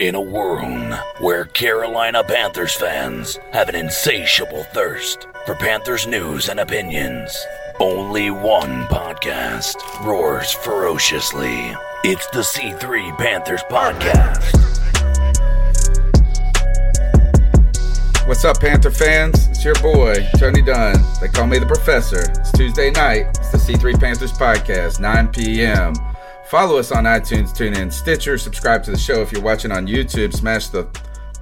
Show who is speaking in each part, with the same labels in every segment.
Speaker 1: In a world where Carolina Panthers fans have an insatiable thirst for Panthers news and opinions, only one podcast roars ferociously. It's the C3 Panthers Podcast.
Speaker 2: What's up, Panther fans? It's your boy, Tony Dunn. They call me the Professor. It's Tuesday night. It's the C3 Panthers Podcast, 9 p.m. Follow us on iTunes, TuneIn, Stitcher. Subscribe to the show if you're watching on YouTube. Smash the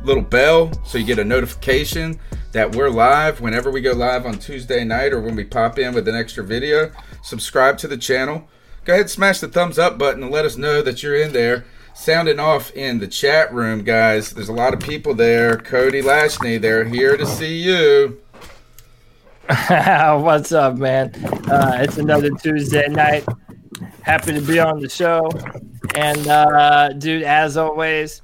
Speaker 2: little bell so you get a notification that we're live whenever we go live on Tuesday night or when we pop in with an extra video. Subscribe to the channel. Go ahead, and smash the thumbs up button and let us know that you're in there. Sounding off in the chat room, guys. There's a lot of people there. Cody Lashney, they're here to see you.
Speaker 3: What's up, man? Uh, it's another Tuesday night. Happy to be on the show. And, uh, dude, as always,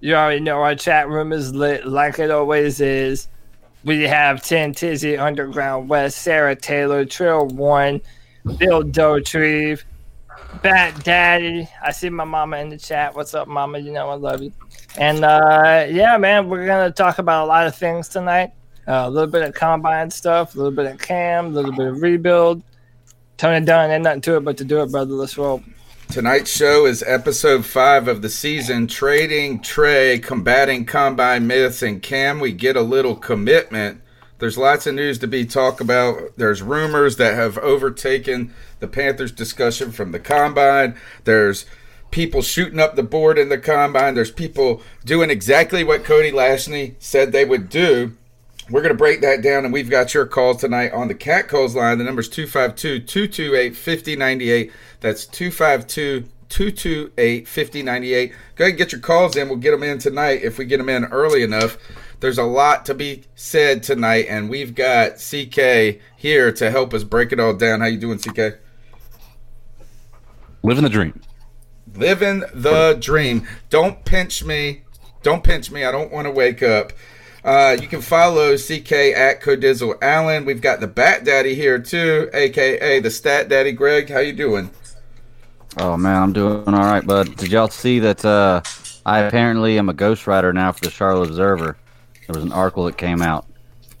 Speaker 3: you already know our chat room is lit like it always is. We have 10 Tizzy, Underground West, Sarah Taylor, Trail One, Bill Dotrieve, Bat Daddy. I see my mama in the chat. What's up, mama? You know I love you. And uh, yeah, man, we're gonna talk about a lot of things tonight. Uh, a little bit of combine stuff, a little bit of cam, a little bit of rebuild. Tony Dunn, ain't nothing to it but to do it, brother. Let's roll.
Speaker 2: Tonight's show is episode five of the season Trading Trai, Combating Combine Myths, and Can we get a little commitment? There's lots of news to be talked about. There's rumors that have overtaken the Panthers discussion from the combine. There's people shooting up the board in the combine. There's people doing exactly what Cody Lashney said they would do. We're going to break that down, and we've got your calls tonight on the Cat Calls line. The number's 252 228 5098. That's 252 228 5098. Go ahead and get your calls in. We'll get them in tonight if we get them in early enough. There's a lot to be said tonight, and we've got CK here to help us break it all down. How you doing, CK?
Speaker 4: Living the dream.
Speaker 2: Living the dream. Don't pinch me. Don't pinch me. I don't want to wake up. Uh, you can follow CK at Codizzle Allen. We've got the Bat Daddy here too, aka the Stat Daddy. Greg, how you doing?
Speaker 5: Oh man, I'm doing all right, bud. Did y'all see that? Uh, I apparently am a ghostwriter now for the Charlotte Observer. There was an article that came out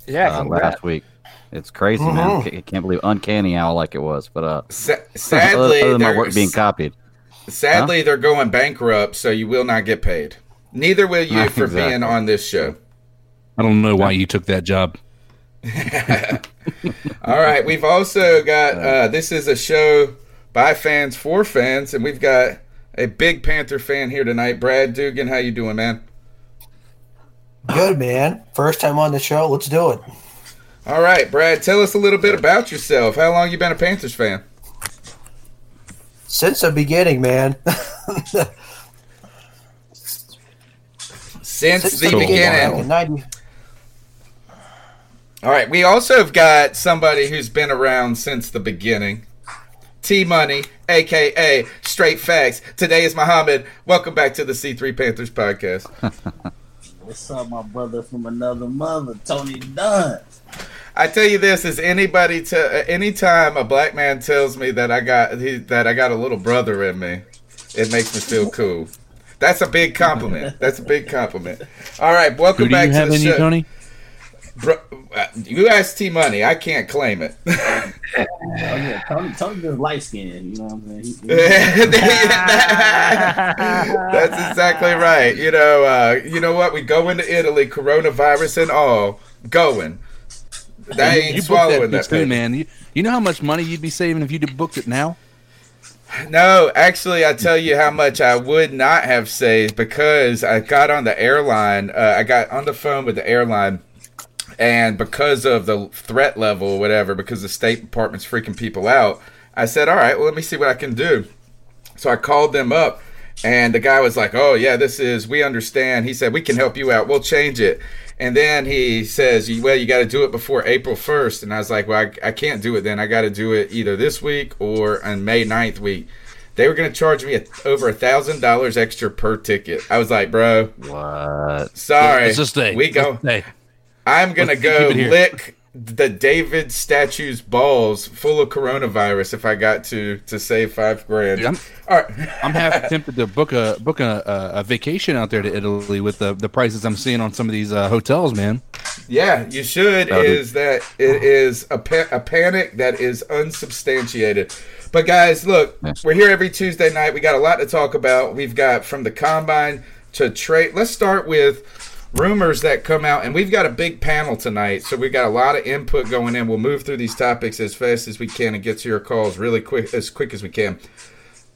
Speaker 3: Yeah,
Speaker 5: uh, last week. It's crazy, man. I can't believe uncanny how like it was. But uh,
Speaker 2: Sa- sadly,
Speaker 5: other than my
Speaker 2: they're-
Speaker 5: work being copied.
Speaker 2: sadly they're going bankrupt, so you will not get paid. Neither will you for
Speaker 5: Exactly.
Speaker 2: being on this show.
Speaker 4: I don't know why you took that job.
Speaker 2: All right, we've also got uh, this is a show by fans for fans, and we've got a big Panther fan here tonight. Brad Dugan, how you doing, man?
Speaker 6: Good man. First time on the show. Let's do it.
Speaker 2: All right, Brad, tell us a little bit about yourself. How long you been a Panthers fan?
Speaker 6: Since the beginning, man.
Speaker 2: Since the
Speaker 6: back
Speaker 2: beginning.
Speaker 6: in 90
Speaker 2: All right, we also have got somebody who's been around since the beginning. T Money, aka Straight Facts. Today is Muhammad. Welcome back to the C3 Panthers podcast.
Speaker 7: What's up, my brother from another mother, Tony Dunn?
Speaker 2: I tell you this: is anybody to uh, anytime a black man tells me that I got he, that I got a little brother in me, it makes me feel cool. That's a big compliment. That's a big compliment. All right, welcome
Speaker 4: Who do
Speaker 2: back
Speaker 4: you
Speaker 2: to
Speaker 4: have
Speaker 2: the
Speaker 4: in
Speaker 2: show.
Speaker 4: you, Tony?
Speaker 2: Bro, uh, you asked T Money. I can't claim it.
Speaker 7: Oh, yeah, Tony, Tony just light skinned, you know what I'm saying?
Speaker 2: That's exactly right. You know, uh, you know what? We go into Italy, coronavirus and all, going. That ain't
Speaker 4: you booked
Speaker 2: swallowing
Speaker 4: that
Speaker 2: that,
Speaker 4: too man. You, you know how much money you'd be saving if you would booked it now?
Speaker 2: No, actually, I tell you how much I would not have saved because I got on the airline. Uh, I got on the phone with the airline, and because of the threat level or whatever, because the State Department's freaking people out, I said, "All right, well, let me see what I can do." So I called them up, and the guy was like, "Oh yeah, this is. We understand." He said, "We can help you out. We'll change it." And then he says, "Well, you got to do it before April 1st. And I was like, "Well, I, I can't do it then. I got to do it either this week or on May 9th week." They were going to charge me a, over a thousand dollars extra per ticket. I was like, "Bro,
Speaker 5: What?
Speaker 2: sorry,
Speaker 4: Let's just stay.
Speaker 2: we go.
Speaker 4: Let's stay.
Speaker 2: I'm gonna
Speaker 4: Let's
Speaker 2: go
Speaker 4: keep it here.
Speaker 2: lick the David statue's balls full of coronavirus if I got to to save five grand.
Speaker 4: Dude, I'm-
Speaker 2: All right.
Speaker 4: I'm half tempted to book a book a, a, a vacation out there to Italy with the, the prices I'm seeing on some of these uh, hotels, man.
Speaker 2: Yeah, you should.
Speaker 4: That'll be-
Speaker 2: Is that it is a, pa- a panic that is unsubstantiated. But guys, look,
Speaker 5: Yeah.
Speaker 2: we're here every Tuesday night. We got a lot to talk about. We've got from the combine to trade. Let's start with rumors that come out, and we've got a big panel tonight, so we've got a lot of input going in. We'll move through these topics as fast as we can and get to your calls really quick, as quick as we can.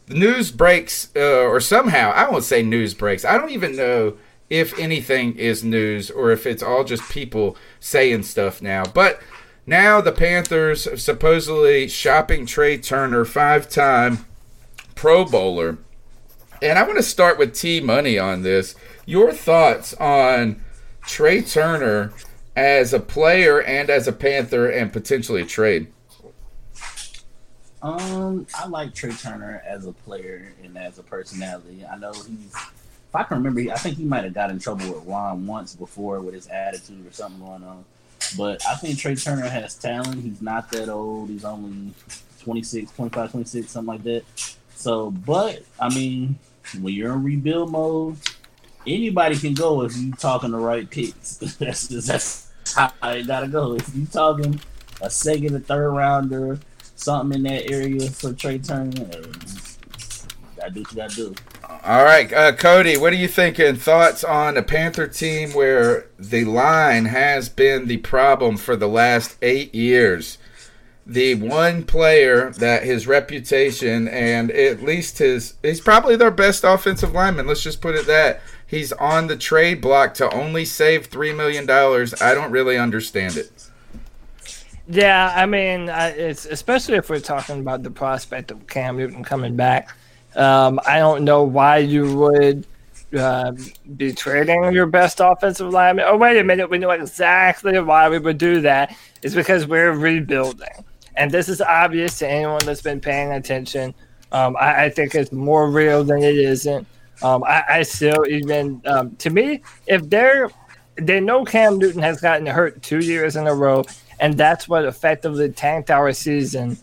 Speaker 2: The news breaks, uh, or somehow I won't say news breaks. I don't even know if anything is news or if it's all just people saying stuff now. But now the Panthers supposedly shopping Trai Turner, five-time Pro Bowler. And I want to start with T Money on this. Your thoughts on Trai Turner as a player and as a Panther and potentially a trade?
Speaker 7: Um, I like Trai Turner as a player and as a personality. I know he's. If I can remember, I think he might have got in trouble with Ron once before with his attitude or something going on. But I think Trai Turner has talent. He's not that old. He's only 26, 25, 26, something like that. So, but I mean, when you're in rebuild mode, anybody can go if you talking the right picks. that's just, that's how it gotta go. If you talking a second, or third rounder, something in that area for Trai Turner, uh, gotta do what you gotta do.
Speaker 2: All right, uh, Cody, what are you thinking? Thoughts on a Panther team where the line has been the problem for the last eight years? The one player that his reputation and at least his, he's probably their best offensive lineman. Let's just put it that. He's on the trade block to only save $3 million. I don't really understand it.
Speaker 3: Yeah, I mean, it's especially if we're talking about the prospect of Cam Newton coming back. Um, I don't know why you would uh, be trading your best offensive lineman. Oh, wait a minute, we know exactly why we would do that. It's because we're rebuilding, and this is obvious to anyone that's been paying attention. Um, I, I think it's more real than it isn't. Um, I, I still even um, to me, if they're they know Cam Newton has gotten hurt two years in a row, and that's what effectively tanked our season.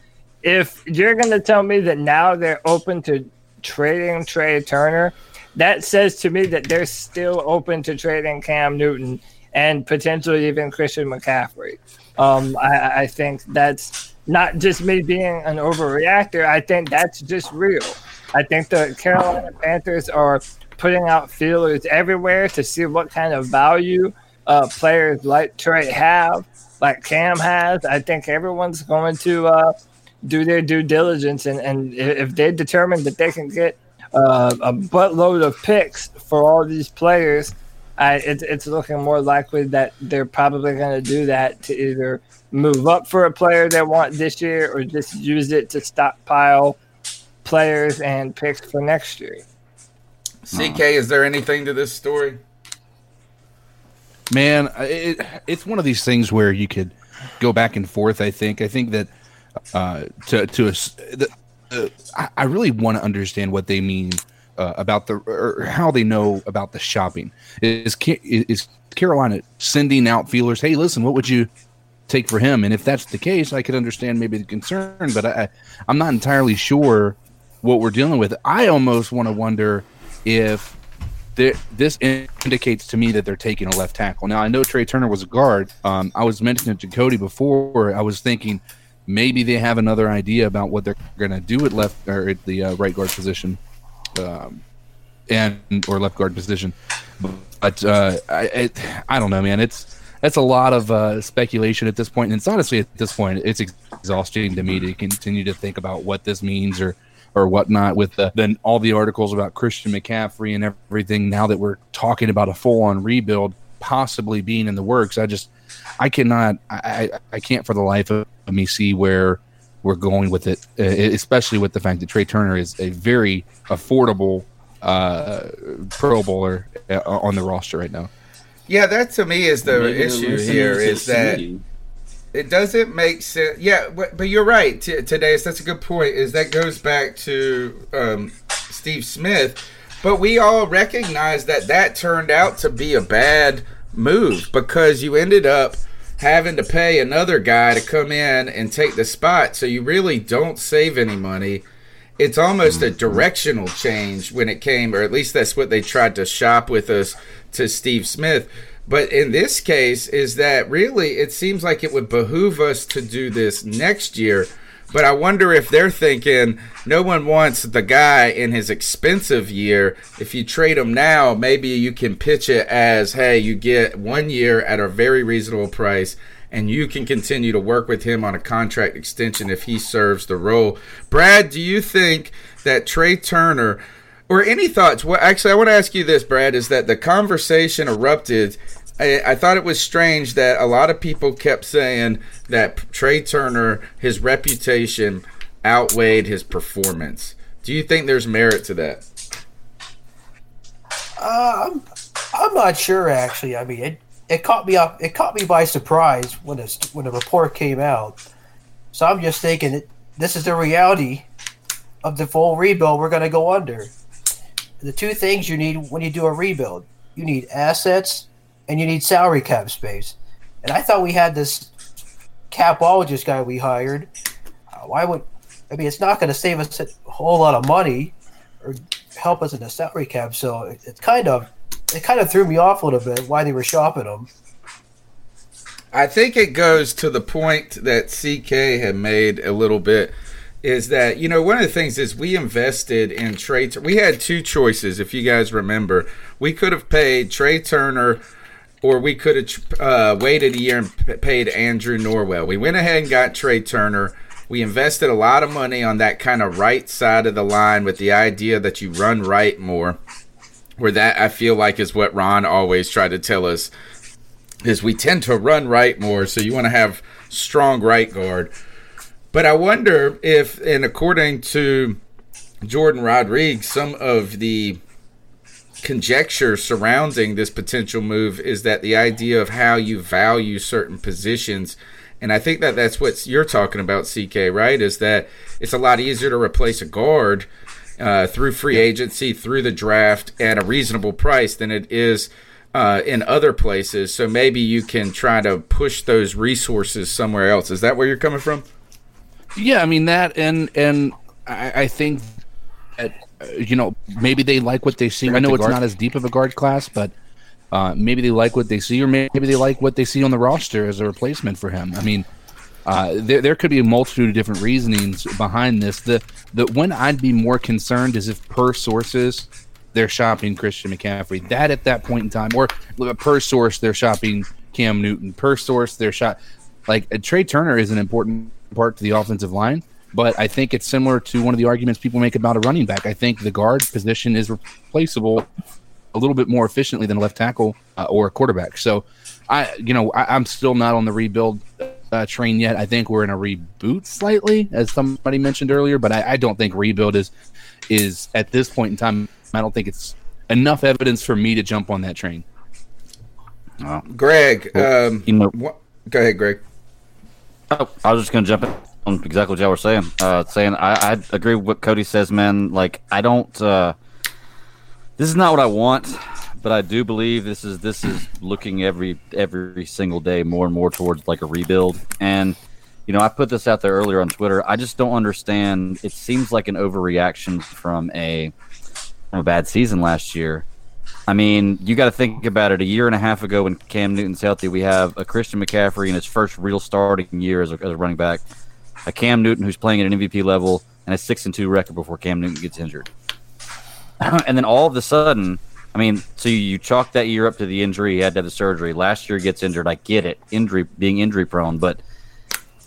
Speaker 3: If you're going to tell me that now they're open to trading Trai Turner, that says to me that they're still open to trading Cam Newton and potentially even Christian McCaffrey. Um, I, I think that's not just me being an overreactor. I think that's just real. I think the Carolina Panthers are putting out feelers everywhere to see what kind of value uh, players like Trai have, like Cam has. I think everyone's going to uh, do their due diligence, and, and if they determine that they can get uh, a buttload of picks for all these players, I, it's, it's looking more likely that they're probably going to do that to either move up for a player they want this year or just use it to stockpile players and picks for next year.
Speaker 2: CK, is there anything to this story?
Speaker 4: Man, it, it's one of these things where you could go back and forth. I think. I think that uh, to to us, the, uh, I, I really want to understand what they mean uh, about the or how they know about the shopping. Is is Carolina sending out feelers? Hey, listen, what would you take for him? And if that's the case, I could understand maybe the concern, but I, I'm not entirely sure what we're dealing with. I almost want to wonder if this indicates to me that they're taking a left tackle. Now I know Trai Turner was a guard. Um, I was mentioning to Cody before. I was thinking maybe they have another idea about what they're going to do at left or at the uh, right guard position, um, and or left guard position. But uh, I, it, I don't know, man. It's that's a lot of uh, speculation at this point, and it's honestly at this point it's exhausting to me to continue to think about what this means or or whatnot with the, then all the articles about Christian McCaffrey and everything. Now that we're talking about a full on rebuild possibly being in the works, I just I cannot I, I I can't for the life of me see where we're going with it, uh, especially with the fact that Trai Turner is a very affordable uh, Pro Bowler uh, on the roster right now.
Speaker 2: Yeah, that to me is the
Speaker 7: Maybe
Speaker 2: issue
Speaker 7: listening
Speaker 2: here
Speaker 7: to
Speaker 2: is that
Speaker 7: Smitty.
Speaker 2: It doesn't make sense. Yeah, but, but you're right. T- today, that's a good point. Is that goes back to um, Steve Smith, but we all recognize that that turned out to be a bad move because you ended up having to pay another guy to come in and take the spot. So you really don't save any money. It's almost a directional change when it came, or at least that's what they tried to shop with us to Steve Smith. But in this case, is that really it seems like it would behoove us to do this next year. But I wonder if they're thinking no one wants the guy in his expensive year. If you trade him now, maybe you can pitch it as hey, you get one year at a very reasonable price and you can continue to work with him on a contract extension if he serves the role. Brad, do you think that Trai Turner or any thoughts? Well, actually, I want to ask you this, Brad. Is that the conversation erupted? I, I, thought it was strange that a lot of people kept saying that Trai Turner, his reputation outweighed his performance. Do you think there's merit to that?
Speaker 6: Uh, I'm, I'm not sure actually. I mean, it, it caught me up. It caught me by surprise when this when the report came out. So I'm just thinking, this is the reality of the full rebuild we're going to go under. The two things you need when you do a rebuild: you need assets and you need salary cap space. And I thought we had this capologist guy we hired. Uh, why would I mean? It's not going to save us a whole lot of money or help us in the salary cap. So it, it's kind of it kind of threw me off a little bit why they were shopping him.
Speaker 2: I think it goes to the point that CK had made a little bit is that you know one of the things is we invested in Trai. We had two choices, if you guys remember. We could have paid Trai Turner, or we could have uh, waited a year and paid Andrew Norwell. We went ahead and got Trai Turner. We invested a lot of money on that kind of right side of the line with the idea that you run right more where that I feel like is what Ron always tried to tell us is we tend to run right more, so you want to have strong right guard. But I wonder if, and according to Jordan Rodriguez, some of the conjecture surrounding this potential move is that the idea of how you value certain positions and I think that that's what you're talking about, CK, right? Is that it's a lot easier to replace a guard uh, through free agency, through the draft at a reasonable price than it is uh, in other places. So maybe you can try to push those resources somewhere else. Is that where you're coming from?
Speaker 4: Yeah, I mean that, and and I, I think that you know maybe they like what they see. I know it's not as deep of a guard class, but. Uh, maybe they like what they see, or maybe they like what they see on the roster as a replacement for him. I mean, uh, there, there could be a multitude of different reasonings behind this. The the when I'd be more concerned is if per sources they're shopping Christian McCaffrey. That at that point in time, or per source they're shopping Cam Newton. Per source they're shot like Trai Turner is an important part to the offensive line. But I think it's similar to one of the arguments people make about a running back. I think the guard position is replaceable a little bit more efficiently than a left tackle uh, or a quarterback. So, I, you know, I, am still not on the rebuild uh, train yet. I think we're in a reboot slightly, as somebody mentioned earlier, but I, I don't think rebuild is is at this point in time. I don't think it's enough evidence for me to jump on that train.
Speaker 2: Oh. Greg, um, you know, what, go ahead, Greg.
Speaker 5: Oh, I was just going to jump in on exactly what y'all were saying. Uh, saying I, I agree with what Cody says, man. Like I don't. Uh, this is not what I want but I do believe this is this is looking every every single day more and more towards like a rebuild. And you know, I put this out there earlier on Twitter. I just don't understand. It seems like an overreaction from a from a bad season last year. I mean, you got to think about it. A year and a half ago, when Cam Newton's healthy, we have a Christian McCaffrey in his first real starting year as a, as a running back, a Cam Newton who's playing at an MVP level, and a six and two record before Cam Newton gets injured. and then all of a sudden, I mean, so you chalk that year up to the injury. He had to have the surgery. Last year gets injured. I get it, injury being injury prone, but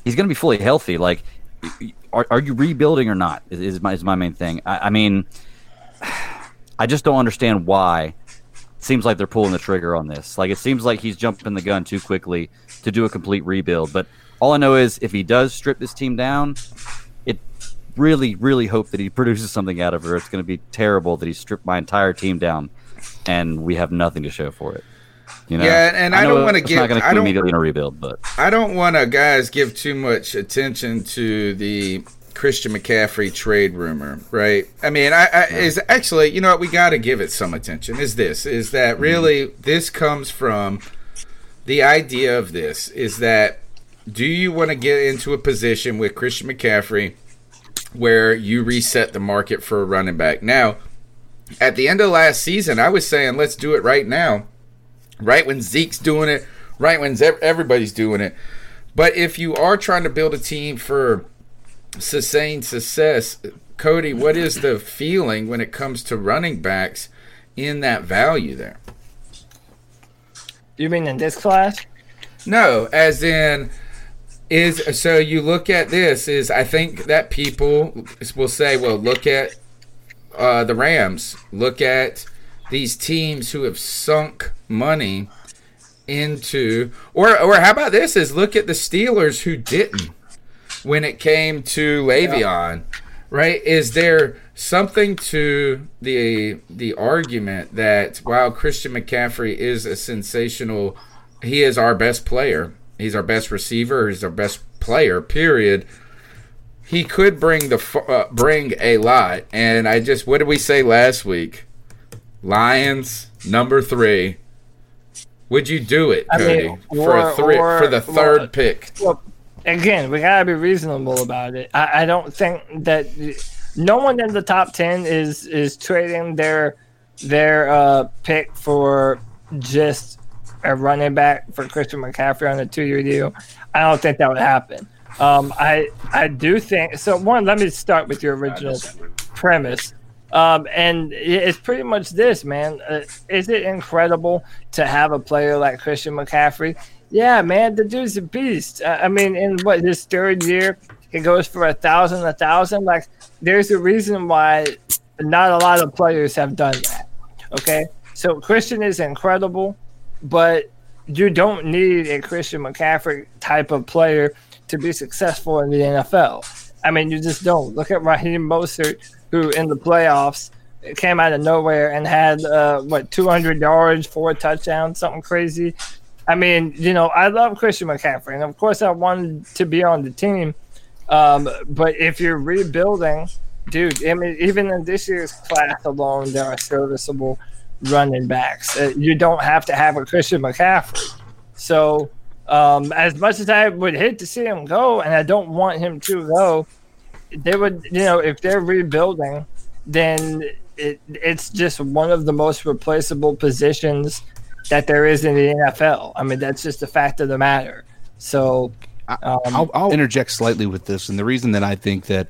Speaker 5: he's going to be fully healthy. Like, are, are you rebuilding or not? Is, is my is my main thing. I, I mean, I just don't understand why. It seems like they're pulling the trigger on this. Like, it seems like he's jumping the gun too quickly to do a complete rebuild. But all I know is if he does strip this team down, it really, really hope that he produces something out of her. It's going to be terrible that he stripped my entire team down and we have nothing to show for it.
Speaker 2: You know? Yeah, and I, I don't want to give.
Speaker 5: I don't immediately in a rebuild, but
Speaker 2: I don't want to guys give too much attention to the Christian McCaffrey trade rumor, right? I mean, I, I is actually, you know what, we got to give it some attention. Is this is that mm-hmm. really mm-hmm. this comes from the idea of this is that do you want to get into a position with Christian McCaffrey where you reset the market for a running back? Now, at the end of last season, I was saying let's do it right now, right when Zeke's doing it, right when everybody's doing it. But if you are trying to build a team for sustained success, Cody, what is the feeling when it comes to running backs in that value there?
Speaker 3: You mean in this class?
Speaker 2: No, as in is so you look at this is I think that people will say, well, look at uh, the Rams, look at these teams who have sunk money into, or or how about this? Is look at the Steelers who didn't when it came to Le'Veon, right? Is there something to the the argument that while Christian McCaffrey is a sensational, he is our best player, he's our best receiver, he's our best player, period. He could bring the uh, bring a lot, and I just what did we say last week? Lions number three. Would you do it,
Speaker 3: I
Speaker 2: Cody,
Speaker 3: mean,
Speaker 2: for a three
Speaker 3: or-
Speaker 2: for the third
Speaker 3: well,
Speaker 2: pick?
Speaker 3: Well, again, we gotta be reasonable about it. I, I don't think that no one in the top ten is is trading their their uh, pick for just a running back for Christian McCaffrey on a two year deal. I don't think that would happen. Um, I I do think so. One, let me start with your original premise. Um, and it's pretty much this, man. Uh, is it incredible to have a player like Christian McCaffrey? Yeah, man, the dude's a beast. Uh, I mean, in what his third year, he goes for a thousand, a thousand. Like, there's a reason why not a lot of players have done that. Okay, so Christian is incredible, but you don't need a Christian McCaffrey type of player to be successful in the NFL. I mean, you just don't. Look at Raheem Mostert, who in the playoffs came out of nowhere and had uh, what 200 yards, four touchdowns, something crazy. I mean, you know, I love Christian McCaffrey, and of course, I wanted to be on the team. Um, but if you're rebuilding, dude, I mean, even in this year's class alone, there are serviceable running backs. Uh, you don't have to have a Christian McCaffrey. So, um, as much as I would hate to see him go, and I don't want him to go, they would, you know, if they're rebuilding, then it, it's just one of the most replaceable positions that there is in the NFL. I mean, that's just a fact of the matter. So, um,
Speaker 4: I'll, I'll interject slightly with this, and the reason that I think that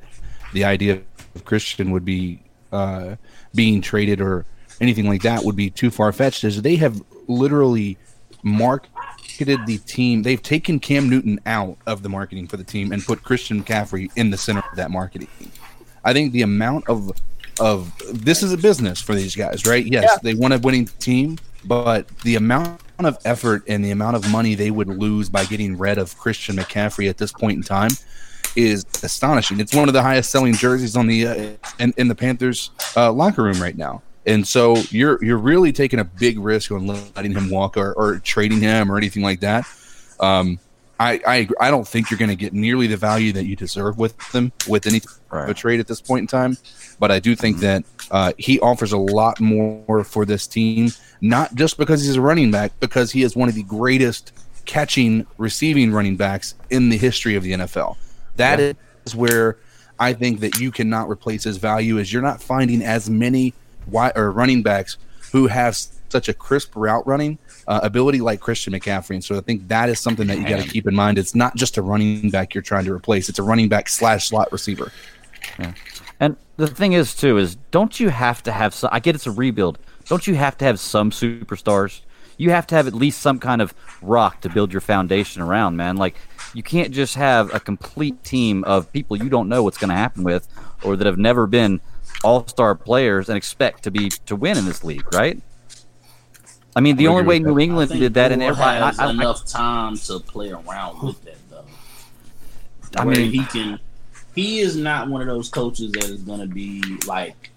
Speaker 4: the idea of Christian would be uh, being traded or anything like that would be too far fetched is they have literally marketed the team. They've taken Cam Newton out of the marketing for the team and put Christian McCaffrey in the center of that marketing. I think the amount of of this is a business for these guys, right? Yes,
Speaker 3: Yeah.
Speaker 4: they want a winning team, but the amount of effort and the amount of money they would lose by getting rid of Christian McCaffrey at this point in time is astonishing. It's one of the highest selling jerseys on the uh, in, in the Panthers uh, locker room right now. And so you're you're really taking a big risk on letting him walk or, or trading him or anything like that. Um, I, I. I don't think you're going to get nearly the value that you deserve with them with any type of a
Speaker 5: Right.
Speaker 4: trade at this point in time. But I do think that uh, he offers a lot more for this team, not just because he's a running back, because he is one of the greatest catching, receiving running backs in the history of the NFL. That is where I think that you cannot replace his value. Is you're not finding as many wide or running backs who have such a crisp route running uh, ability like Christian McCaffrey. And so I think that is something that you got to keep in mind. It's not just a running back you're trying to replace; it's a running back slash slot receiver. Yeah.
Speaker 5: And the thing is, too, is don't you have to have some? I get it's a rebuild. Don't you have to have some superstars? You have to have at least some kind of rock to build your foundation around, man. Like you can't just have a complete team of people you don't know what's going to happen with, or that have never been all-star players and expect to be to win in this league, right? I mean, the
Speaker 4: I
Speaker 5: only way. New England did that, and
Speaker 7: Moore
Speaker 5: everybody, I,
Speaker 7: has
Speaker 5: I, I,
Speaker 7: enough time to play around with that though.
Speaker 5: I
Speaker 7: where
Speaker 5: mean-
Speaker 7: he can. He is not one of those coaches that is going to be like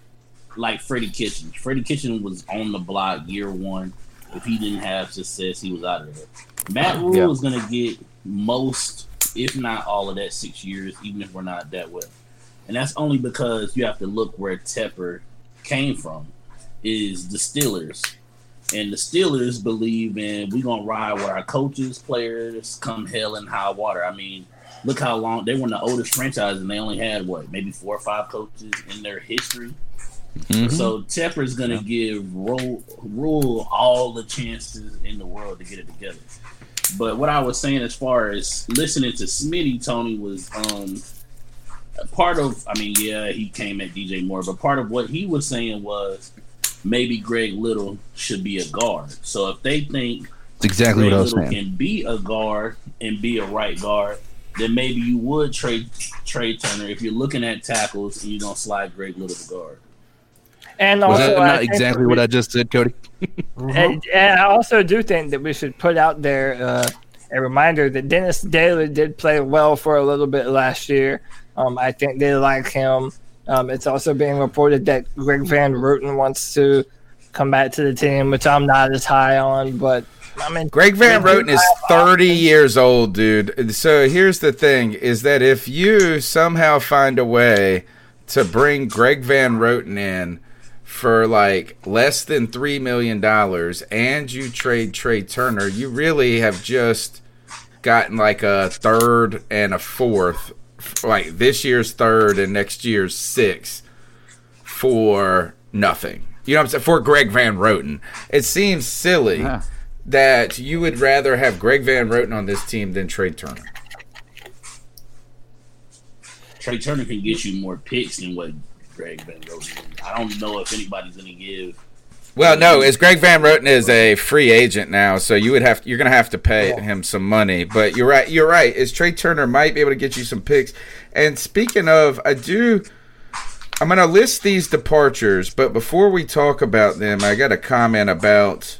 Speaker 7: like Freddie Kitchen. Freddie Kitchen was on the block year one. If he didn't have success, he was out of there. Matt Rhule
Speaker 5: Yeah.
Speaker 7: is going to get most, if not all of that, six years, even if we're not that well. And that's only because you have to look where Tepper came from, is the Steelers. And the Steelers believe in we gonna ride with our coaches, players, come hell and high water. I mean, look how long they were the oldest franchise, and they only had what maybe four or five coaches in their history.
Speaker 4: Mm-hmm.
Speaker 7: So Tepper's gonna give Rhule, Rhule all the chances in the world to get it together. But what I was saying as far as listening to Smitty, Tony was um part of. I mean, yeah, he came at DJ Moore, but part of what he was saying was maybe Greg Little should be a guard. So if they think
Speaker 4: That's exactly
Speaker 7: Greg
Speaker 4: what I was
Speaker 7: Little
Speaker 4: saying.
Speaker 7: can be a guard and be a right guard, then maybe you would trade Trai Turner if you're looking at tackles and you're gonna slide Greg Little to guard.
Speaker 3: And
Speaker 4: Was
Speaker 3: also,
Speaker 4: that not
Speaker 3: think
Speaker 4: exactly what I just said, Cody?
Speaker 3: And, and I also do think that we should put out there uh, a reminder that Dennis Daly did play well for a little bit last year. Um, I think they like him. Um, it's also being reported that Greg Van Roten wants to come back to the team, which I'm not as high on. But I mean,
Speaker 2: Greg Van Roten is 30
Speaker 3: options.
Speaker 2: years old, dude. So here's the thing is that if you somehow find a way to bring Greg Van Roten in for like less than 3 million dollars and you trade Trai Turner, you really have just gotten like a third and a fourth like this year's third and next year's sixth for nothing. You know what I'm saying? For Greg Van Roten. It seems silly
Speaker 5: Yeah.
Speaker 2: that you would rather have Greg Van Roten on this team than Trai Turner.
Speaker 7: Trai Turner can get you more picks than what Greg Van Roten. I don't know if anybody's gonna give.
Speaker 2: Well, no, as Greg Van Roten is a free agent now, so you would have you're going to have to pay him some money. But you're right, you're right. Is Trai Turner might be able to get you some picks. And speaking of, I do. I'm going to list these departures, but before we talk about them, I got a comment about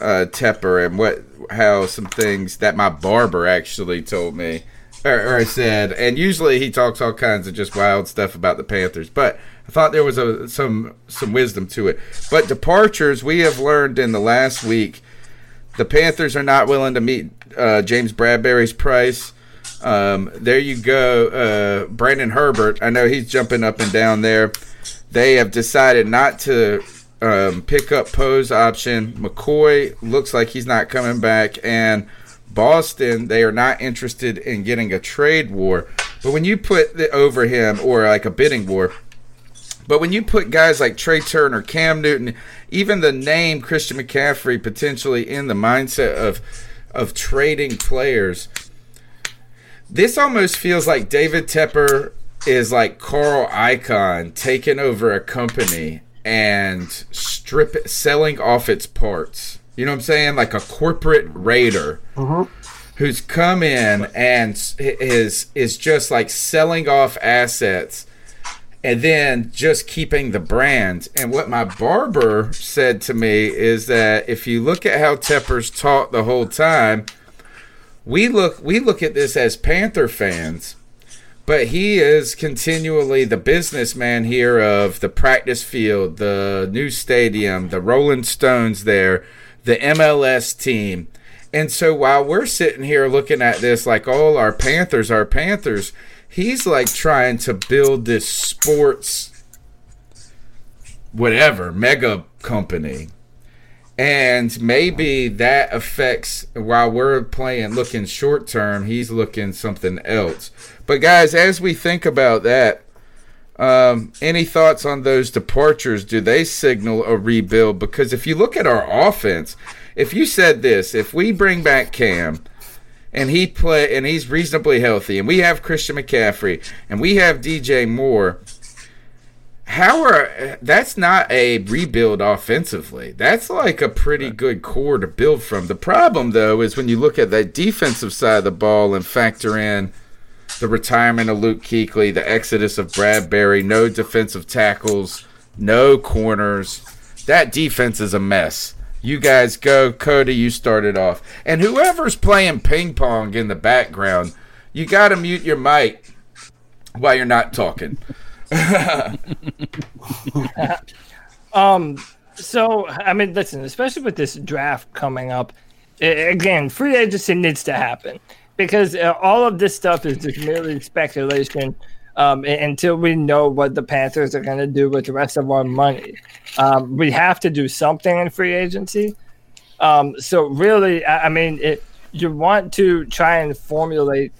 Speaker 2: uh, Tepper and what how some things that my barber actually told me or, or said. And usually he talks all kinds of just wild stuff about the Panthers, but I thought there was a, some some wisdom to it. But departures, we have learned in the last week, the Panthers are not willing to meet uh, James Bradberry's price. Um, there you go, uh, Brandon Herbert. I know he's jumping up and down there. They have decided not to um, pick up Poe's option. McCoy looks like he's not coming back, and Boston they are not interested in getting a trade war. But when you put the, over him or like a bidding war, but when you put guys like Trai Turner, Cam Newton, even the name Christian McCaffrey potentially in the mindset of of trading players, this almost feels like David Tepper is like Carl Icahn taking over a company and strip it, selling off its parts. You know what I'm saying? Like a corporate raider mm-hmm. who's come in and is is just like selling off assets and then just keeping the brand. And what my barber said to me is that if you look at how Tepper's taught the whole time, we look we look at this as Panther fans, but he is continually the businessman here of the practice field, the new stadium, the Rolling Stones there, the MLS team. And so while we're sitting here looking at this like all our Panthers are Panthers, he's like trying to build this sports whatever mega company. And maybe that affects while we're playing looking short term he's looking something else. But guys as we think about that um, any thoughts on those departures? Do they signal a rebuild? Because if you look at our offense if you said this if we bring back cam and he play and he's reasonably healthy and we have christian mccaffrey and we have dj moore how are that's not a rebuild offensively. That's like a pretty good core to build from. The problem though is when you look at that defensive side of the ball and factor in the retirement of Luke Kuechly, the exodus of Bradberry, no defensive tackles, no corners. That defense is a mess. You guys go, Cody. You started off, and whoever's playing ping pong in the background, you got to mute your mic while you're not talking.
Speaker 3: Um, so I mean, listen, especially with this draft coming up, again, free agency needs to happen because uh, all of this stuff is just merely speculation. Um, until we know what the Panthers are going to do with the rest of our money. Um, we have to do something in free agency. Um, so really, I, I mean, it, you want to try and formulate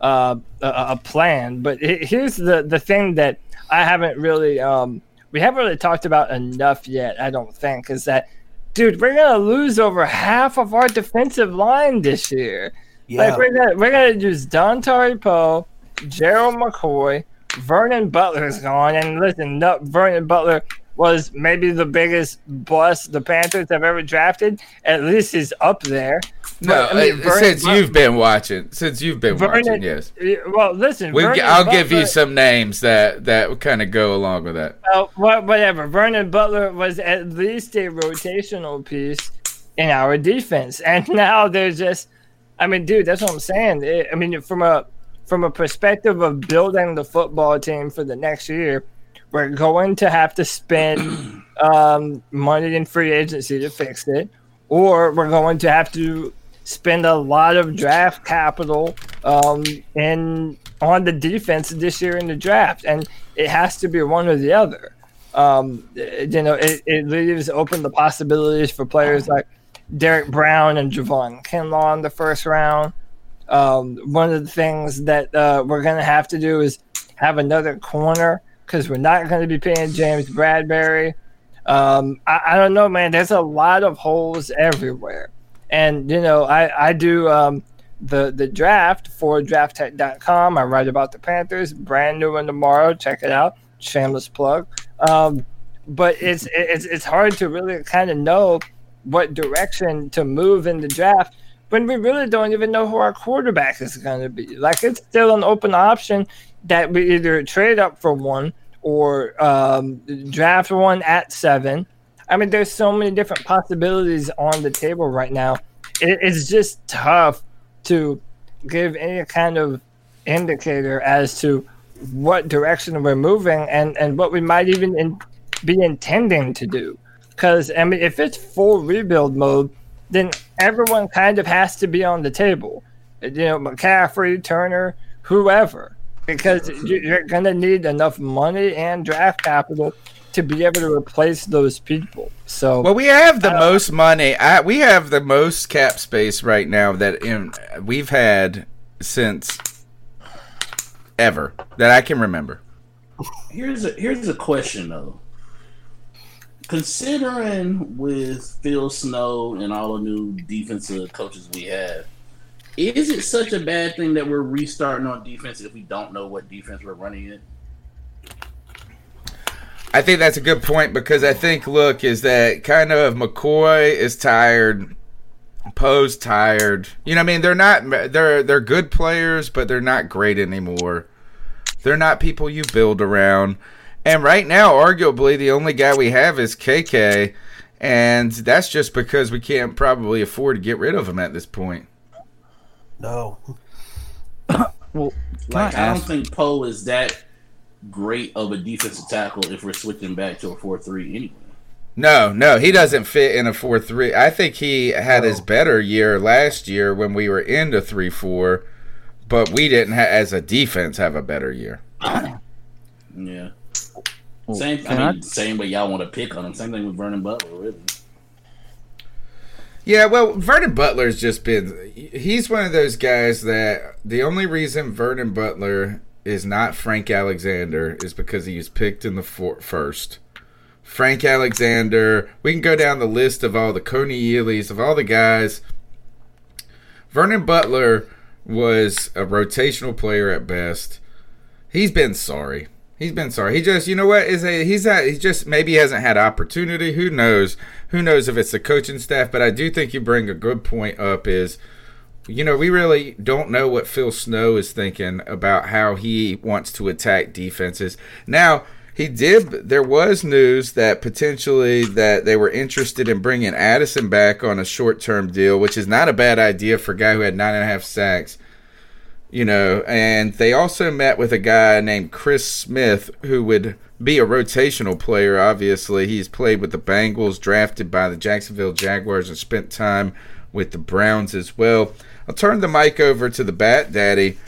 Speaker 3: uh, a, a plan, but he- here's the the thing that I haven't really um, we haven't really talked about enough yet. I don't think is that, dude, we're gonna lose over half of our defensive line this year.
Speaker 6: Yeah.
Speaker 3: Like we're gonna we're gonna use Don Poe, Gerald McCoy, Vernon Butler is gone, and listen, no, Vernon Butler was maybe the biggest bust the Panthers have ever drafted. At least he's up there.
Speaker 2: No,
Speaker 3: But, I mean, Vernon
Speaker 2: since you've been watching, since you've been
Speaker 3: Vernon,
Speaker 2: watching, yes.
Speaker 3: Well, listen,
Speaker 2: We, I'll give you some names that that kind of go along with that.
Speaker 3: Uh, whatever. Vernon Butler was at least a rotational piece in our defense, and now they're just. I mean, dude, that's what I'm saying. I mean, from a from a perspective of building the football team for the next year, we're going to have to spend um, money in free agency to fix it, or we're going to have to spend a lot of draft capital um, in on the defense this year in the draft, and it has to be one or the other. Um, you know, it, it leaves open the possibilities for players like Derrick Brown and Javon Kinlaw in the first round. Um, one of the things that uh, we're going to have to do is have another corner because we're not going to be paying James Bradberry. Um, I, I don't know, man. There's a lot of holes everywhere. And, you know, I, I do um, the, the draft for drafttek.com. I write about the Panthers, brand new one tomorrow. Check it out. Shameless plug. Um, but it's, it's, it's hard to really kind of know what direction to move in the draft when we really don't even know who our quarterback is going to be. Like it's still an open option that we either trade up for one or um, draft one at seven. I mean, there's so many different possibilities on the table right now. It, it's just tough to give any kind of indicator as to what direction we're moving and, and what we might even in, be intending to do. Because, I mean, if it's full rebuild mode, then everyone kind of has to be on the table. You know, McCaffrey, Turner, whoever, because you- you're going to need enough money and draft capital to be able to replace those people. So,
Speaker 2: Well, we have the uh, most money. I, we have the most cap space right now that in, we've had since ever that I can remember.
Speaker 7: Here's a here's a question though. Considering with Phil Snow and all the new defensive coaches we have, is it such a bad thing that we're restarting on defense if we don't know what defense we're running in?
Speaker 2: I think that's a good point because I think look is that kind of McCoy is tired, Poe's tired. You know, what I mean, they're not they're they're good players, but they're not great anymore. They're not people you build around. And right now, arguably, the only guy we have is KK, and that's just because we can't probably afford to get rid of him at this point.
Speaker 6: No.
Speaker 4: Well,
Speaker 7: Like
Speaker 4: I
Speaker 7: I, don't think Poe is that great of a defensive tackle if we're switching back to a four three anyway.
Speaker 2: No, no, he doesn't fit in a four three. I think he had his better year last year when we were into three four, but we didn't ha- as a defense have a better year.
Speaker 7: Yeah.
Speaker 4: Well,
Speaker 7: Same.
Speaker 4: can
Speaker 7: I
Speaker 4: I-
Speaker 7: mean, same way y'all want to pick on him. Same thing with Vernon Butler, really.
Speaker 2: Yeah, well, Vernon Butler's just been. He's one of those guys that the only reason Vernon Butler is not Frank Alexander is because he was picked in the for, first. Frank Alexander, we can go down the list of all the Kony Ealy's, of all the guys. Vernon Butler was a rotational player at best. He's been sorry. He's been sorry. He just, you know what, is a he's at, he just maybe hasn't had opportunity. Who knows? Who knows if it's the coaching staff? But I do think you bring a good point up. Is you know we really don't know what Phil Snow is thinking about how he wants to attack defenses. Now he did. There was news that potentially that they were interested in bringing Addison back on a short term deal, which is not a bad idea for a guy who had nine and a half sacks you know, and they also met with a guy named Chris Smith who would be a rotational player. Obviously, he's played with the Bengals, drafted by the Jacksonville Jaguars, and spent time with the Browns as well. I'll turn the mic over to the Bat Daddy.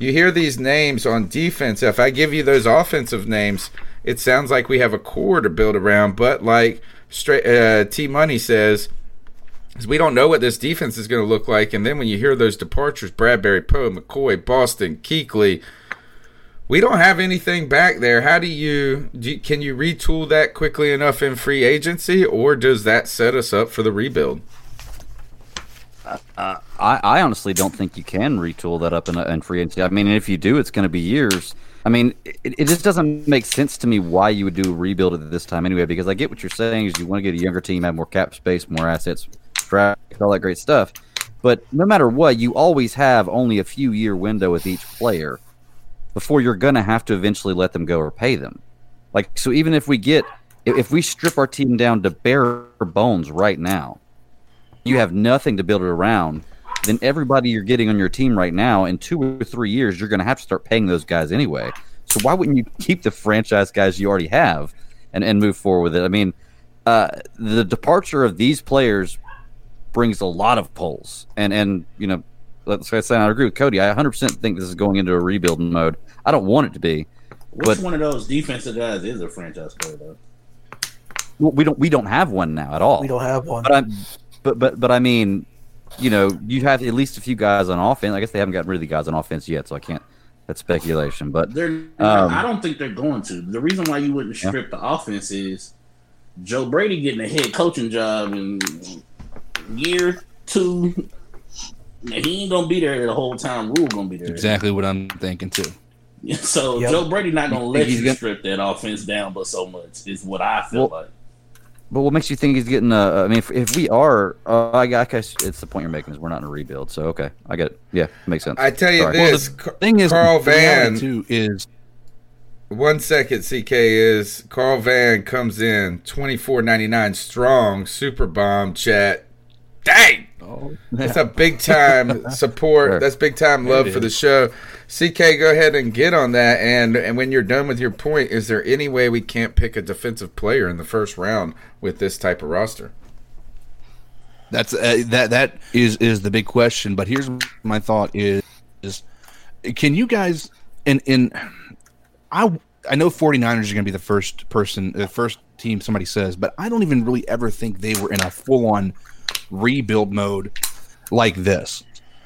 Speaker 2: you hear these names on defense. If I give you those offensive names, it sounds like we have a core to build around. But like straight uh, T Money says, is we don't know what this defense is going to look like. And then when you hear those departures, Bradberry, Poe, McCoy, Boston, Kuechly, we don't have anything back there. How do you, do you can you retool that quickly enough in free agency, or does that set us up for the rebuild?
Speaker 5: Uh, uh, I, I honestly don't think you can retool that up in, in free agency. I mean, if you do, it's going to be years. I mean, it, it just doesn't make sense to me why you would do a rebuild at this time anyway. Because I get what you're saying is you want to get a younger team, have more cap space, more assets, all that great stuff. But no matter what, you always have only a few year window with each player before you're going to have to eventually let them go or pay them. Like, so even if we get, if if we strip our team down to bare bones right now, you have nothing to build it around, then everybody you're getting on your team right now in two or three years, you're going to have to start paying those guys anyway. So why wouldn't you keep the franchise guys you already have and, and move forward with it? I mean, uh, the departure of these players brings a lot of polls, and and you know, let's say I agree with Cody. I 100 percent think this is going into a rebuild mode. I don't want it to be.
Speaker 7: Which
Speaker 5: But-
Speaker 7: one of those defensive guys is a franchise player though?
Speaker 5: Well, we don't we don't have one now at all.
Speaker 6: We don't have one.
Speaker 5: But I'm, but but but I mean, you know, you have at least a few guys on offense. I guess they haven't gotten rid of the guys on offense yet, so I can't. That's speculation. But
Speaker 7: They're.
Speaker 5: Um,
Speaker 7: I don't think they're going to. The reason why you wouldn't
Speaker 5: Yeah.
Speaker 7: strip the offense is Joe Brady getting a head coaching job in year two. He ain't gonna be there the whole time. Rhule gonna be there.
Speaker 4: Exactly what I'm thinking too.
Speaker 7: So
Speaker 6: Yep.
Speaker 7: Joe Brady not gonna let
Speaker 5: He's
Speaker 7: you
Speaker 5: gonna-
Speaker 7: strip that offense down, but so much is what I feel
Speaker 5: Well,
Speaker 7: like.
Speaker 5: but what makes you think he's getting? Uh, I mean, if, if we are, uh, I guess it's the point you're making is we're not in a rebuild. So okay, I get it. Yeah, makes sense.
Speaker 2: I tell you
Speaker 5: Sorry.
Speaker 2: this,
Speaker 4: Well,
Speaker 2: Car-
Speaker 4: Thing is,
Speaker 2: Carl Van.
Speaker 4: too is
Speaker 2: One second, CK is Carl Van comes in twenty four ninety nine strong super bomb chat. Dang,
Speaker 4: oh,
Speaker 2: that's a big time support.
Speaker 5: Sure.
Speaker 2: That's big time love for the show. CK, go ahead and get on that. And and when you're done with your point, is there any way we can't pick a defensive player in the first round with this type of roster?
Speaker 4: That's uh, that that is is the big question. But here's my thought: is, is can you guys in in I I know 49ers are going to be the first person, the first team somebody says, but I don't even really ever think they were in a full on rebuild mode like this.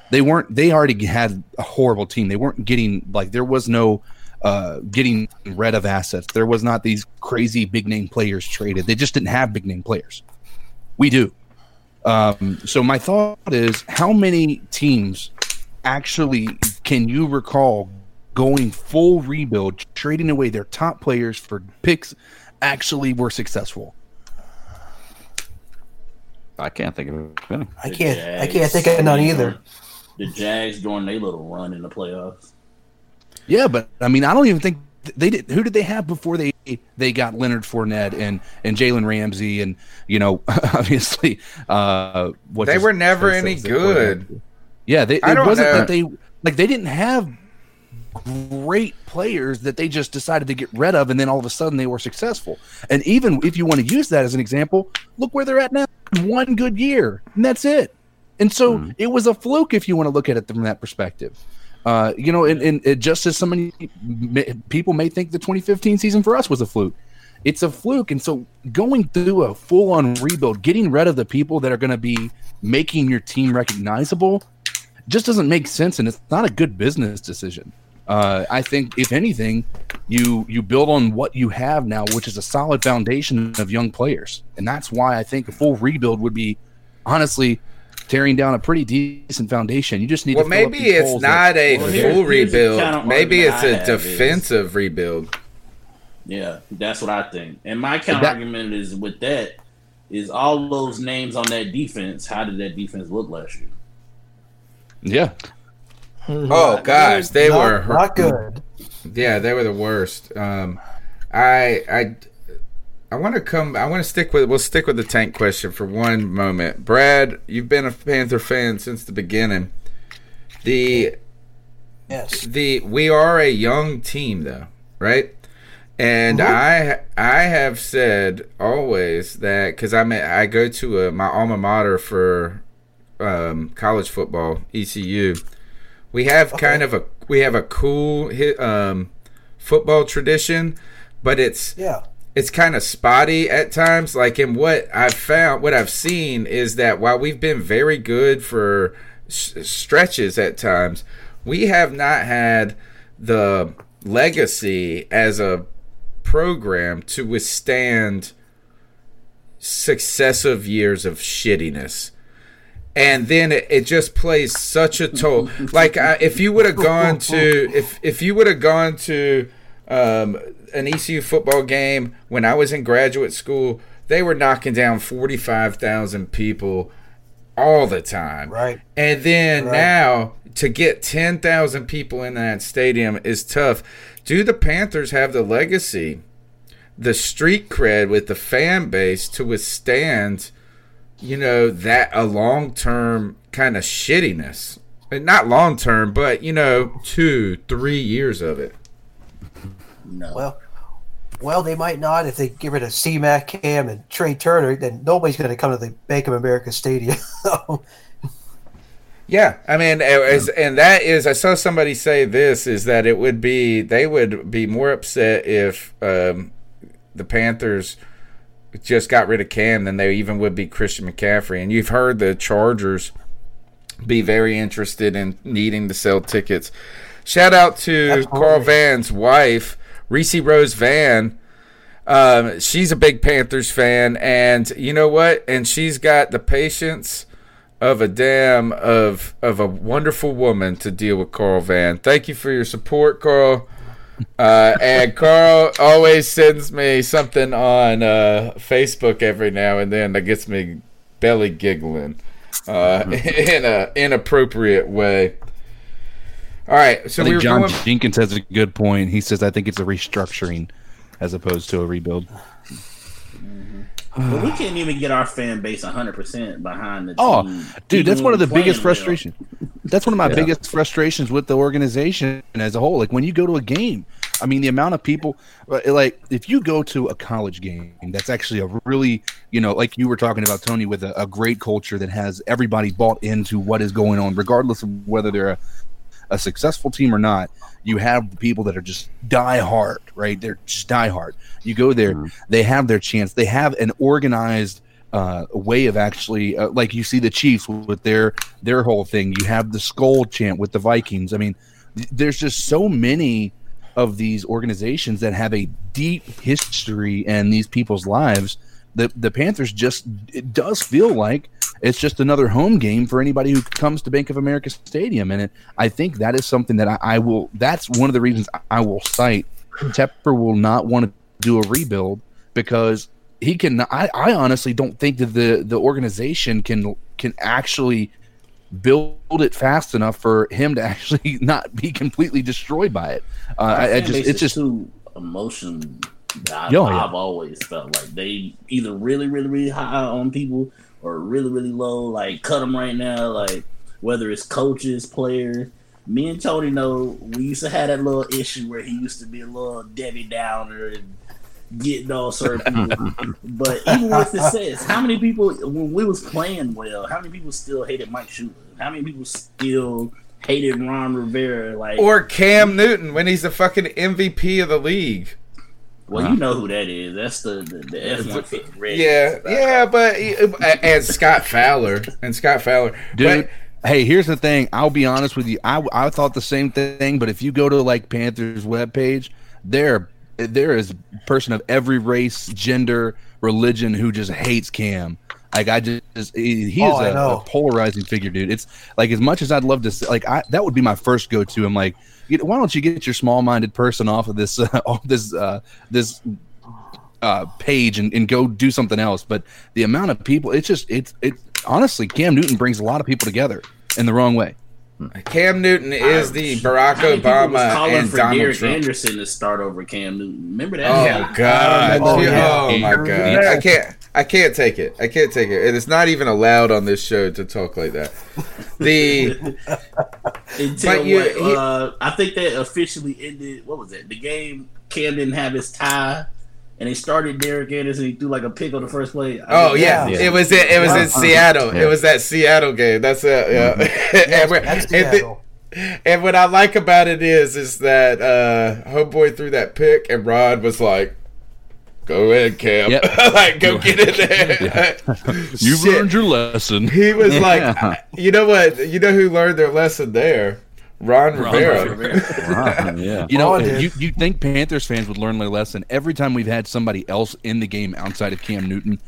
Speaker 4: They weren't. They already had a horrible team. They weren't getting like there was no uh, getting rid of assets. There was not these crazy big name players traded. They just didn't have big name players. We do. Um, so my thought is, how many teams actually can you recall going full rebuild, trading away their top players for picks, actually were successful?
Speaker 5: I can't think of any.
Speaker 6: I can't. I can't think of none either.
Speaker 7: The Jags during their little run in the playoffs.
Speaker 4: Yeah, but I mean, I don't even think they did. Who did they have before they they got Leonard Fournette and and Jalen Ramsey and you know obviously uh what's
Speaker 2: They
Speaker 4: his
Speaker 2: were never any
Speaker 4: that was their quarterback?
Speaker 2: good.
Speaker 4: Yeah, they,
Speaker 2: I
Speaker 4: it
Speaker 2: don't
Speaker 4: wasn't
Speaker 2: know.
Speaker 4: that they like they didn't have great players that they just decided to get rid of, and then all of a sudden they were successful. And even if you want to use that as an example, look where they're at now. One good year, and that's it. And so
Speaker 2: Hmm.
Speaker 4: it was a fluke if you want to look at it from that perspective. Uh, you know, and, and it, just as so many people may think the 2015 season for us was a fluke, it's a fluke. And so going through a full on rebuild, getting rid of the people that are going to be making your team recognizable, just doesn't make sense, and it's not a good business decision. Uh, I think, if anything, you you build on what you have now, which is a solid foundation of young players, and that's why I think a full rebuild would be, honestly, tearing down a pretty decent foundation. You just need
Speaker 2: Well,
Speaker 4: to. fill up
Speaker 2: maybe it's
Speaker 4: holes that-
Speaker 2: not a
Speaker 7: Well,
Speaker 2: full
Speaker 7: here's the
Speaker 2: rebuild.
Speaker 7: counter
Speaker 2: Maybe it's
Speaker 7: I
Speaker 2: a
Speaker 7: have is-
Speaker 2: defensive rebuild.
Speaker 7: Yeah, that's what I think. And my counter argument is with that is all those names on that defense. How did that defense look last year?
Speaker 4: Yeah,
Speaker 2: Oh gosh, they
Speaker 6: not,
Speaker 2: were
Speaker 6: not good.
Speaker 2: Yeah, they were the worst. Um, I I I want to come. I want to stick with. We'll stick with the tank question for one moment. Brad, you've been a Panther fan since the beginning. The
Speaker 6: Yes.
Speaker 2: the we are a young team though, right? And I I have said always that because I'm a, I go to a, my alma mater for um, college football ECU. We have kind of a we have a cool um, football tradition, but it's
Speaker 6: Yeah.
Speaker 2: it's kind of spotty at times. Like in what I've found, what I've seen is that while we've been very good for s- stretches at times, we have not had the legacy as a program to withstand successive years of shittiness. And then it, it just plays such a toll. Like I, if you would have gone to if if you would have gone to um, an ECU football game when I was in graduate school, they were knocking down forty five thousand people all the time.
Speaker 6: Right.
Speaker 2: And then
Speaker 6: Right.
Speaker 2: now to get 10,000 people in that stadium is tough. Do the Panthers have the legacy, the street cred with the fan base to withstand, you know, that a long term kind of shittiness? And Not long term, but, you know, two, three years of it.
Speaker 7: No.
Speaker 6: Well, well, they might not if they get rid of C-Mac Cam and Trai Turner. Then nobody's going to come to the Bank of America Stadium.
Speaker 2: Yeah, I mean, as, and that is, I saw somebody say this is that it would be they would be more upset if um, the Panthers just got rid of Cam than they even would be Christian McCaffrey. And you've heard the Chargers be very interested in needing to sell tickets. Shout out to
Speaker 6: Absolutely.
Speaker 2: Carl Van's wife, Reese Rose Van. Um, she's a big Panthers fan, and you know what? And she's got the patience of a damn of of a wonderful woman to deal with Carl Van. Thank you for your support, Carl. Uh, and Carl always sends me something on uh, Facebook every now and then that gets me belly giggling uh, in a inappropriate way. All right, so
Speaker 4: I
Speaker 2: we
Speaker 4: think
Speaker 2: were
Speaker 4: John
Speaker 2: going.
Speaker 4: Jenkins has a good point. He says I think it's a restructuring as opposed to a rebuild.
Speaker 7: But we can't even get our fan base 100% behind the team.
Speaker 4: Oh, dude, that's one of the biggest frustrations. That's one of my
Speaker 5: Yeah.
Speaker 4: biggest frustrations with the organization as a whole. Like when you go to a game, I mean, the amount of people, uh, like if you go to a college game, that's actually a really, you know, like you were talking about Tony, with a, a great culture that has everybody bought into what is going on, regardless of whether they're a, a successful team or not. You have the people that are just die hard, right? They're just die hard. You go there, they have their chance. They have an organized uh, way of actually, uh, like you see the Chiefs with their their whole thing. You have the skull chant with the Vikings. I mean, th- there's just so many of these organizations that have a deep history in these people's lives. The the Panthers just it does feel like it's just another home game for anybody who comes to Bank of America Stadium, and it, I think that is something that I, I will. That's one of the reasons I will cite. Tepper will not want to do a rebuild because he can. I, I honestly don't think that the the organization can can actually build it fast enough for him to actually not be completely destroyed by it. Uh, I, I just it's just
Speaker 7: too emotion. I,
Speaker 4: Yeah, yeah.
Speaker 7: I've always felt like they either really, really, really high on people or really, really low. Like cut them right now. Like whether it's coaches, players. Me and Tony know we used to have that little issue where he used to be a little Debbie Downer and getting all certain people. but even with the says, how many people when we was playing well, how many people still hated Mike Shula? How many people still hated Ron Rivera? Like
Speaker 2: Or Cam Newton when he's the fucking MVP of the league.
Speaker 7: Well, you know who that is. That's the the, the F one fifty red.
Speaker 2: Yeah, yeah, but and Scott Fowler and Scott Fowler,
Speaker 4: dude. hey, here's the thing. I'll be honest with you. I, I thought the same thing, but if you go to like Panthers webpage, there there is a person of every race, gender, religion who just hates Cam. Like I just he,
Speaker 6: Oh,
Speaker 4: is
Speaker 6: I
Speaker 4: a, a polarizing figure, dude. It's like as much as I'd love to say, like I that would be my first go to. I'm like, why don't you get your small minded person off of this uh, off this uh, this uh, page and, and go do something else. But the amount of people, it's just it's it. Honestly, Cam Newton brings a lot of people together in the wrong way.
Speaker 2: Cam Newton is the Barack
Speaker 7: How many people was
Speaker 2: Obama
Speaker 7: calling
Speaker 2: and
Speaker 7: for
Speaker 2: Donald
Speaker 7: Derek
Speaker 2: Trump.
Speaker 7: Anderson to start over Cam Newton? Remember that?
Speaker 2: Oh
Speaker 7: Yeah.
Speaker 2: God!
Speaker 6: Oh,
Speaker 2: Oh, my God! I can't. I can't take it. I can't take it. And it's not even allowed on this show to talk like that. The
Speaker 7: Until
Speaker 2: But you-
Speaker 7: what,
Speaker 2: he-
Speaker 7: uh, I think that officially ended. What was it? The game. Cam didn't have his tie, and they started Derek Anderson. He threw like a pick on the first play. I
Speaker 2: oh
Speaker 7: think
Speaker 2: yeah,
Speaker 5: Yeah.
Speaker 2: it was in, it was in Seattle.
Speaker 5: Yeah.
Speaker 2: It was that Seattle game. That's it. Yeah. and, we're-
Speaker 6: That's
Speaker 2: and the-
Speaker 6: Seattle.
Speaker 2: and what I like about it is, is that uh, homeboy threw that pick, and Rod was like, "Go ahead, Cam,
Speaker 4: Yep.
Speaker 2: like go get it there."
Speaker 4: You've learned your lesson.
Speaker 2: He was
Speaker 5: Yeah.
Speaker 2: like, "You know what? You know who learned their lesson there? Ron,
Speaker 4: Ron
Speaker 2: Rivera."
Speaker 5: Wow, yeah.
Speaker 4: You know,
Speaker 6: Oh,
Speaker 4: you you think Panthers fans would learn their lesson every time we've had somebody else in the game outside of Cam Newton?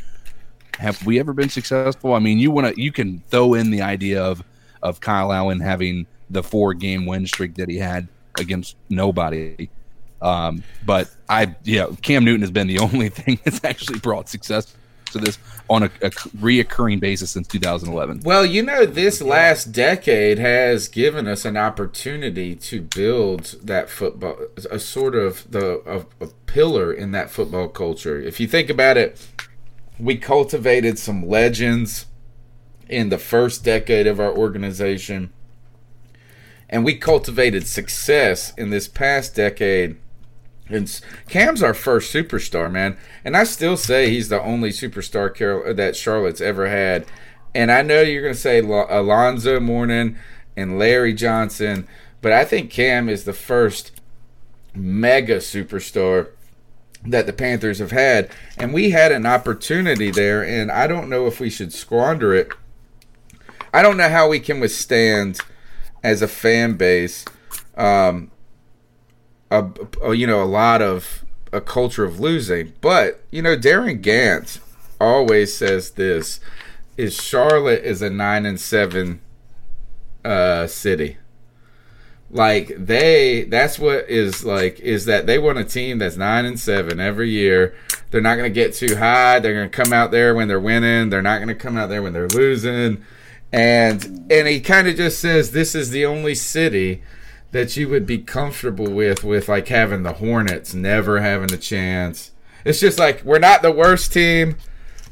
Speaker 4: Have we ever been successful? I mean, you want to you can throw in the idea of of Kyle Allen having the four game win streak that he had against nobody. Um, but I, yeah, Cam Newton has been the only thing that's actually brought success to this on a, a reoccurring basis since 2011.
Speaker 2: Well, you know, this last decade has given us an opportunity to build that football, a sort of the a, a pillar in that football culture. If you think about it, we cultivated some legends in the first decade of our organization, and we cultivated success in this past decade. And Cam's our first superstar, man. And I still say he's the only superstar Carol that Charlotte's ever had. And I know you're going to say Lo- Alonzo Mourning and Larry Johnson, but I think Cam is the first mega superstar that the Panthers have had. And we had an opportunity there, and I don't know if we should squander it. I don't know how we can withstand as a fan base um, a, a you know a lot of a culture of losing. But you know, Darin Gantt always says this: is Charlotte is a nine and seven uh, city. Like they, that's what is like is that they want a team that's nine and seven every year. They're not going to get too high. They're going to come out there when they're winning. They're not going to come out there when they're losing. And and he kind of just says this is the only city that you would be comfortable with with like having the Hornets never having a chance. It's just like we're not the worst team,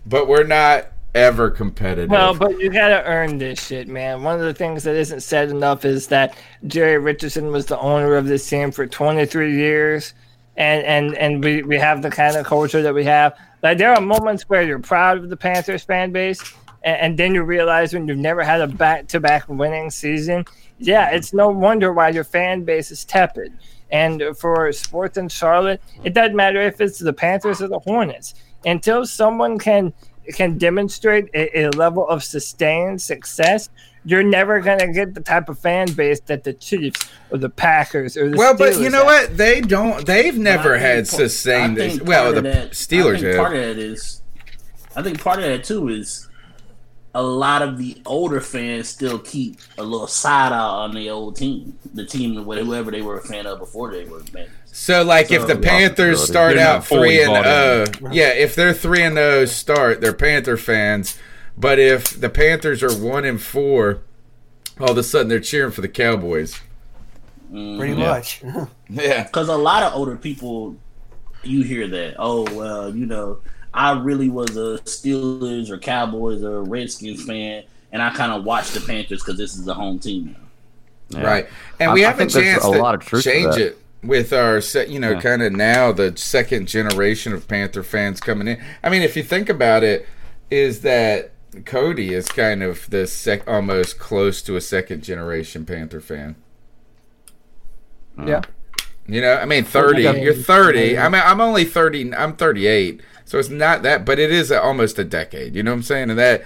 Speaker 2: but we're not ever competitive.
Speaker 3: Well, but you gotta earn this shit, man. One of the things that isn't said enough is that Jerry Richardson was the owner of this team for 23 years, and and and we, we have the kind of culture that we have. Like there are moments where you're proud of the Panthers fan base, and, and then you realize when you've never had a back-to-back winning season, yeah, it's no wonder why your fan base is tepid. And for sports in Charlotte, it doesn't matter if it's the Panthers or the Hornets. Until someone can can demonstrate a, a level of sustained success, you're never gonna get the type of fan base that the Chiefs or the Packers or the
Speaker 2: well, but you know
Speaker 3: have.
Speaker 2: what? They don't. They've never
Speaker 7: I think
Speaker 2: had sustained.
Speaker 7: I
Speaker 2: Well, the
Speaker 7: of that-
Speaker 2: Steelers
Speaker 7: I think part of that is, I think part of that too is a lot of the older fans still keep a little side eye on the old team, the team whoever they were a fan of before they were fans.
Speaker 2: So, like, if the Panthers start
Speaker 4: They're
Speaker 2: out three and
Speaker 4: bought
Speaker 2: oh,
Speaker 4: in.
Speaker 2: Uh, yeah, if they're three and oh start, they're Panther fans. But if the Panthers are one and four, all of a sudden they're cheering for the Cowboys. Mm-hmm.
Speaker 6: Pretty
Speaker 5: Yeah.
Speaker 6: much.
Speaker 2: Yeah,
Speaker 7: Because a lot of older people, you hear that. Oh well, you know, I really was a Steelers or Cowboys or Redskins fan, and I kind of watched the Panthers because this is the home team now.
Speaker 5: Yeah.
Speaker 2: right. And
Speaker 5: I-
Speaker 2: we have a chance
Speaker 5: a
Speaker 2: to
Speaker 5: lot of truth
Speaker 2: change
Speaker 5: that.
Speaker 2: it with our, se- you know,
Speaker 5: Yeah.
Speaker 2: kind of now the second generation of Panther fans coming in. I mean, if you think about it, is that Cody is kind of the sec- almost close to a second generation Panther fan.
Speaker 3: Yeah.
Speaker 2: You know, I mean, thirty.
Speaker 3: Yeah.
Speaker 2: You're thirty. I mean, I'm only thirty. I'm thirty-eight, so it's not that, but it is almost a decade. You know what I'm saying? And that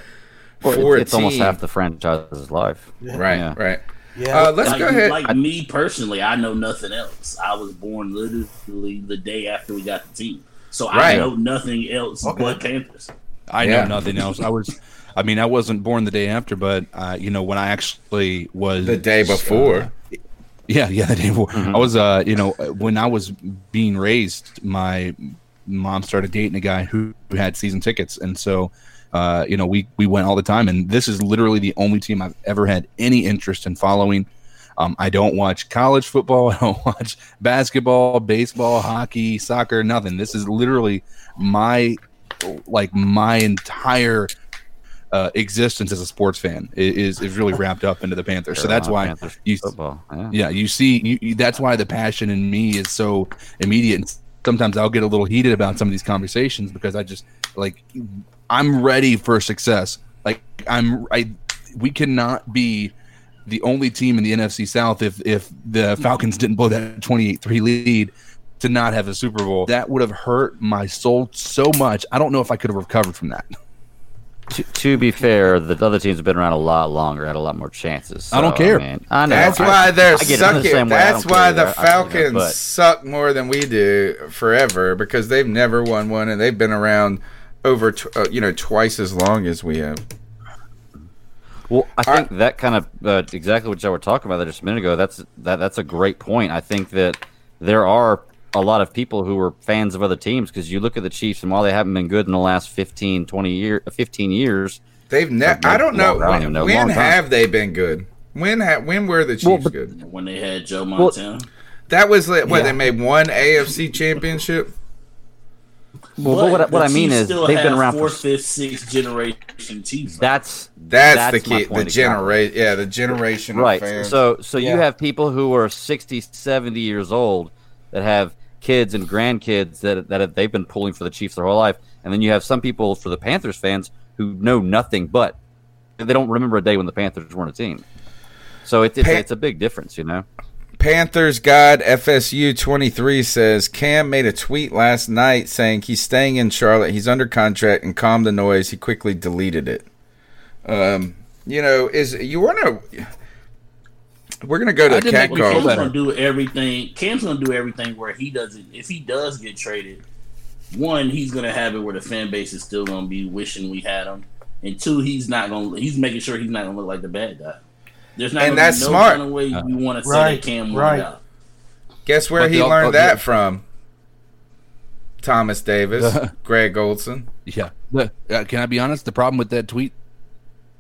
Speaker 5: Well,
Speaker 2: for
Speaker 5: it's, it's almost half the franchise's life.
Speaker 2: right,
Speaker 5: Yeah.
Speaker 2: right.
Speaker 6: Yeah.
Speaker 2: Uh, let's
Speaker 7: like,
Speaker 2: go ahead.
Speaker 7: Like me personally, I know nothing else. I was born literally the day after we got the team, so
Speaker 2: Right.
Speaker 7: I know nothing else
Speaker 6: Okay.
Speaker 7: but Panthers.
Speaker 4: I
Speaker 2: Yeah.
Speaker 4: know nothing else. I was, I mean, I wasn't born the day after, but uh, you know, when I actually was
Speaker 2: the day before.
Speaker 4: uh, yeah, yeah, the day before. I was, uh, you know, when I was being raised, my mom started dating a guy who, who had season tickets, and so, uh, you know, we we went all the time. And this is literally the only team I've ever had any interest in following. Um, I don't watch college football. I don't watch basketball, baseball, hockey, soccer, nothing. This is literally my like my entire uh, existence as a sports fan is is really wrapped up into the Panthers. So that's why
Speaker 5: Panthers
Speaker 4: you
Speaker 5: football. Yeah.
Speaker 4: yeah you see you, you- that's why the passion in me is so immediate. And sometimes I'll get a little heated about some of these conversations because I just like I'm ready for success. Like I'm I we cannot be the only team in the NFC South if if the Falcons didn't blow that 28-3 lead to not have a Super Bowl. That would have hurt my soul so much. I don't know if I could have recovered from that.
Speaker 5: To, to be fair, the other teams have been around a lot longer, had a lot more chances.
Speaker 4: I don't
Speaker 5: So,
Speaker 4: care.
Speaker 5: mean, I know.
Speaker 2: That's
Speaker 5: I-
Speaker 2: why they're
Speaker 5: I get it. The
Speaker 2: sucking.
Speaker 5: same way. I
Speaker 2: That's why
Speaker 5: care
Speaker 2: the
Speaker 5: either. I- I-
Speaker 2: Falcons
Speaker 5: but-
Speaker 2: suck more than we do forever because they've never won one and they've been around over tw- uh, you know twice as long as we have.
Speaker 5: Well, I
Speaker 2: All
Speaker 5: think that kind of uh, exactly what y'all were talking about there just a minute ago. That's that that's a great point. I think that there are a lot of people who were fans of other teams because you look at the Chiefs and while they haven't been good in the last 15, 20 year, 15 years,
Speaker 2: They've never.
Speaker 5: Like,
Speaker 2: I don't know
Speaker 5: long- I don't
Speaker 2: when,
Speaker 5: know,
Speaker 2: when have they been good. When ha- when were the Chiefs
Speaker 5: Well, but-
Speaker 2: good?
Speaker 7: when they had Joe Montana.
Speaker 2: That was like, what
Speaker 6: Yeah.
Speaker 2: they made one AFC championship.
Speaker 5: well, but what, I- what I mean is
Speaker 7: still
Speaker 5: they've been around
Speaker 7: fourth,
Speaker 5: for
Speaker 7: fifth, sixth generation Chiefs.
Speaker 5: that's
Speaker 2: That's,
Speaker 5: That's
Speaker 2: the key. The generation. Yeah, the generation.
Speaker 5: right.
Speaker 2: fans.
Speaker 5: So so
Speaker 6: Yeah.
Speaker 5: you have people who are 60, 70 years old that have kids and grandkids that that have, they've been pulling for the Chiefs their whole life, and then you have some people for the Panthers fans who know nothing but they don't remember a day when the Panthers weren't a team. So it, it's,
Speaker 2: Pan-
Speaker 5: it's a big difference, you know.
Speaker 2: Panthers God FSU 23 says Cam made a tweet last night saying he's staying in Charlotte. He's under contract and calm the noise. He quickly deleted it. Um, you know, is you want to? We're gonna go to
Speaker 4: I
Speaker 2: the
Speaker 4: didn't
Speaker 2: cat
Speaker 4: make
Speaker 7: Well,
Speaker 4: me
Speaker 2: call.
Speaker 7: Cam's gonna do everything. Cam's gonna do everything where he doesn't. If he does get traded, one, he's gonna have it where the fan base is still gonna be wishing we had him, and two, he's not gonna. He's making sure he's not gonna look like the bad guy. There's not
Speaker 2: And that's
Speaker 7: no
Speaker 2: smart.
Speaker 7: kind of way you want to say
Speaker 6: Right,
Speaker 7: that Cam
Speaker 6: right.
Speaker 7: right. out.
Speaker 2: Guess where
Speaker 4: But
Speaker 2: he learned
Speaker 4: they'll-
Speaker 2: that from? Thomas Davis, Greg Olsen.
Speaker 4: Yeah. The- uh, can I be honest? The problem with that tweet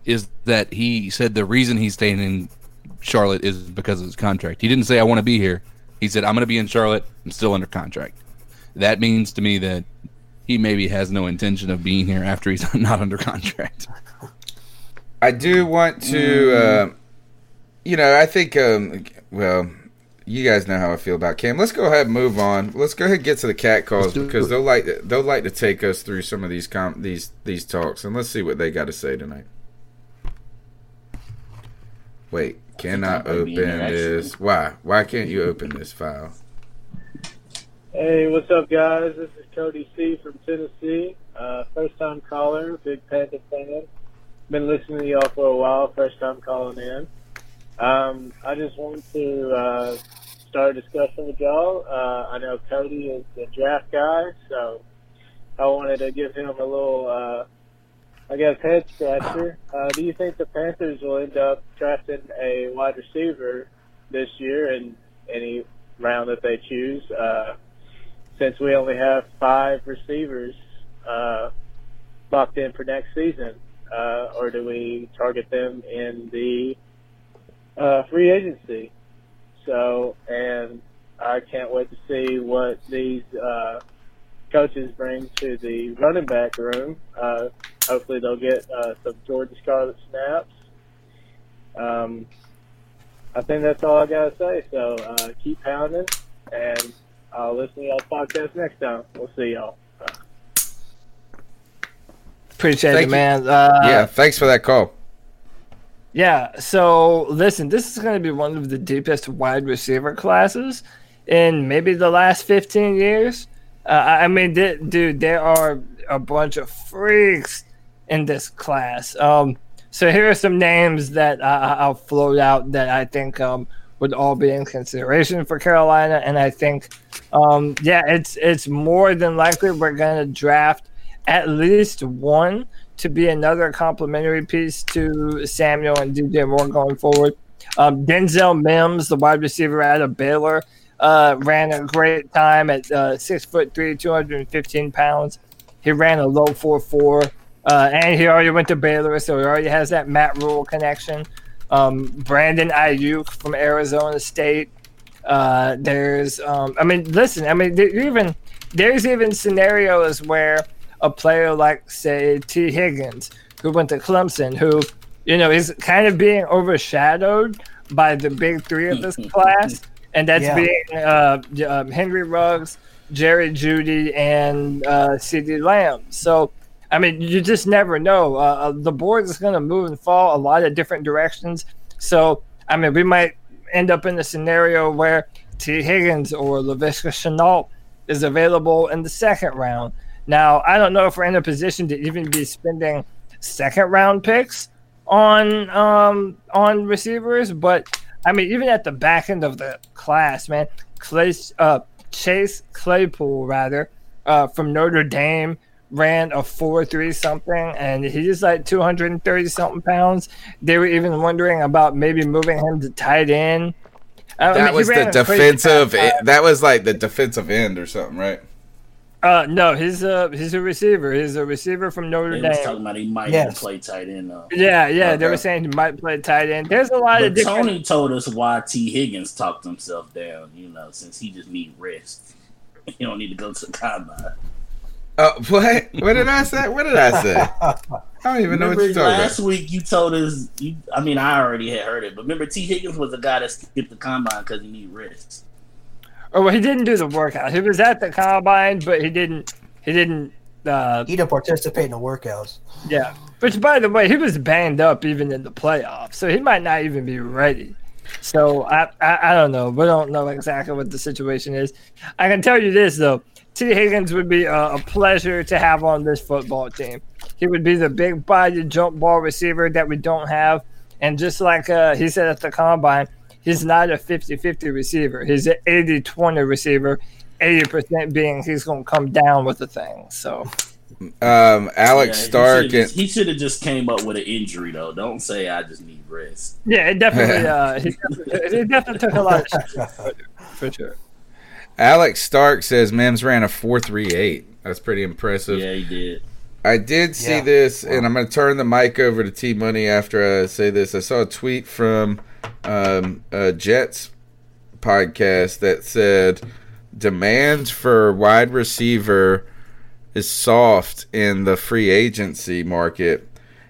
Speaker 4: is that he said the reason he's staying in Charlotte is because of his contract. He didn't say I want to be here. He said I'm going to be in Charlotte. I'm still under contract. That means to me that he maybe has no intention of being here after he's not under contract.
Speaker 2: I do want to, uh, you know, I think, um, well, you guys know how I feel about Cam. Let's go ahead and move on. Let's go ahead and get to the cat calls because
Speaker 4: it.
Speaker 2: they'll like they'll like to take us through some of these com- these these talks, and let's see what they got to say tonight. Wait, cannot open
Speaker 7: in there, actually.
Speaker 2: this. Why? Why can't you open this file?
Speaker 8: Hey, what's up, guys? This is Cody C from Tennessee. Uh, first time caller, big Panther fan. Been listening to y'all for a while. First time calling in. Um, I just wanted to uh, start a discussion with y'all. Uh, I know Cody is the draft guy, so I wanted to give him a little, uh, I guess, head scratcher. Uh, do you think the Panthers will end up drafting a wide receiver this year in any round that they choose? Uh, since we only have five receivers uh, locked in for next season, uh, or do we target them in the uh, free agency? So, and I can't wait to see what these uh, coaches bring to the running back room. Uh, hopefully, they'll get uh, some Jordan Scarlett snaps. Um, I think that's all I gotta say. So uh, keep pounding, and I'll listen to y'all's podcast next time. We'll see y'all.
Speaker 3: Appreciate
Speaker 2: Thank
Speaker 3: it,
Speaker 2: you.
Speaker 3: man. Uh,
Speaker 2: yeah, thanks for that call.
Speaker 3: Yeah, so listen, this is going to be one of the deepest wide receiver classes in maybe the last 15 years. Uh, I I mean, th- dude, there are a bunch of freaks in this class. Um, so here are some names that I'll float out that I think um, would all be in consideration for Carolina, and I think, um, yeah, it's it's more than likely we're going to draft at least one to be another complementary piece to Samuel and DJ Moore going forward. Um, Denzel Mims, the wide receiver out of Baylor, uh, ran a great time at uh, six foot three, two hundred and fifteen pounds. He ran a low four four, uh, and he already went to Baylor, so he already has that Matt Rhule connection. Um, Brandon Aiyuk from Arizona State. Uh, there's, um, I mean, listen, I mean, there even there's even scenarios where a player like, say, Tee Higgins, who went to Clemson, who, you know, is kind of being overshadowed by the big three of this class, and that's
Speaker 6: Yeah.
Speaker 3: being uh, um, Henry Ruggs, Jerry Jeudy, and uh, CeeDee Lamb. So, I mean, you just never know. Uh, uh, the board is going to move and fall a lot of different directions. So, I mean, we might end up in a scenario where Tee Higgins or Laviska Shenault is available in the second round. Now, I don't know if we're in a position to even be spending second round picks on um, on receivers, but I mean, even at the back end of the class, man, Clay, uh, Chase Claypool, rather, uh, from Notre Dame, ran a four three something, and he's just like two hundred and thirty something pounds. They were even wondering about maybe moving him to tight end. I
Speaker 2: That
Speaker 3: he
Speaker 2: was the
Speaker 3: ran a crazy
Speaker 2: defensive.
Speaker 3: fast
Speaker 2: that was like the defensive end or something, right?
Speaker 3: Uh, no, he's a he's a receiver. He's a receiver from Notre Dame.
Speaker 7: They was talking about he might
Speaker 6: Yes.
Speaker 7: play tight end though.
Speaker 3: Yeah, yeah, they were saying he might play tight end. There's a lot of different.
Speaker 7: Tony told us why Tee Higgins talked himself down. You know, since he just need rest. He don't need to go to the combine.
Speaker 2: Uh, what? What did I say? What did I say? I don't even know what you're talking
Speaker 7: last
Speaker 2: about.
Speaker 7: week you told us. You, I mean, I already had heard it, but remember Tee Higgins was the guy that skipped the combine because he needed rest.
Speaker 3: Oh, well, he didn't do the workout. He was at the combine, but he didn't. He didn't. Uh,
Speaker 6: He didn't participate in the workouts.
Speaker 3: yeah. Which, by the way, he was banged up even in the playoffs, so he might not even be ready. So I, I, I don't know. We don't know exactly what the situation is. I can tell you this though: Tee Higgins would be a, a pleasure to have on this football team. He would be the big body jump ball receiver that we don't have. And just like uh, he said at the combine, he's not a 50 50 receiver. He's an 80 20 receiver, 80% being he's going to come down with the thing. So,
Speaker 2: Um, Alex
Speaker 7: Yeah,
Speaker 2: Stark
Speaker 7: He should, have just, he should have just came up with an injury though. Don't say I just need rest.
Speaker 3: yeah, it definitely, uh, he, definitely, he definitely took a lot of shit for, for sure.
Speaker 2: Alex Stark says Mims ran a four three eight. That's pretty impressive.
Speaker 7: Yeah, he did.
Speaker 2: I did see
Speaker 6: Yeah.
Speaker 2: this, and I'm going to turn the mic over to T Money after I say this. I saw a tweet from um, a Jets podcast that said demand for wide receiver is soft in the free agency market.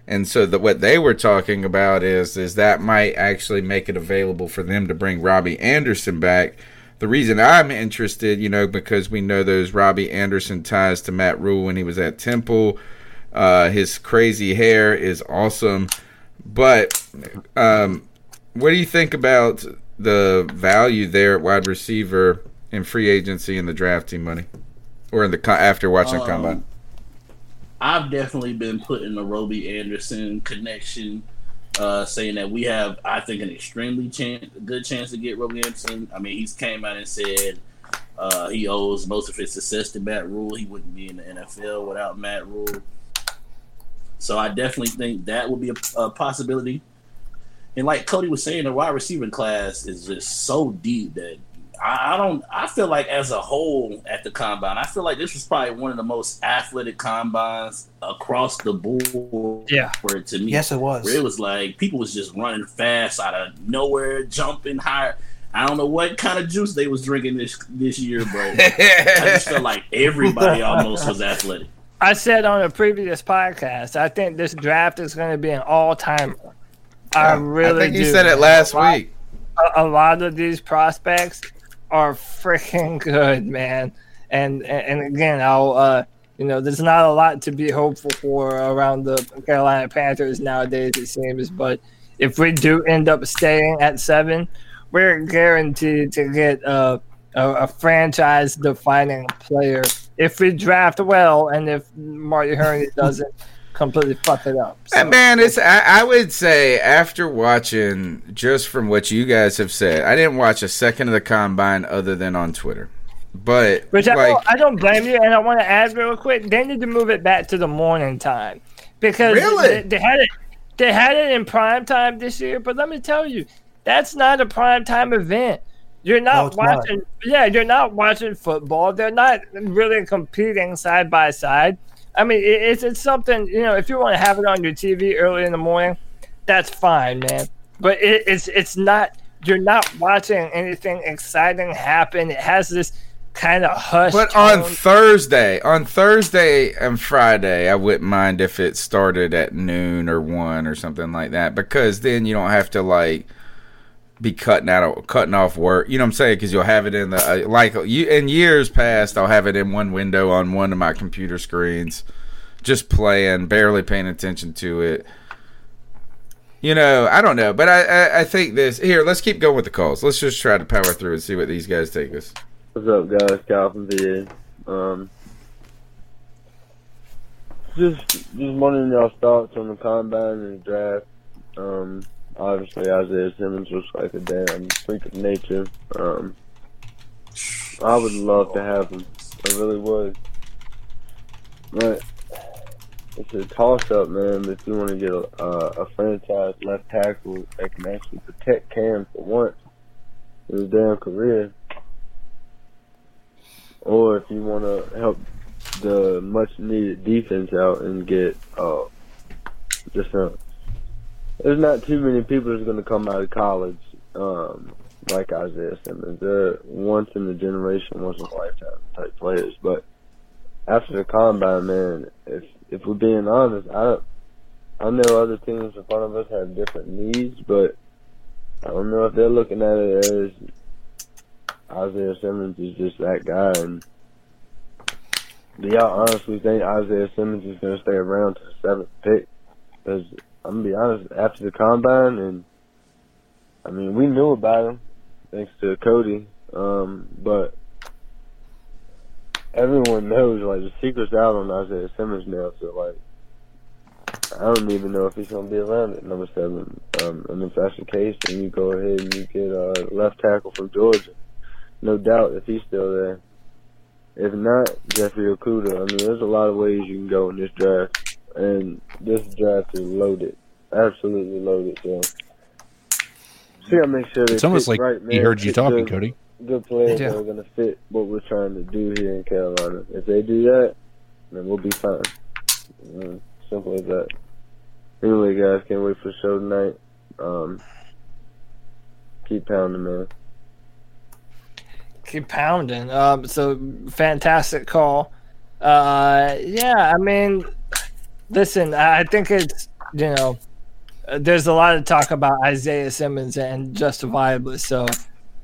Speaker 2: And so that what they were talking about is is that might actually make it available for them to bring Robby Anderson back. The reason I'm interested, you know, because we know those Robby Anderson ties to Matt Rhule when he was at Temple. Uh, his crazy hair is awesome. But um, what do you think about the value there at wide receiver in free agency and the drafting money, or in the after watching the
Speaker 7: Um,
Speaker 2: combine?
Speaker 7: I've definitely been putting the Robby Anderson connection, uh, saying that we have, I think, an extremely chance, good chance to get Anderson. I mean, he's came out and said uh, he owes most of his success to Matt Rhule. He wouldn't be in the NFL without Matt Rhule. So I definitely think that would be a, a possibility. And like Cody was saying, the wide receiving class is just so deep that I, I don't. I feel like as a whole at the combine, I feel like this was probably one of the most athletic combines across the board.
Speaker 3: Yeah.
Speaker 7: For to me,
Speaker 6: Yes, it was.
Speaker 7: where it was like people was just running fast out of nowhere, jumping higher. I don't know what kind of juice they was drinking this this year, bro. I just felt like everybody almost was athletic.
Speaker 3: I said on a previous podcast, I think this draft is going to be an all timer. I really
Speaker 2: I think you
Speaker 3: do.
Speaker 2: said it last
Speaker 3: A lot-
Speaker 2: week.
Speaker 3: A, a lot of these prospects are freaking good, man. And and, again, I'll uh, you know, there's not a lot to be hopeful for around the Carolina Panthers nowadays, it seems. But if we do end up staying at seven, we're guaranteed to get uh, a, a franchise-defining player if we draft well, and if Marty Hurney doesn't completely fuck it up. So,
Speaker 2: Man, it's I, I would say after watching just from what you guys have said, I didn't watch a second of the combine other than on Twitter. But
Speaker 3: Which I,
Speaker 2: like,
Speaker 3: don't, I don't blame you, and I want to add real quick. They need to move it back to the morning time because
Speaker 2: Really?
Speaker 3: they, they had it. They had it in prime time this year, but let me tell you, that's not a prime time event. You're
Speaker 6: No,
Speaker 3: not
Speaker 6: it's not.
Speaker 3: watching. Yeah, you're not watching football. They're not really competing side by side. I mean, it's it's something you know. If you want to have it on your TV early in the morning, that's fine, man. But it, it's it's not. You're not watching anything exciting happen. It has this kind of hush.
Speaker 2: but on. Thursday, on Thursday and Friday, I wouldn't mind if it started at noon or one or something like that because then you don't have to like be cutting out cutting off work. You know what I'm saying? Because you'll have it in the uh, like you in years past. I'll have it in one window on one of my computer screens, just playing, barely paying attention to it. you know, I don't know, but I, I I think this here. Let's keep going with the calls. Let's just try to power through and see what these guys take us.
Speaker 9: What's up, guys? Cal from VA. Um, just just wondering y'all's thoughts on the combine and the draft. Um, obviously Isaiah Simmons looks like a damn freak of nature. Um, I would love to have him. I really would. But it's a toss up, man. If you want to get a, uh, a franchise left tackle that can actually protect Cam for once in his damn career, or if you want to help the much needed defense out and get uh, just a. There's not too many people that's going to come out of college um, like Isaiah Simmons. They're once in a generation, once in a lifetime type players. But after the combine, man, if if we're being honest, I I know other teams in front of us have different needs, but I don't know if they're looking at it as Isaiah Simmons is just that guy. And do y'all honestly think Isaiah Simmons is going to stay around to the seventh pick? Because I'm gonna be honest, after the combine, and I mean we knew about him thanks to Cody, um, but everyone knows like the secret's out on Isaiah Simmons now. So like, I don't even know if he's gonna be around at number seven. Um, and if that's the case, then you go ahead and you get a left tackle from Georgia. No doubt if he's still there. If not, Jeffrey Okudah. I mean, there's a lot of ways you can go in this draft, and this draft is loaded, absolutely loaded. So, see, I make sure they
Speaker 4: It's almost
Speaker 9: pick
Speaker 4: like
Speaker 9: right,
Speaker 4: he heard you
Speaker 9: Pick
Speaker 4: talking,
Speaker 9: good-
Speaker 4: Cody.
Speaker 9: Good players
Speaker 3: Yeah.
Speaker 9: that are going to fit what we're trying to do here in Carolina. If they do that, then we'll be fine. Uh, simple as that. Anyway, guys, can't wait for the show tonight. Um, keep pounding, man.
Speaker 3: keep pounding. Um, so fantastic call. Uh, yeah, I mean, listen, I think it's you know, uh, there's a lot of talk about Isaiah Simmons and justifiably so.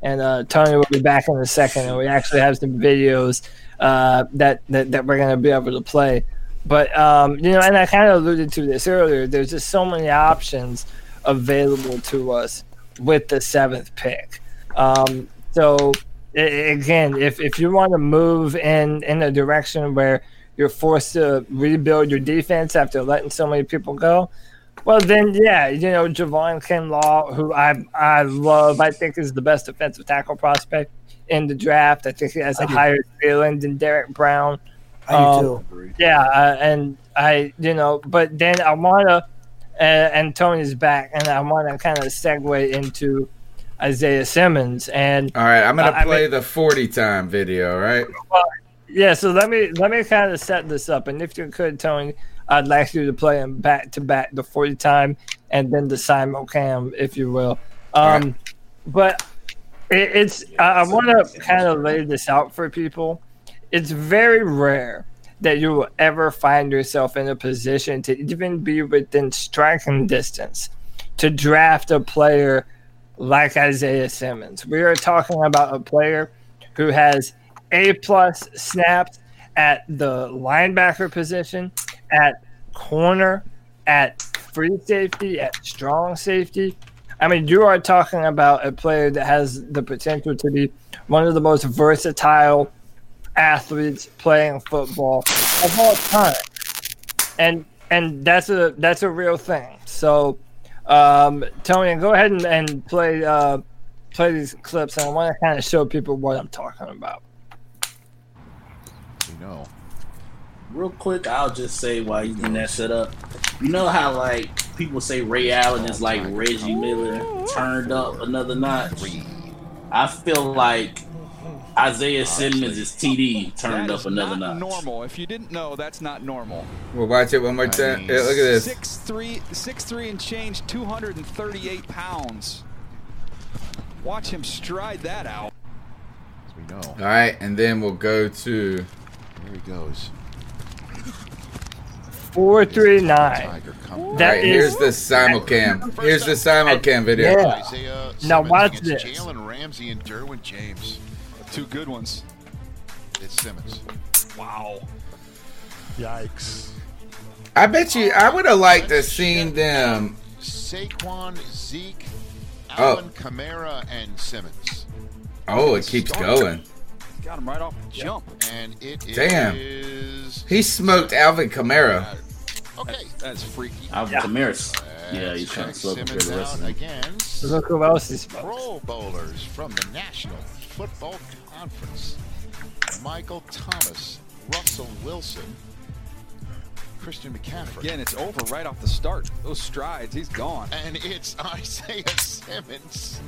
Speaker 3: And uh, Tony will be back in a second, and we actually have some videos uh, that, that that we're gonna be able to play. But um, you know, and I kind of alluded to this earlier. There's just so many options available to us with the seventh pick. Um, so again, if, if you want to move in in a direction where you're forced to rebuild your defense after letting so many people go, well then yeah, you know Javon Kinlaw, who I I love, I think is the best defensive tackle prospect in the draft. I think he has a
Speaker 6: do.
Speaker 3: higher ceiling than Derrick Brown.
Speaker 6: I
Speaker 3: Um,
Speaker 6: do too.
Speaker 3: Yeah, uh, and I, you know, but then I want to, uh, and Tony's back, and I want to kind of segue into Isaiah Simmons, and
Speaker 2: All right, I'm gonna
Speaker 3: Uh, I
Speaker 2: play
Speaker 3: mean-
Speaker 2: the 40 time video. All right.
Speaker 3: Yeah, so let me let me kind of set this up, and if you could, Tony, I'd like you to play them back to back, the forty time, and then the simulcam, if you will. Um,
Speaker 2: Right.
Speaker 3: But it, it's I, I want to kind of lay this out for people. It's very rare that you will ever find yourself in a position to even be within striking distance to draft a player like Isaiah Simmons. We are talking about a player who has A plus snaps at the linebacker position, at corner, at free safety, at strong safety. I mean, you are talking about a player that has the potential to be one of the most versatile athletes playing football of all time, and and that's a that's a real thing. So, um, Tony, go ahead and, and play uh, play these clips, and I want to kind of show people what I'm talking about.
Speaker 10: We know.
Speaker 7: Real quick, I'll just say while he's getting that set up. You know how like people say Ray Allen is like Reggie Miller turned up another notch. I feel like Isaiah Simmons is TD turned up another
Speaker 10: not
Speaker 7: notch.
Speaker 10: normal. If you didn't know, that's not normal.
Speaker 2: We'll watch it one more time. Yeah, look at this.
Speaker 10: Six three, six three and change, 238 pounds. Watch him stride that out.
Speaker 11: As we know.
Speaker 2: All right, and then we'll go to.
Speaker 11: There he goes.
Speaker 3: Four three nine.
Speaker 11: Tiger come
Speaker 2: All
Speaker 3: That
Speaker 2: right,
Speaker 3: is-
Speaker 2: here's the simulcam. Here's the simulcam video.
Speaker 3: Yeah.
Speaker 11: Uh, Isaiah
Speaker 3: Now
Speaker 11: Simmons
Speaker 3: watch this.
Speaker 11: Jalen Ramsey and Derwin James.
Speaker 10: Two good ones.
Speaker 11: It's Simmons.
Speaker 10: Wow.
Speaker 12: Yikes.
Speaker 2: I bet you I would have liked to seen them
Speaker 11: Saquon, Zeke,
Speaker 2: Oh.
Speaker 11: Alvin Kamara, and Simmons.
Speaker 2: Oh, it keeps going.
Speaker 10: Got him right off the jump.
Speaker 11: And it is.
Speaker 2: Damn. He smoked Alvin Kamara.
Speaker 11: Okay.
Speaker 10: That's freaky.
Speaker 7: Alvin Kamara's. Yeah, he's trying to
Speaker 11: Check
Speaker 7: slow compared
Speaker 11: Simmons
Speaker 7: to the rest
Speaker 11: out
Speaker 7: of them.
Speaker 11: against
Speaker 3: Look who else he smoked.
Speaker 11: Pro Bowlers from the National Football Conference. Michael Thomas, Russell Wilson, Christian McCaffrey.
Speaker 10: Again, it's over right off the start. Those strides, he's gone.
Speaker 11: And it's Isaiah Simmons.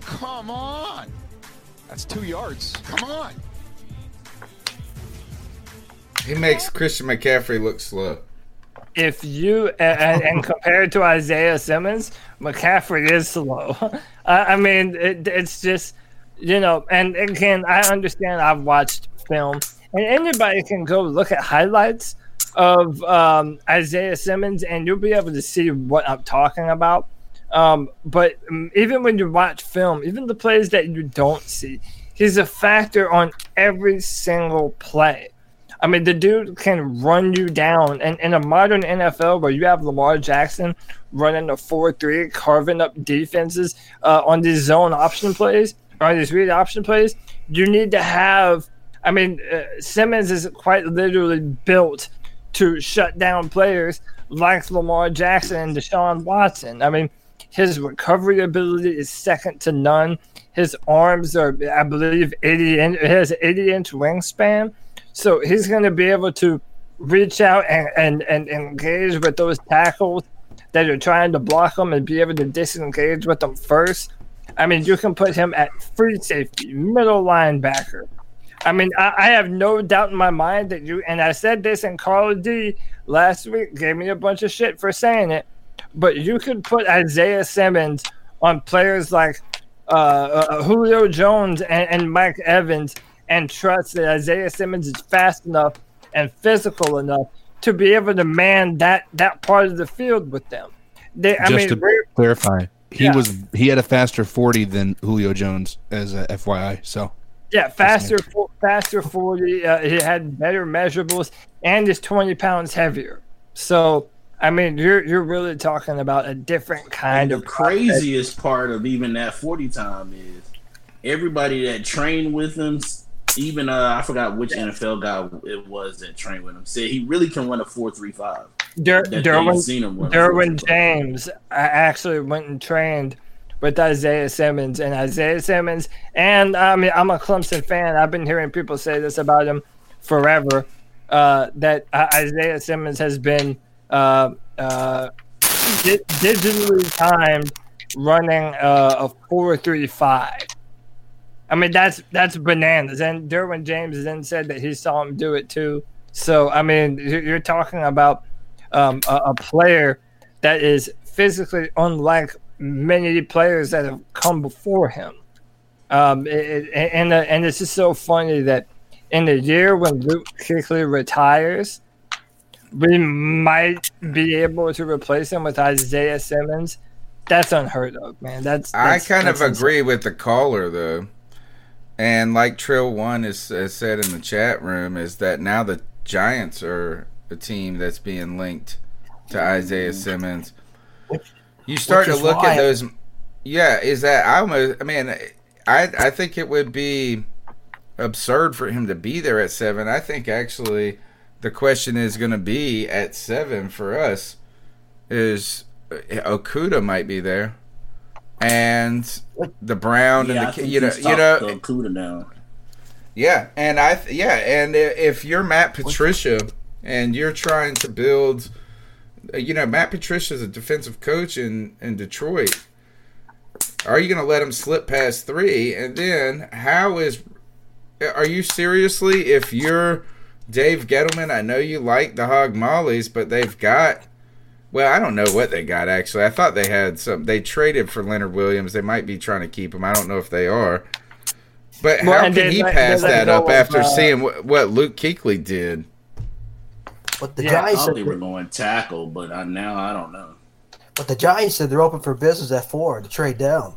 Speaker 11: Come on.
Speaker 10: That's two yards.
Speaker 11: Come on.
Speaker 2: He makes Christian McCaffrey look slow.
Speaker 3: If you and, and compared to Isaiah Simmons, McCaffrey is slow. I, I mean, it, it's just you know. And again, I understand. I've watched film, and anybody can go look at highlights of um, Isaiah Simmons, and you'll be able to see what I'm talking about. Um, but um, even when you watch film, even the plays that you don't see, he's a factor on every single play. I mean, the dude can run you down. And in a modern NFL where you have Lamar Jackson running a 4 3, carving up defenses uh, on these zone option plays, or these read option plays, you need to have. I mean, uh, Simmons is quite literally built to shut down players like Lamar Jackson and Deshaun Watson. I mean, his recovery ability is second to none. His arms are, I believe, 80 in, he has 80 inch wingspan. So he's going to be able to reach out and, and, and engage with those tackles that are trying to block him and be able to disengage with them first. I mean, you can put him at free safety, middle linebacker. I mean, I, I have no doubt in my mind that you, and I said this in Carl D last week, gave me a bunch of shit for saying it, but you could put Isaiah Simmons on players like uh, uh, Julio Jones and, and Mike Evans and trust that Isaiah Simmons is fast enough and physical enough to be able to man that that part of the field with them. They, I
Speaker 4: Just
Speaker 3: mean,
Speaker 4: to clarify, he
Speaker 3: Yeah.
Speaker 4: was he had a faster forty than Julio Jones as a FYI. So
Speaker 3: yeah, faster, faster forty. Uh, he had better measurables and is twenty pounds heavier. So, I mean, you're you're really talking about a different kind
Speaker 7: And
Speaker 3: of
Speaker 7: the craziest part of even that 40 time is everybody that trained with him, even uh, I forgot which NFL guy it was that trained with him, said he really can run a 4.35.
Speaker 3: Der-
Speaker 7: That they've
Speaker 3: Derwin,
Speaker 7: seen him run
Speaker 3: Derwin James I actually went and trained with Isaiah Simmons and Isaiah Simmons. And I mean, I'm a Clemson fan. I've been hearing people say this about him forever. Uh, that uh, Isaiah Simmons has been uh, uh, di- digitally timed running uh, a four three five. I mean, that's that's bananas. And Derwin James then said that he saw him do it too. So I mean, you're, talking about um, a, a player that is physically unlike many players that have come before him. Um, it, it, and uh, and it's just so funny that in the year when Luke Kuechly retires, we might be able to replace him with Isaiah Simmons. That's unheard of, man. That's,
Speaker 2: I
Speaker 3: that's
Speaker 2: kind of
Speaker 3: that's
Speaker 2: agree with the caller though, and like Trill One has, has said in the chat room, is that now the Giants are a team that's being linked to Isaiah Simmons. You start to look
Speaker 6: why-
Speaker 2: at those. Yeah, is that I almost? I mean, I I think it would be absurd for him to be there at seven. I think actually the question is going to be at seven for us is uh, Okudah might be there, and the Brown
Speaker 7: Yeah,
Speaker 2: and the you know you know
Speaker 7: Okudah now.
Speaker 2: yeah, and I th- yeah, and if you're Matt Patricia and you're trying to build, uh, you know, Matt Patricia is a defensive coach in in Detroit. Are you going to let him slip past three? And then how is? Are you seriously? If you're Dave Gettleman, I know you like the Hog Mollies, but they've got. Well, I don't know what they got actually. I thought they had some. They traded for Leonard Williams. They might be trying to keep him. I don't know if they are. But
Speaker 3: Well,
Speaker 2: how can
Speaker 3: they
Speaker 2: he
Speaker 3: let-
Speaker 2: pass
Speaker 3: they let
Speaker 2: that up
Speaker 3: go
Speaker 2: after
Speaker 3: uh,
Speaker 2: seeing what, what Luke Kuechly did?
Speaker 6: But the
Speaker 3: Yeah,
Speaker 6: Giants,
Speaker 7: thought
Speaker 6: said,
Speaker 7: they were going tackle, but I, now I don't know.
Speaker 6: but the Giants said they're open for business at four to trade down.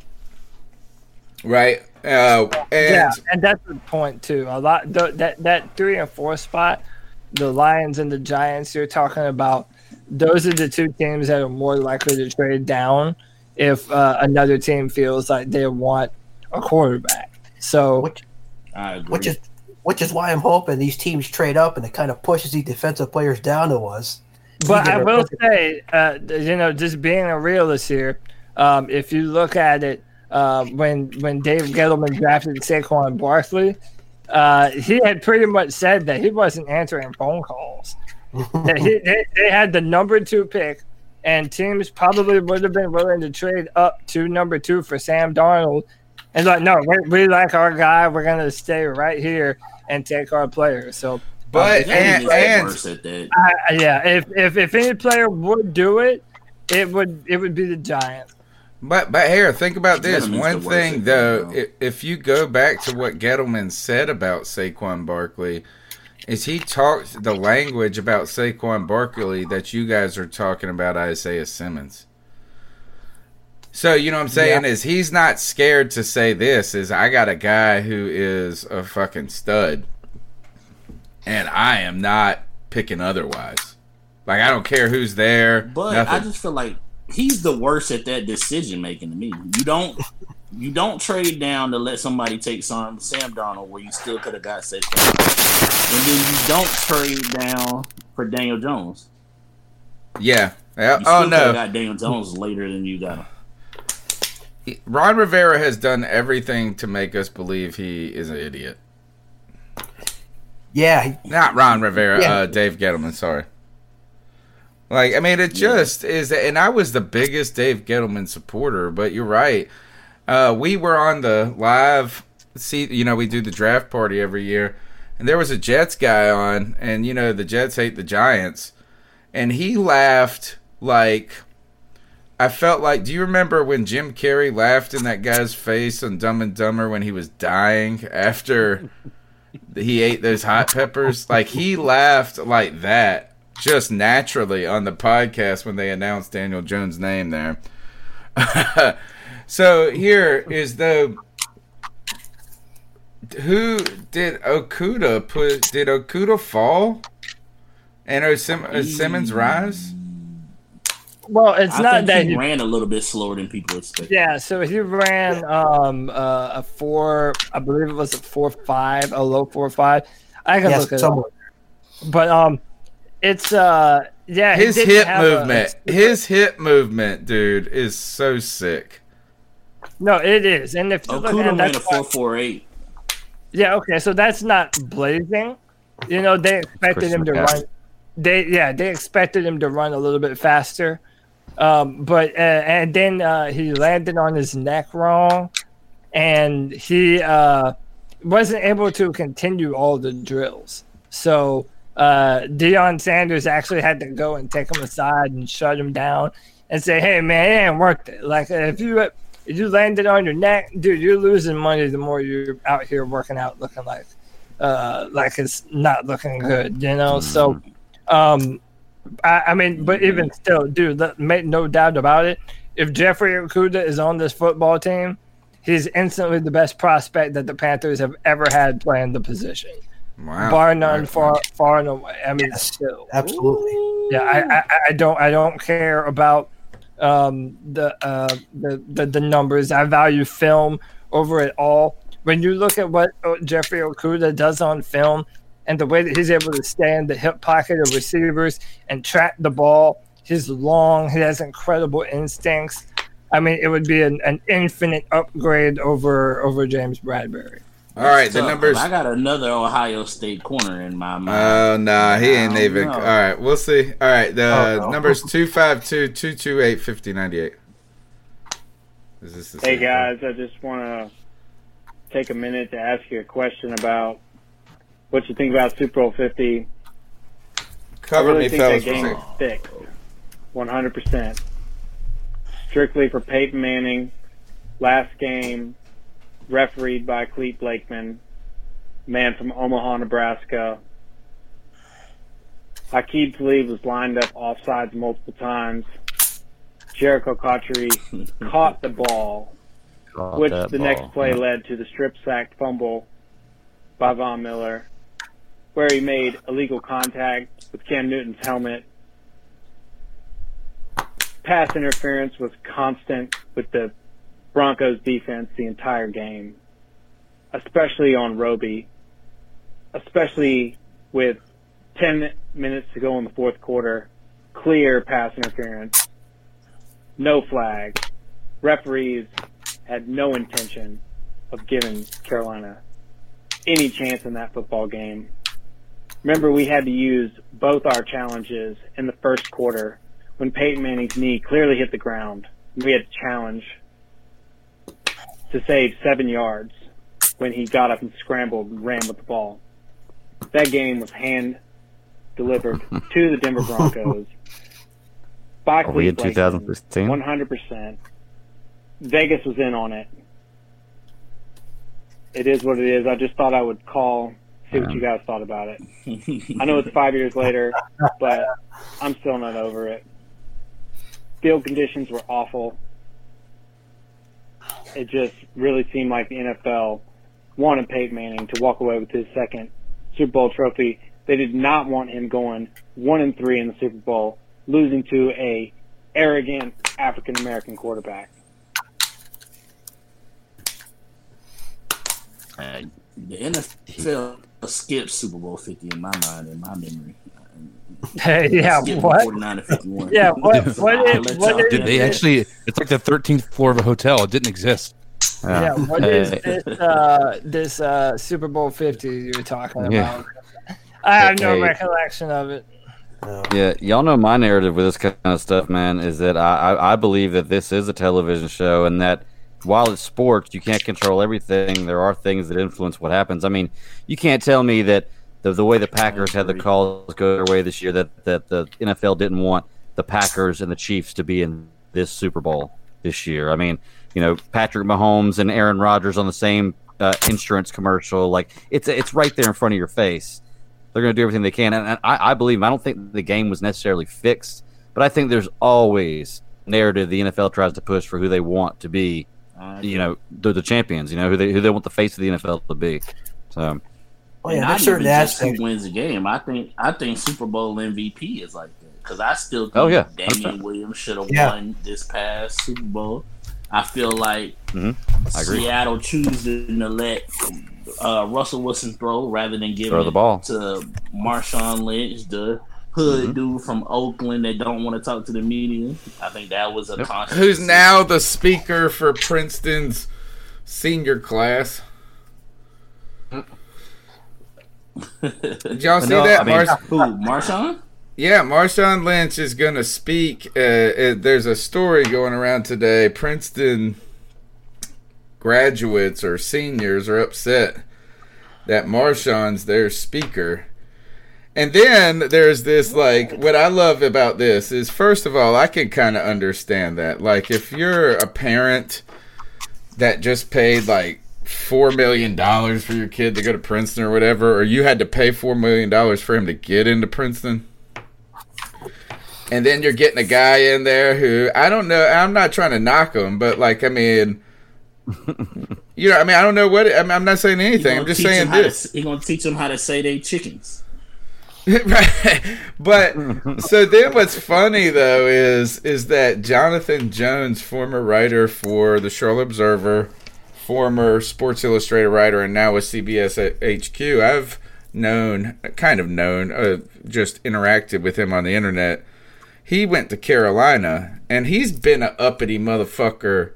Speaker 2: Right. Uh, and
Speaker 3: yeah, and that's the point too. A lot the, that that three and four spot, the Lions and the Giants. You're talking about those are the two teams that are more likely to trade down if uh, another team feels like they want a quarterback. So,
Speaker 6: which, which is which is why I'm hoping these teams trade up and it kind of pushes these defensive players down to us.
Speaker 3: but I will say, uh, you know, just being a realist here, um, if you look at it, uh, when when Dave Gettleman drafted Saquon Barkley, uh, he had pretty much said that he wasn't answering phone calls. that he, they, they had the number two pick, and teams probably would have been willing to trade up to number two for Sam Darnold. And like, no, we, we like our guy. We're gonna stay right here and take our player. So,
Speaker 2: But
Speaker 7: That
Speaker 2: and,
Speaker 7: is
Speaker 2: and
Speaker 7: worst.
Speaker 3: I, yeah, if, if if any player would do it, it would it would be the Giants.
Speaker 2: But but here, think about this.
Speaker 7: Gettleman's
Speaker 2: One thing
Speaker 7: at
Speaker 2: though,
Speaker 7: that,
Speaker 2: i- if you go back to what Gettleman said about Saquon Barkley, is he talked the language about Saquon Barkley that you guys are talking about Isaiah Simmons. So you know what I'm saying is he's not scared to say this is I got a guy who is a fucking stud, and I am not picking otherwise. Like I don't care who's there.
Speaker 7: But
Speaker 2: nothing.
Speaker 7: I just feel like he's the worst at that decision making to me. You don't you don't trade down to let somebody take some Sam Darnold where you still could have got Saquon. And then you don't trade down for Daniel Jones.
Speaker 2: yeah. Yeah.
Speaker 7: You still
Speaker 2: Oh
Speaker 7: could have
Speaker 2: no.
Speaker 7: got Daniel Jones later than you got him.
Speaker 2: Ron Rivera has done everything to make us believe he is an idiot.
Speaker 6: Yeah,
Speaker 2: Not Ron Rivera,
Speaker 6: Yeah.
Speaker 2: uh, Dave Gettleman. Sorry. Like, I mean, it just is, and I was the biggest Dave Gettleman supporter. But you're right. Uh, we were on the live. See, you know, we do the draft party every year, and there was a Jets guy on, and you know, the Jets hate the Giants, and he laughed like. I felt like. Do you remember when Jim Carrey laughed in that guy's face on Dumb and Dumber when he was dying after he ate those hot peppers? Like he laughed like that just naturally on the podcast when they announced Daniel Jones' name there. so here is the who did Okudah put? Did Okudah fall? And Osim- Simmons rise?
Speaker 3: Well, it's
Speaker 7: I
Speaker 3: not
Speaker 7: think
Speaker 3: that
Speaker 7: he
Speaker 3: he,
Speaker 7: ran a little bit slower than people expected.
Speaker 3: yeah. So he ran um uh, a four, I believe it was a four five, a low four five. I can
Speaker 6: yes,
Speaker 3: look at it,
Speaker 6: somewhere.
Speaker 3: up. but um, it's uh yeah.
Speaker 2: His hip
Speaker 3: have a-
Speaker 2: movement, his hip movement, dude, is so sick.
Speaker 3: no, it is, and if you look
Speaker 7: Okudah
Speaker 3: at
Speaker 7: ran a
Speaker 3: that's why-
Speaker 7: four four eight.
Speaker 3: Yeah, okay, so that's not blazing. You know, they expected
Speaker 5: Christian
Speaker 3: him to
Speaker 5: McCaffrey.
Speaker 3: run. They yeah, they expected him to run a little bit faster. Um, but uh, and then uh, he landed on his neck wrong, and he uh, wasn't able to continue all the drills. So uh, Deion Sanders actually had to go and take him aside and shut him down and say, "Hey man, it ain't worth it. Like if you if you landed on your neck, dude, you're losing money the more you're out here working out looking like uh like it's not looking good, you know? So um I, I mean, but even still, dude, let, make no doubt about it. If Jeffrey Okudah is on this football team, he's instantly the best prospect that the Panthers have ever had playing the position,
Speaker 2: Wow.
Speaker 3: bar none,
Speaker 2: Right.
Speaker 3: far far and away. I mean,
Speaker 6: Yes,
Speaker 3: still,
Speaker 6: Absolutely.
Speaker 3: yeah, I, I, I don't I don't care about um, the, uh, the the the numbers. I value film over it all. When you look at what uh, Jeffrey Okudah does on film and the way that he's able to stay in the hip pocket of receivers and track the ball, he's long. He has incredible instincts. I mean, it would be an, an infinite upgrade over over James Bradberry.
Speaker 2: All right, the
Speaker 7: Tough,
Speaker 2: numbers.
Speaker 7: I got another Ohio State corner in my mind.
Speaker 2: Oh nah, he ain't
Speaker 7: I
Speaker 2: even.
Speaker 7: know.
Speaker 2: All right, we'll see. All right, the
Speaker 6: Oh,
Speaker 2: numbers 252-228-5098. Is this the
Speaker 13: Hey
Speaker 2: same
Speaker 13: guys, I just want to take a minute to ask you a question about what you think about Super Bowl 50.
Speaker 2: Cover
Speaker 13: I really
Speaker 2: me,
Speaker 13: think
Speaker 2: fellas.
Speaker 13: that game is fixed, 100%. Strictly for Peyton Manning, last game, refereed by Clete Blakeman, man from Omaha, Nebraska. Hakeem Talib was lined up offsides multiple times. Jerricho Cotchery caught the ball
Speaker 5: Caught
Speaker 13: which the
Speaker 5: ball.
Speaker 13: next play
Speaker 5: Yeah.
Speaker 13: led to the strip sack fumble by Von Miller, where he made illegal contact with Cam Newton's helmet. pass interference was constant with the Broncos defense the entire game, especially on Roby, especially with 10 minutes to go in the fourth quarter, clear pass interference, no flag. Referees had no intention of giving Carolina any chance in that football game. Remember, we had to use both our challenges in the first quarter when Peyton Manning's knee clearly hit the ground. We had to challenge to save seven yards when he got up and scrambled and ran with the ball. That game was hand delivered to the Denver Broncos by
Speaker 5: Are we in
Speaker 13: Cleve
Speaker 5: 2016?
Speaker 13: One hundred percent. Vegas was in on it. It is what it is. I just thought I would call, see what you guys thought about it. I know it's five years later, but I'm still not over it. Field conditions were awful. It just really seemed like the NFL wanted Peyton Manning to walk away with his second Super Bowl trophy. They did not want him going one and three in the Super Bowl, losing to a arrogant African American quarterback.
Speaker 7: Uh, the NFL skipped Super Bowl 50 in my mind, in my memory.
Speaker 3: Hey, yeah, what?
Speaker 7: 49 to 51.
Speaker 3: Yeah, what?
Speaker 7: So
Speaker 3: What?
Speaker 7: I'll
Speaker 3: Is,
Speaker 7: let
Speaker 3: what
Speaker 4: Did they actually? It's like the 13th floor of a hotel. It didn't exist.
Speaker 3: Yeah, what is
Speaker 5: Hey.
Speaker 3: this? Uh, this uh, Super Bowl Fifty you were talking
Speaker 5: Yeah.
Speaker 3: about? I have no
Speaker 5: Hey.
Speaker 3: recollection of it.
Speaker 5: Yeah, y'all know my narrative with this kind of stuff, man, is that I, I, I believe that this is a television show and that while it's sports, you can't control everything. There are things that influence what happens. I mean, you can't tell me that the, the way the Packers had the calls go their way this year, that, that the NFL didn't want the Packers and the Chiefs to be in this Super Bowl this year. I mean, you know, Patrick Mahomes and Aaron Rodgers on the same uh, insurance commercial. Like, it's, it's right there in front of your face they're going to do everything they can. And, and I, I believe, I don't think the game was necessarily fixed, but I think there's always narrative the NFL tries to push for who they want to be, you know, the, the champions, you know, who they, who they want the face of the NFL to be. So,
Speaker 6: Oh, yeah,
Speaker 7: not
Speaker 6: there's certain
Speaker 7: even just who wins the game. I think I think Super Bowl MVP is like that because I still think
Speaker 5: Oh, yeah.
Speaker 7: Damien Williams should have
Speaker 6: Yeah.
Speaker 7: won this past Super Bowl. I feel like
Speaker 5: Mhm. I agree.
Speaker 7: Seattle choosing to let uh, Russell Wilson throw rather than giving
Speaker 5: Throw the
Speaker 7: it
Speaker 5: ball.
Speaker 7: to Marshawn Lynch, the hood
Speaker 5: Mm-hmm.
Speaker 7: dude from Oakland that don't want to talk to the media. I think that was a
Speaker 5: Yep.
Speaker 2: Who's now the speaker for Princeton's senior class? Did y'all see
Speaker 5: No,
Speaker 2: that?
Speaker 5: I mean-
Speaker 2: Mars-
Speaker 7: who Marshawn?
Speaker 2: yeah, Marshawn Lynch is going to speak. Uh, uh, there's a story going around today. Princeton graduates or seniors are upset that Marshawn's their speaker. And then there's this like what I love about this is first of all I can kind of understand that like if you're a parent that just paid like four million dollars for your kid to go to Princeton or whatever, or you had to pay four million dollars for him to get into Princeton, and then you're getting a guy in there who I don't know. I'm not trying to knock him, but like I mean, you know, I mean, I don't know what. I'm, I'm not saying anything. I'm just saying this.
Speaker 7: He's gonna teach them how to say they chickens.
Speaker 2: right. But so then what's funny though is is that Jonathan Jones, former writer for the Charlotte Observer, former Sports Illustrated writer, and now with CBS HQ, I've known, kind of known, uh, just interacted with him on the internet. He went to Carolina, and he's been a uppity motherfucker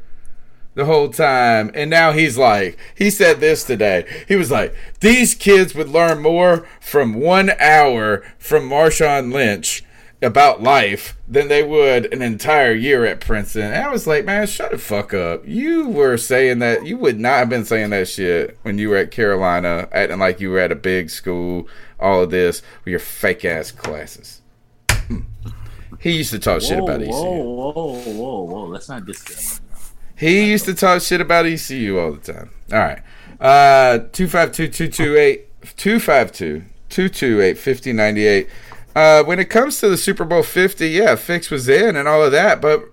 Speaker 2: the whole time. And now he's like, he said this today. He was like, these kids would learn more from one hour from Marshawn Lynch about life than they would an entire year at Princeton. And I was like, man, shut the fuck up. You were saying that, you would not have been saying that shit when you were at Carolina, acting like you were at a big school, all of this, with your fake ass classes. Hmm. He used to talk shit about ECU.
Speaker 7: Whoa, whoa, whoa, whoa! Let's not discuss.
Speaker 2: He used to talk shit about ECU all the time. All right. Uh 252 228 5098. Uh when it comes to the Super Bowl 50, yeah, Fix was in and all of that, but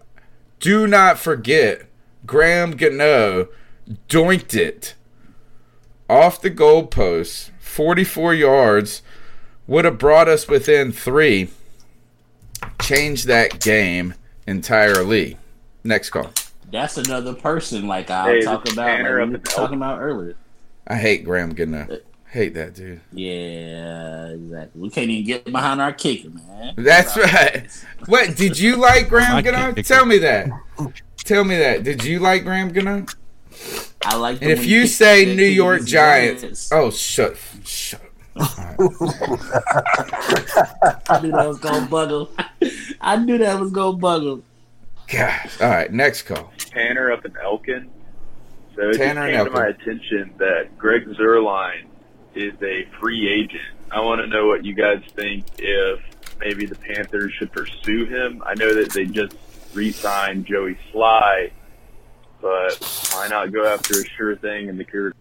Speaker 2: do not forget Graham Gano doinked it off the goalpost, 44 yards, would have brought us within 3 changed that game entirely. Next call.
Speaker 7: That's another person like I
Speaker 13: Hey,
Speaker 7: was talking about, like we were talking about earlier.
Speaker 2: I hate Graham Gano. Hate that dude.
Speaker 7: Yeah, exactly. We can't even get behind our kicker, man.
Speaker 2: That's right. What did you like Graham
Speaker 5: My
Speaker 2: Gano? Tell me that. Tell me that. Did you like Graham Gano?
Speaker 7: I like.
Speaker 2: And if you say New York Giants, oh shut, shut.
Speaker 7: I knew that was gonna bug him. I knew that was gonna bug him.
Speaker 2: God. All right, next call.
Speaker 13: Tanner up in Elkin. So it
Speaker 2: Tanner
Speaker 13: just came to my attention that Greg Zuerlein is a free agent. I want to know what you guys think if maybe the Panthers should pursue him. I know that they just re-signed Joey Slye, but why not go after a sure thing in the career?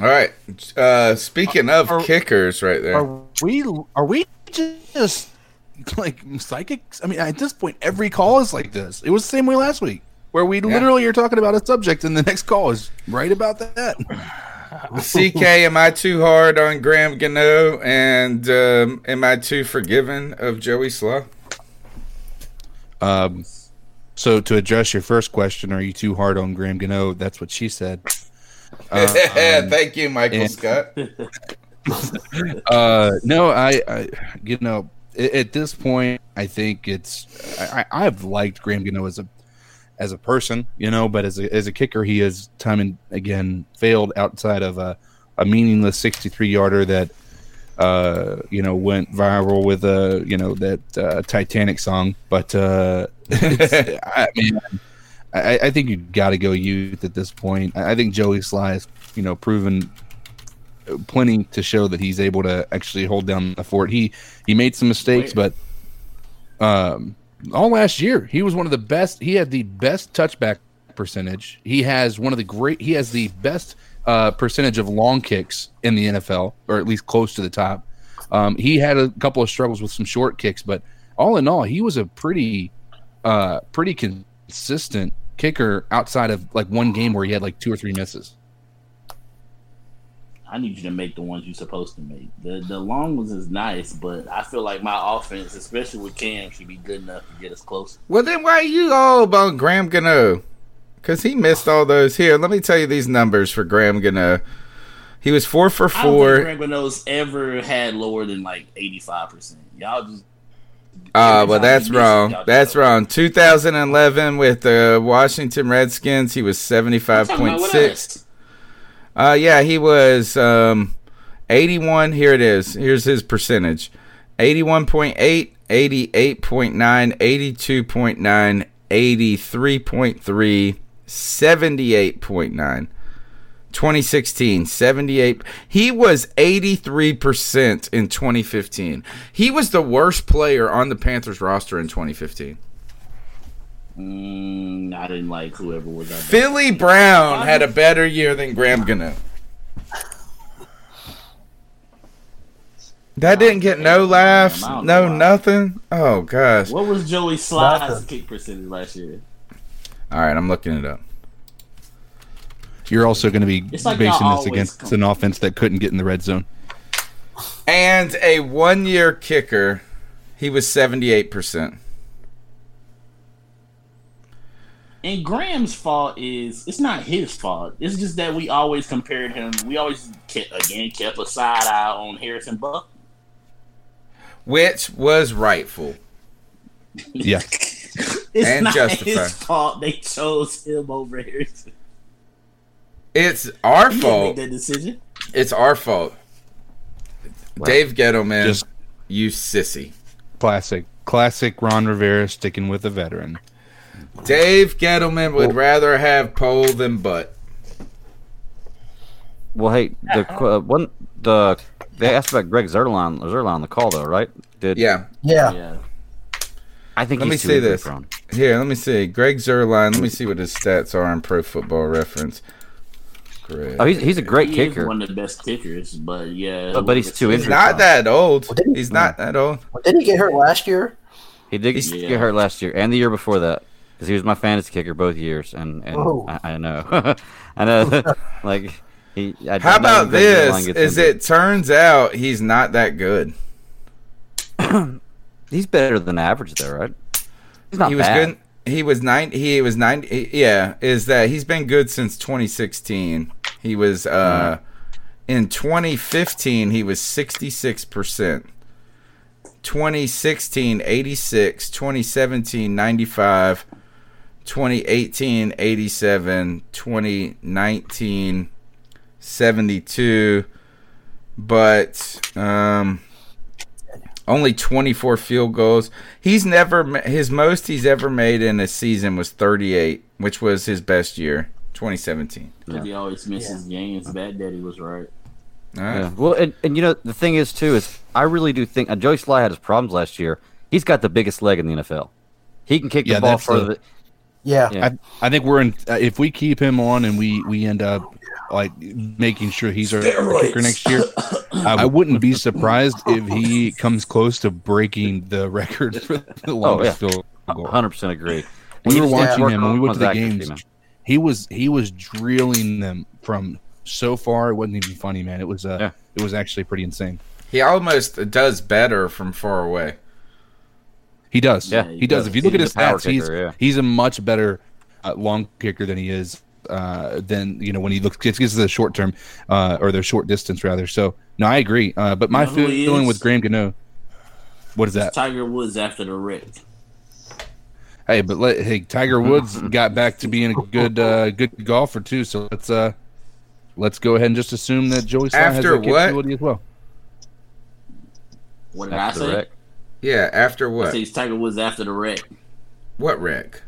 Speaker 2: All right. Uh, speaking of
Speaker 4: Are-
Speaker 2: kickers, right there.
Speaker 4: Are we are we just like psychics? I mean, at this point, every call is like this. It was the same way last week, where we literally are talking about a subject, and the next call is right about that.
Speaker 2: CK, am I too hard on Graham Gano? And um, am I too forgiving of Joey Slye?
Speaker 4: Um, so to address your first question, are you too hard on Graham Gano? That's what she said. Uh, um,
Speaker 2: Thank you, Michael
Speaker 4: and-
Speaker 2: Scott.
Speaker 4: uh, no, I, I, you know, at, at this point, I think it's I, I- I've liked Graham Gano as a as a person, you know, but as a as a kicker, he has time and again failed outside of a, a meaningless sixty three yarder that uh you know went viral with a you know that uh, Titanic song, but uh, I mean. I, I think you got to go youth at this point. I I think Joey Slye has, you know, proven plenty to show that he's able to actually hold down the fort. He he made some mistakes, but um, all last year he was one of the best. He had the best touchback percentage. He has one of the great. He has the best uh, percentage of long kicks in the NFL, or at least close to the top. Um, he had a couple of struggles with some short kicks, but all in all, he was a pretty uh, pretty consistent kicker outside of like one game where he had like two or three misses.
Speaker 7: I need you to make the ones you're supposed to make. The the long ones is nice, but I feel like my offense, especially with Cam, should be good enough to get us close.
Speaker 2: Well, then why are you all about Graham Gano? Because he missed all those. Here, let me tell you these numbers for Graham Gano. He was four for
Speaker 7: I don't think
Speaker 2: four.
Speaker 7: Greg Reynolds ever had lower than like 85 percent. Y'all just
Speaker 2: Ah,
Speaker 7: every
Speaker 2: well, that's wrong. That's wrong. 2011 with the Washington Redskins, he was
Speaker 7: I'm talking about what
Speaker 2: 75.6. Uh, yeah, he was um, 81. Here it is. Here's his percentage 81.8, 88.9, 82.9, 83.3, 78.9. 2016, 78. He was 83% in 2015. He was the worst player on the Panthers roster in 2015.
Speaker 7: Mm, I didn't like whoever was out there.
Speaker 2: Philly Brown had a better year than Graham Gano. That didn't get no laughs, no nothing. Oh gosh!
Speaker 7: What was Joey
Speaker 6: Slye's
Speaker 7: kick percentage last year?
Speaker 2: All right, I'm looking it up.
Speaker 4: You're also going to be
Speaker 7: like
Speaker 4: basing this against
Speaker 7: come-
Speaker 4: an offense that couldn't get in the red zone.
Speaker 2: And a one-year kicker, he was 78 percent.
Speaker 7: And Graham's fault is it's not his fault. It's just that we always compared him. We always kept, again kept a side eye on Harrison Butker.
Speaker 2: which was rightful.
Speaker 4: Yeah.
Speaker 7: It's
Speaker 2: And
Speaker 7: not
Speaker 2: justified.
Speaker 7: his fault they chose him over Harrison.
Speaker 2: It's our
Speaker 7: He didn't make
Speaker 2: fault.
Speaker 7: that decision.
Speaker 2: It's our fault. Dave Gettleman,
Speaker 4: Just
Speaker 2: you sissy.
Speaker 4: classic, classic Ron Rivera sticking with a veteran.
Speaker 2: Dave Gettleman would rather have pole than butt.
Speaker 5: Well, hey, the uh, one the they asked about Greg Zuerlein Zuerlein on the call though, right? Did
Speaker 2: Yeah.
Speaker 6: Yeah.
Speaker 7: Yeah.
Speaker 5: I think
Speaker 2: Let me
Speaker 5: he's too
Speaker 2: see this.
Speaker 5: prone.
Speaker 2: Here, let me see. Greg Zuerlein. Let me see what his stats are on Pro Football Reference. Greg.
Speaker 5: Oh, he's he's a great
Speaker 7: He
Speaker 5: kicker.
Speaker 7: is one of the best kickers, but yeah.
Speaker 5: But- but he's too
Speaker 2: He's
Speaker 5: injured.
Speaker 2: not that old.
Speaker 6: Well, didn't-
Speaker 2: He's not that old.
Speaker 6: Didn't he get hurt last year?
Speaker 5: He did
Speaker 2: He's-
Speaker 5: get hurt last year and the year before that because he was my fantasy kicker both years, and and
Speaker 6: Oh.
Speaker 5: I, I know, I know, like he. I
Speaker 2: How about
Speaker 5: when Greg Zuerlein
Speaker 2: this? Is it turns out he's not that good.
Speaker 5: He's better than average, though, right? not
Speaker 2: he was
Speaker 5: bad.
Speaker 2: good. He was nine. He was nine. Yeah, is that he's been good since 2016. He was uh, in 2015. He was 66 percent. 2016 86 2017 95 2018 87 2019 72 but um only 24 field goals. He's never his most he's ever made in a season was 38, which was his best year, 2017.
Speaker 7: Because he always misses games. Bad Daddy was right.
Speaker 2: All right.
Speaker 5: Yeah. Well, and, and you know the thing is too is I really do think uh, Joey Slye had his problems last year. He's got the biggest leg in the NFL. He can kick
Speaker 4: Yeah,
Speaker 5: the ball
Speaker 4: that's the-
Speaker 5: further.
Speaker 6: Yeah.
Speaker 5: Yeah.
Speaker 4: I, I think we're in. Uh, if we keep him on and we we end up like making sure he's our kicker next year, I wouldn't be surprised if he comes close to breaking the record for the longest
Speaker 5: yeah.
Speaker 4: field goal.
Speaker 5: Hundred percent agree.
Speaker 4: We
Speaker 5: He
Speaker 4: were
Speaker 5: just needs to
Speaker 4: watching him when we went to the
Speaker 5: his
Speaker 4: games.
Speaker 5: man.
Speaker 4: He was he was drilling them from so far. It wasn't even funny, man. It was uh,
Speaker 5: Yeah.
Speaker 4: it was actually pretty insane.
Speaker 2: He almost does better from far away.
Speaker 4: He does.
Speaker 5: Yeah,
Speaker 4: he,
Speaker 5: he
Speaker 4: does.
Speaker 5: does.
Speaker 4: If you look at his
Speaker 5: a power
Speaker 4: stats, he's
Speaker 5: yeah.
Speaker 4: he's a much better uh, long kicker than he is uh, than you know when he looks gets, gets to the short term uh, or the short distance rather. So no, I agree. Uh, but my
Speaker 7: You know who
Speaker 4: feeling with Graham Gano, what is that?
Speaker 7: Tiger Woods after the wreck.
Speaker 4: Hey, but let, hey, Tiger Woods got back to being a good uh, good golfer too. So let's uh, let's go ahead and just assume that Joey Slye has
Speaker 2: After
Speaker 4: that
Speaker 2: what?
Speaker 4: capability as well.
Speaker 7: What did
Speaker 5: After the
Speaker 7: I say?
Speaker 5: wreck.
Speaker 2: Yeah, after
Speaker 7: I
Speaker 2: what?
Speaker 7: say Tiger Woods after the wreck.
Speaker 2: What wreck?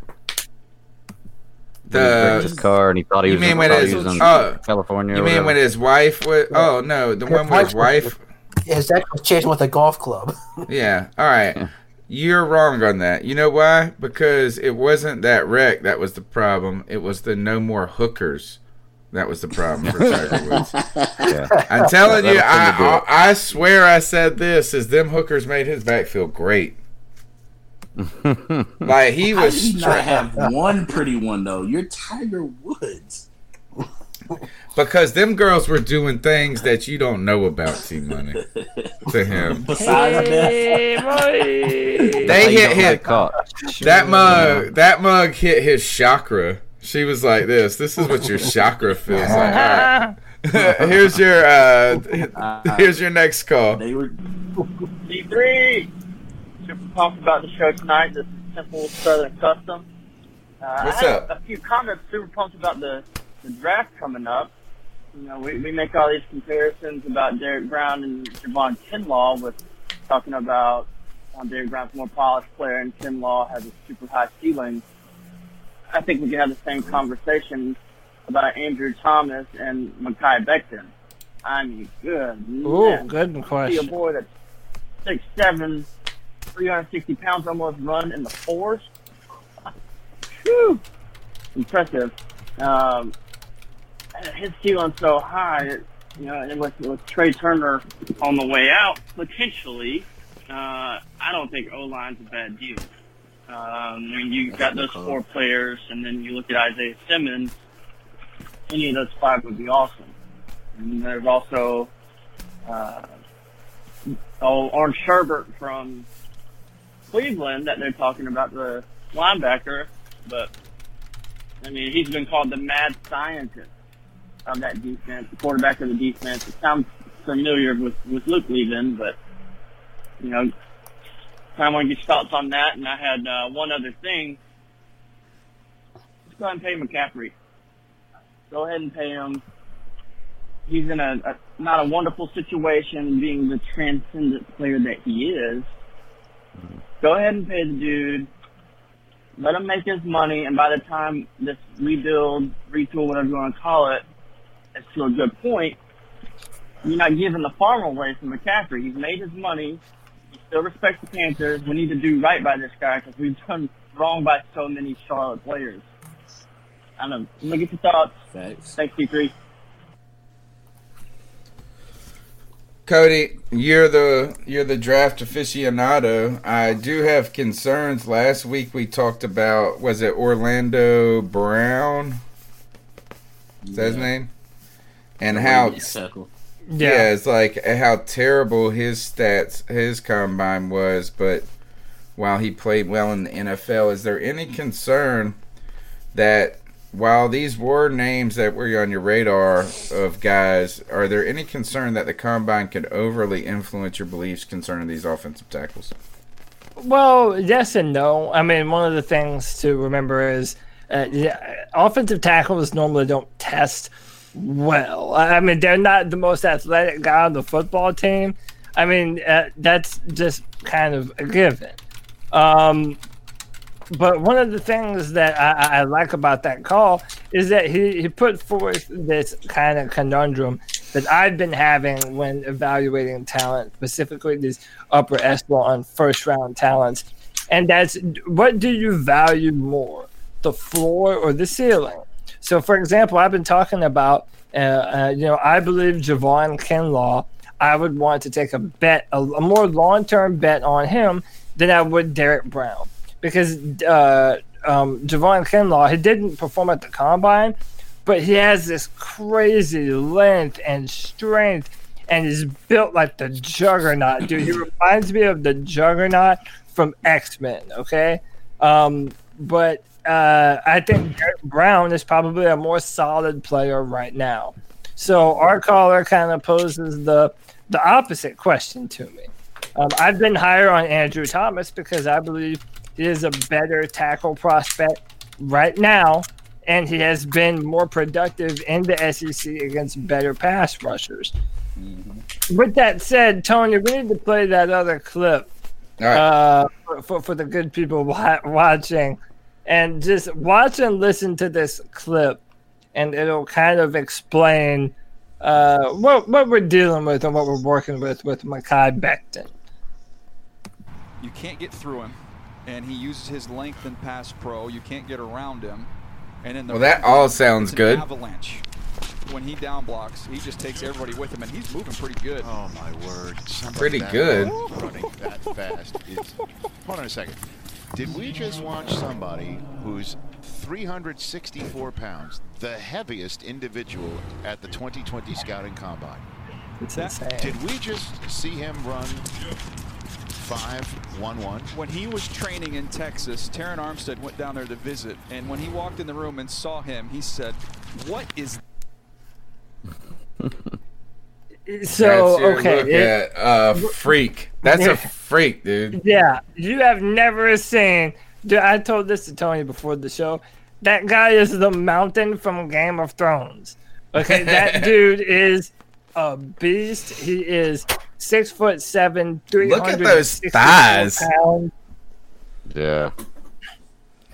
Speaker 5: When he wrecked
Speaker 2: The
Speaker 5: his car and he thought he
Speaker 2: You
Speaker 5: was,
Speaker 2: mean
Speaker 5: in,
Speaker 2: when his-
Speaker 5: he was in
Speaker 2: oh,
Speaker 5: California.
Speaker 2: you mean when his wife was? Oh no, the one where his wife.
Speaker 6: His ex was chasing with a golf club.
Speaker 2: Yeah. All right. You're wrong on that. You know why? Because it wasn't that wreck that was the problem. It was the no more hookers. That was the problem for Tiger Woods.
Speaker 5: Yeah.
Speaker 2: I'm telling you,
Speaker 5: That'll tend to do
Speaker 2: I. I I swear I said this is them hookers made his back feel great. like he
Speaker 7: How did
Speaker 2: was
Speaker 7: not have one pretty one though? You're Tiger Woods.
Speaker 2: because them girls were doing things that you don't know about T Money to him.
Speaker 7: Besides
Speaker 3: Hey, boy.
Speaker 2: They hit
Speaker 5: don't
Speaker 2: hit that mug. That mug hit his chakra. She was like this. This is what your chakra feels like. All right. here's your uh, here's your next call.
Speaker 7: they were
Speaker 12: D3. Super pumped about the show tonight. This is Simple Southern Custom. Uh,
Speaker 2: What's
Speaker 12: I
Speaker 2: up?
Speaker 12: A few comments. Super pumped about the, the draft coming up. You know, we, we make all these comparisons about Derrick Brown and Javon Kinlaw with talking about how Derrick Brown's a more polished player and Kinlaw has a super high ceiling. I think we can have the same conversation about Andrew Thomas and Mekhi Becton. I mean, good.
Speaker 3: Ooh,
Speaker 12: man
Speaker 3: good
Speaker 12: see a boy that's six seven, three hundred sixty pounds, almost run in the fours. Whew. Impressive. Um, his ceiling's so high, you know, and with, with Trai Turner on the way out, potentially, uh, I don't think O line's a bad deal. Um, I mean, you got those four players, and then you look at Isaiah Simmons. Any of those five would be awesome. And there's also uh, oh, Orange Sherbert from Cleveland that they're talking about the linebacker, but I mean he's been called the mad scientist of that defense, the quarterback of the defense. It sounds familiar with with Luke leaving, but you know, I want to get your thoughts on that. And I had uh, one other thing. Let's go ahead and pay McCaffrey. Go ahead and pay him he's in a, a not a wonderful situation being the transcendent player that he is. Go ahead and pay the dude. Let him make his money, and by the time this rebuild, retool, whatever you want to call it, it, is to a good point, you're not giving the farm away from McCaffrey. He's made his money. He still respects the Panthers. We need to do right by this guy because we've done wrong by so many Charlotte players. I don't know. Let me get your thoughts.
Speaker 7: facts.
Speaker 12: Thanks, D3.
Speaker 2: Cody, you're the you're the draft aficionado. I do have concerns. Last week we talked about was it Orlando Brown? Is that his name? And how
Speaker 7: tackle.
Speaker 2: Yeah.
Speaker 3: Yeah.
Speaker 2: it's like how terrible his stats his combine was, but while he played well in the NFL. Is there any concern that while these were names that were on your radar of guys, are there any concern that the combine could overly influence your beliefs concerning these offensive tackles?
Speaker 3: Well, yes and no. I mean, one of the things to remember is uh, yeah, offensive tackles normally don't test well. I mean, they're not the most athletic guy on the football team. I mean, uh, that's just kind of a given. Um, but one of the things that I, I, like about that call is that he, he put forth this kind of conundrum that I've been having when evaluating talent, specifically these upper echelon first round talents. And that's what do you value more, the floor or the ceiling? So, for example, I've been talking about, uh, uh, you know, I believe Javon Kinlaw. I would want to take a bet, a, a more long term bet on him than I would Derrick Brown because uh, um, Javon Kinlaw he didn't perform at the combine, but he has this crazy length and strength, and is built like the Juggernaut, dude. He reminds me of the Juggernaut from X Men. Okay, um, but uh, I think Brown is probably a more solid player right now. So our caller kind of poses the the opposite question to me. Um, I've been higher on Andrew Thomas because I believe he is a better tackle prospect right now, and he has been more productive in the SEC against better pass rushers. Mm-hmm. With that said, Tony, we need to play that other clip uh, for, for, for, the good people watching. And just watch and listen to this clip, and it'll kind of explain uh, what, what we're dealing with and what we're working with with Mekhi Becton.
Speaker 10: You can't get through him and he uses his length and pass pro. You can't get around him. And in the
Speaker 2: well, that all sounds good.
Speaker 10: Avalanche. When he down blocks, he just takes everybody with him, and he's moving pretty good.
Speaker 11: Oh my word! Somebody
Speaker 2: pretty good.
Speaker 11: Running that fast is. Hold on a second. Did we just watch somebody who's 364 pounds, the heaviest individual at the 2020 Scouting Combine?
Speaker 3: That,
Speaker 11: did we just see him run five one one.
Speaker 10: When he was training in Texas, Terron Armstead went down there to visit, and when he walked in the room and saw him, he said, "What is?"
Speaker 3: So okay,
Speaker 2: it, at, uh, freak. That's a freak, dude.
Speaker 3: Yeah, you have never seen. Dude, I told this to Tony before the show. That guy is the mountain from Game of Thrones. Okay, that dude is a beast. He is six foot seven, three
Speaker 2: Look at those thighs. Pounds.
Speaker 5: Yeah.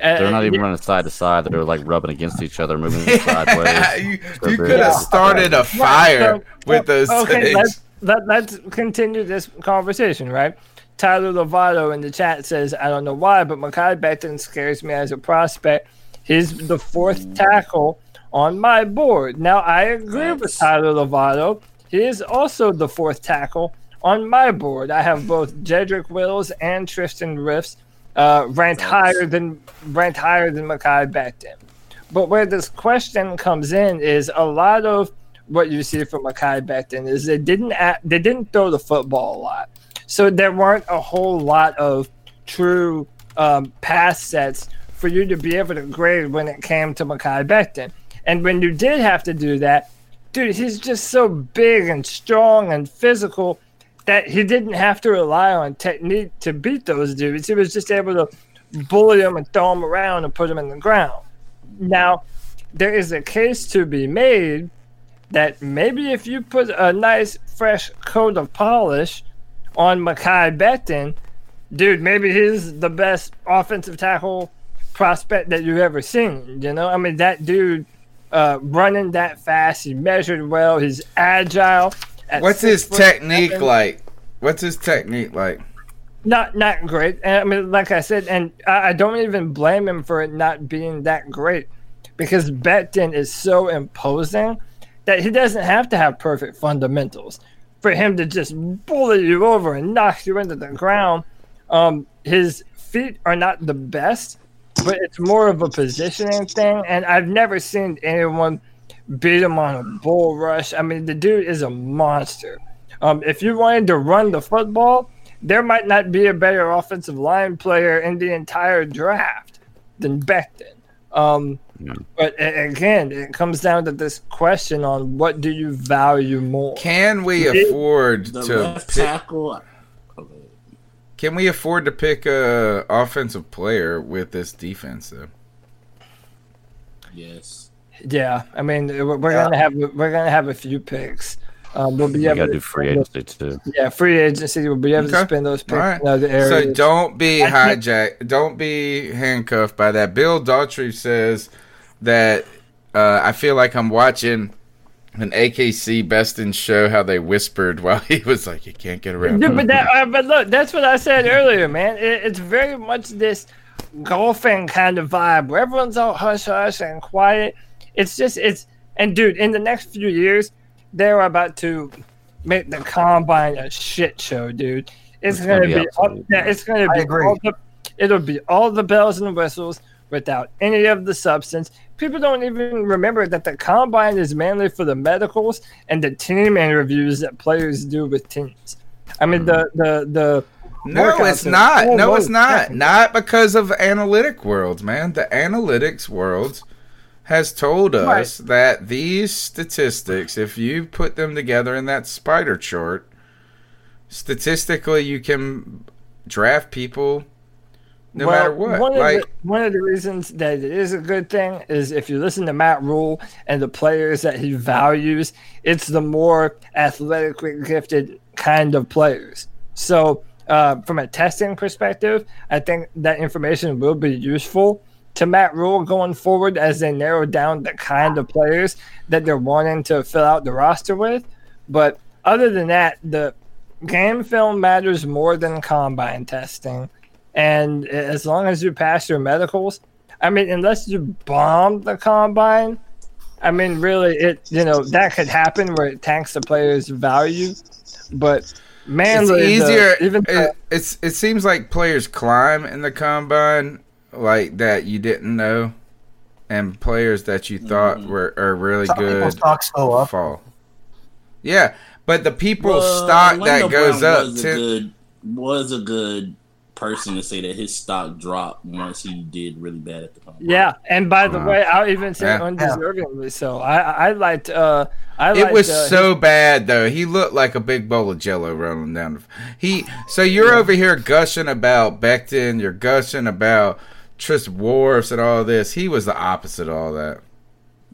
Speaker 5: Uh, They're not even running side to side. They're like rubbing against each other, moving sideways.
Speaker 2: you, you could have started a fire so, with those okay, things.
Speaker 3: Let's, let, let's continue this conversation, right? Tyler Lovato in the chat says, I don't know why, but Mekhi Becton scares me as a prospect. He's the fourth tackle on my board. Now, I agree nice. with Tyler Lovato. He is also the fourth tackle on my board. I have both Jedrick Wills and Tristan Wirfs uh, ranked higher than ranked higher than Mekhi Becton. But where this question comes in is a lot of what you see from Mekhi Becton is they didn't act, they didn't throw the football a lot, so there weren't a whole lot of true um, pass sets for you to be able to grade when it came to Mekhi Becton. And when you did have to do that, dude, he's just so big and strong and physical that he didn't have to rely on technique to beat those dudes. He was just able to bully them and throw them around and put them in the ground. Now, there is a case to be made that maybe if you put a nice fresh coat of polish on Mekhi Becton, dude, maybe he's the best offensive tackle prospect that you've ever seen. You know, I mean, that dude uh, running that fast. He measured well. He's agile.
Speaker 2: What's his technique seven. like? What's his technique like?
Speaker 3: Not not great. And, I mean, like I said, and I, I don't even blame him for it not being that great, because Becton is so imposing that he doesn't have to have perfect fundamentals for him to just bully you over and knock you into the ground. Um, his feet are not the best, but it's more of a positioning thing. And I've never seen anyone beat him on a bull rush. I mean, the dude is a monster. Um, if you wanted to run the football, there might not be a better offensive line player in the entire draft than Becton. Um, But again, it comes down to this question on what do you value more?
Speaker 2: Can we
Speaker 3: It-
Speaker 2: afford to pick,
Speaker 7: tackle.
Speaker 2: Can we afford to pick a offensive player with this defense though?
Speaker 7: Yes.
Speaker 3: Yeah, I mean we're we're gonna have we're gonna have a few picks. Um, we'll be
Speaker 5: You
Speaker 3: able
Speaker 5: got to
Speaker 3: to
Speaker 5: do free
Speaker 3: spend those-
Speaker 5: agency too.
Speaker 3: Yeah, free agency. We'll be able to
Speaker 2: Okay.
Speaker 3: spend those picks
Speaker 2: All right.
Speaker 3: in other areas.
Speaker 2: So don't be hijacked. Don't be handcuffed by that. Bill Daughtry says that uh, I feel like I'm watching an AKC Best in show how they whispered while he was like, "You can't get around."
Speaker 3: Dude, but that, uh, but look, that's what I said earlier, man. It, it's very much this golfing kind of vibe where everyone's all hush hush and quiet. It's just it's and dude, in the next few years, they're about to make the combine a shit show, dude. It's,
Speaker 5: It's
Speaker 3: gonna,
Speaker 5: gonna be
Speaker 3: be, all, yeah, it's gonna
Speaker 6: I
Speaker 3: be
Speaker 6: agree.
Speaker 3: all the, it'll be all the bells and whistles without any of the substance. People don't even remember that the combine is mainly for the medicals and the team interviews that players do with teams. I mean the mm-hmm. the the
Speaker 2: No, it's not. No, it's not. Not because of analytic worlds, man. The analytics world has told us that these statistics, if you put them together in that spider chart, statistically you can draft people no
Speaker 3: Well,
Speaker 2: matter what.
Speaker 3: One of,
Speaker 2: Like
Speaker 3: the, one of the reasons that it is a good thing is if you listen to Matt Rhule and the players that he values, it's the more athletically gifted kind of players. So, uh, from a testing perspective, I think that information will be useful to Matt Rhule going forward as they narrow down the kind of players that they're wanting to fill out the roster with. But other than that, the game film matters more than combine testing. And as long as you pass your medicals, I mean, unless you bomb the combine, I mean, really, it you know that could happen where it tanks the player's value. But man,
Speaker 2: it's
Speaker 3: the-
Speaker 2: easier.
Speaker 3: even
Speaker 2: it, it's it seems like players climb in the combine like that you didn't know, and players that you thought were are really
Speaker 6: Some
Speaker 2: good
Speaker 6: stocks go up.
Speaker 2: fall. Yeah, but the people's
Speaker 7: Well,
Speaker 2: stock
Speaker 7: Orlando
Speaker 2: that goes
Speaker 7: Brown
Speaker 2: up.
Speaker 7: was a good was a good person to say that his stock dropped once he did really bad at the combine.
Speaker 3: yeah, and by the
Speaker 2: Wow.
Speaker 3: way, I'll even say
Speaker 2: Yeah.
Speaker 3: undeservingly so. I I liked uh I
Speaker 2: it
Speaker 3: liked,
Speaker 2: was
Speaker 3: uh,
Speaker 2: so bad though. He looked like a big bowl of Jello rolling down. The, he. So you're over here gushing about Becton. You're gushing about Tris Wirfs and all this. He was the opposite of all that.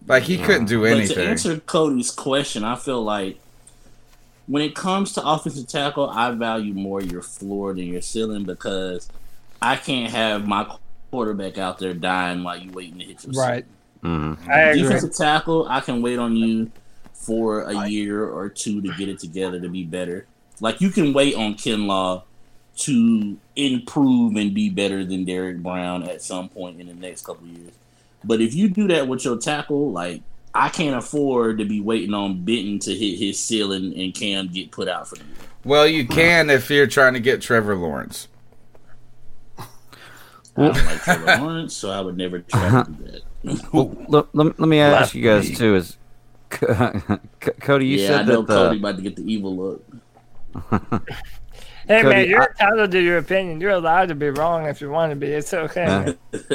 Speaker 2: Like he couldn't do anything.
Speaker 7: But to answer Cody's question, I feel like when it comes to offensive tackle, I value more your floor than your ceiling because I can't have my quarterback out there dying while you waiting to hit your
Speaker 3: right.
Speaker 7: ceiling. Mm-hmm.
Speaker 3: I agree.
Speaker 7: Defensive tackle, I can wait on you for a year or two to get it together to be better. Like you can wait on Kinlaw to improve and be better than Derrick Brown at some point in the next couple of years. But if you do that with your tackle, like I can't afford to be waiting on Becton to hit his ceiling and Cam get put out for the year.
Speaker 2: Well, you can if you're trying to get Trevor Lawrence.
Speaker 7: I don't like Trevor Lawrence, so I would never try to do that. Uh-huh.
Speaker 5: Well, let, let, let me ask you guys too. Is Cody? You
Speaker 7: yeah, I
Speaker 5: said
Speaker 7: know
Speaker 5: that
Speaker 7: Cody about to get the evil look.
Speaker 3: Hey
Speaker 5: Cody,
Speaker 3: man, you're
Speaker 5: I-
Speaker 3: entitled to your opinion. You're allowed to be wrong if you want to be. It's okay.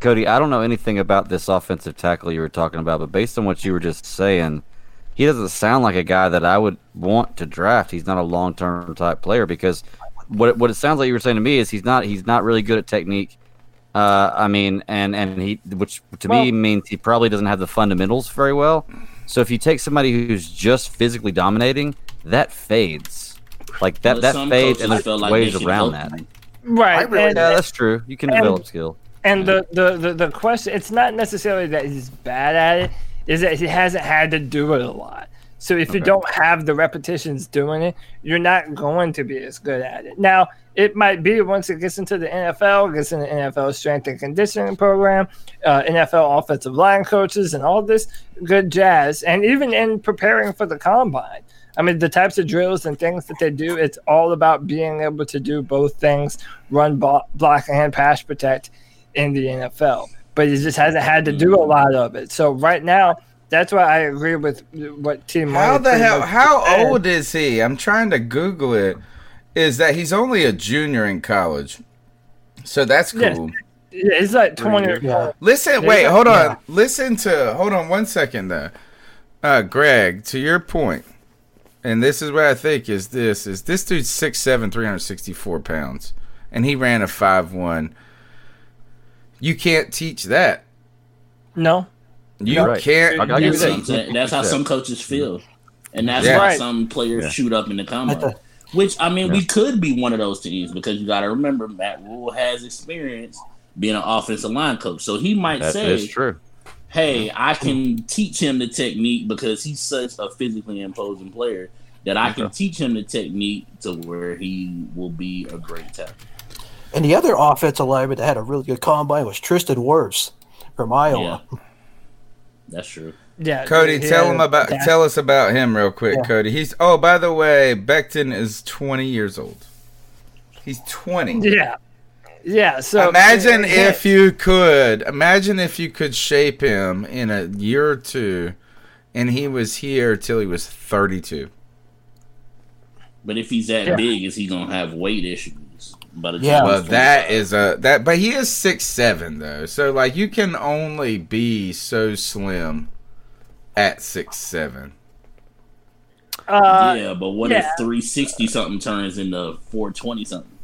Speaker 5: Cody, I don't know anything about this offensive tackle you were talking about, but based on what you were just saying, he doesn't sound like a guy that I would want to draft. He's not a long term type player because what it- what it sounds like you were saying to me is he's not he's not really good at technique. Uh, I mean, and and he which to me means he probably doesn't have the fundamentals very well. So if you take somebody who's just physically dominating, that fades. Like that
Speaker 7: Well,
Speaker 5: that fades, and there's
Speaker 7: feel like
Speaker 5: ways around that.
Speaker 7: you.
Speaker 3: right.
Speaker 6: really-
Speaker 3: and-
Speaker 5: Yeah, that's true. You can
Speaker 3: And-
Speaker 5: develop skill.
Speaker 3: And the, the, the, the question, it's not necessarily that he's bad at it, is that he hasn't had to do it a lot. So if you don't have the repetitions doing it, you're not going to be as good at it. Now, it might be once it gets into the NFL, gets in the NFL strength and conditioning program, uh, NFL offensive line coaches, and all this good jazz. And even in preparing for the combine, I mean, the types of drills and things that they do, it's all about being able to do both things run, blo- block, and pass protect in the NFL. But he just hasn't had to do a lot of it. So right now, That's why I agree with what Team
Speaker 2: How the hell? How
Speaker 3: said.
Speaker 2: old is he? I'm trying to Google it. Is that he's only a junior in college? So that's
Speaker 3: Yes.
Speaker 2: cool.
Speaker 3: Yeah, he's like twenty.
Speaker 6: Yeah.
Speaker 2: Listen,
Speaker 3: Yeah,
Speaker 2: wait,
Speaker 3: he's
Speaker 2: hold
Speaker 3: like-
Speaker 2: on. Listen to, hold on one second though. Uh, Greg, to your point, and this is what I think is this is this dude's 6'7", 364 pounds, and he ran a five one. You can't teach that.
Speaker 3: No,
Speaker 2: You
Speaker 5: Right.
Speaker 2: can't.
Speaker 5: I got you
Speaker 7: That's,
Speaker 5: there.
Speaker 7: what That's how some coaches feel, and that's
Speaker 2: Yeah.
Speaker 7: why
Speaker 3: Right.
Speaker 7: some players
Speaker 5: Yeah.
Speaker 7: shoot up in the
Speaker 6: But
Speaker 7: combine. Which I mean, we could be one of those teams because you got to remember Matt Rhule has experience being an offensive line coach, so he might
Speaker 5: That
Speaker 7: say,
Speaker 5: is true.
Speaker 7: "Hey, I can teach him the technique because he's such a physically imposing player that I can teach him the technique to where he will be a great tackle."
Speaker 6: And the other offensive lineman that had a really good combine was Tristan Wirfs from Iowa.
Speaker 7: Yeah, that's true.
Speaker 3: yeah.
Speaker 2: Cody,
Speaker 3: he
Speaker 2: tell him about
Speaker 3: that-
Speaker 2: tell us about him real quick,
Speaker 6: Yeah.
Speaker 2: Cody. He's oh, by the way, Becton is twenty years old. He's twenty.
Speaker 3: Yeah, yeah. So
Speaker 2: imagine
Speaker 3: yeah,
Speaker 2: if you could imagine if you could shape him in a year or two, and he was here till he was thirty-two.
Speaker 7: But if he's that
Speaker 3: Yeah.
Speaker 7: big, is he gonna have weight issues? But the
Speaker 6: Yeah.
Speaker 7: he's
Speaker 2: Well, that
Speaker 7: 25?
Speaker 2: is a that, but he is six seven though, so like you can only be so slim at six seven.
Speaker 3: uh,
Speaker 7: yeah, but what
Speaker 3: yeah.
Speaker 7: if 360 something turns into 420 something?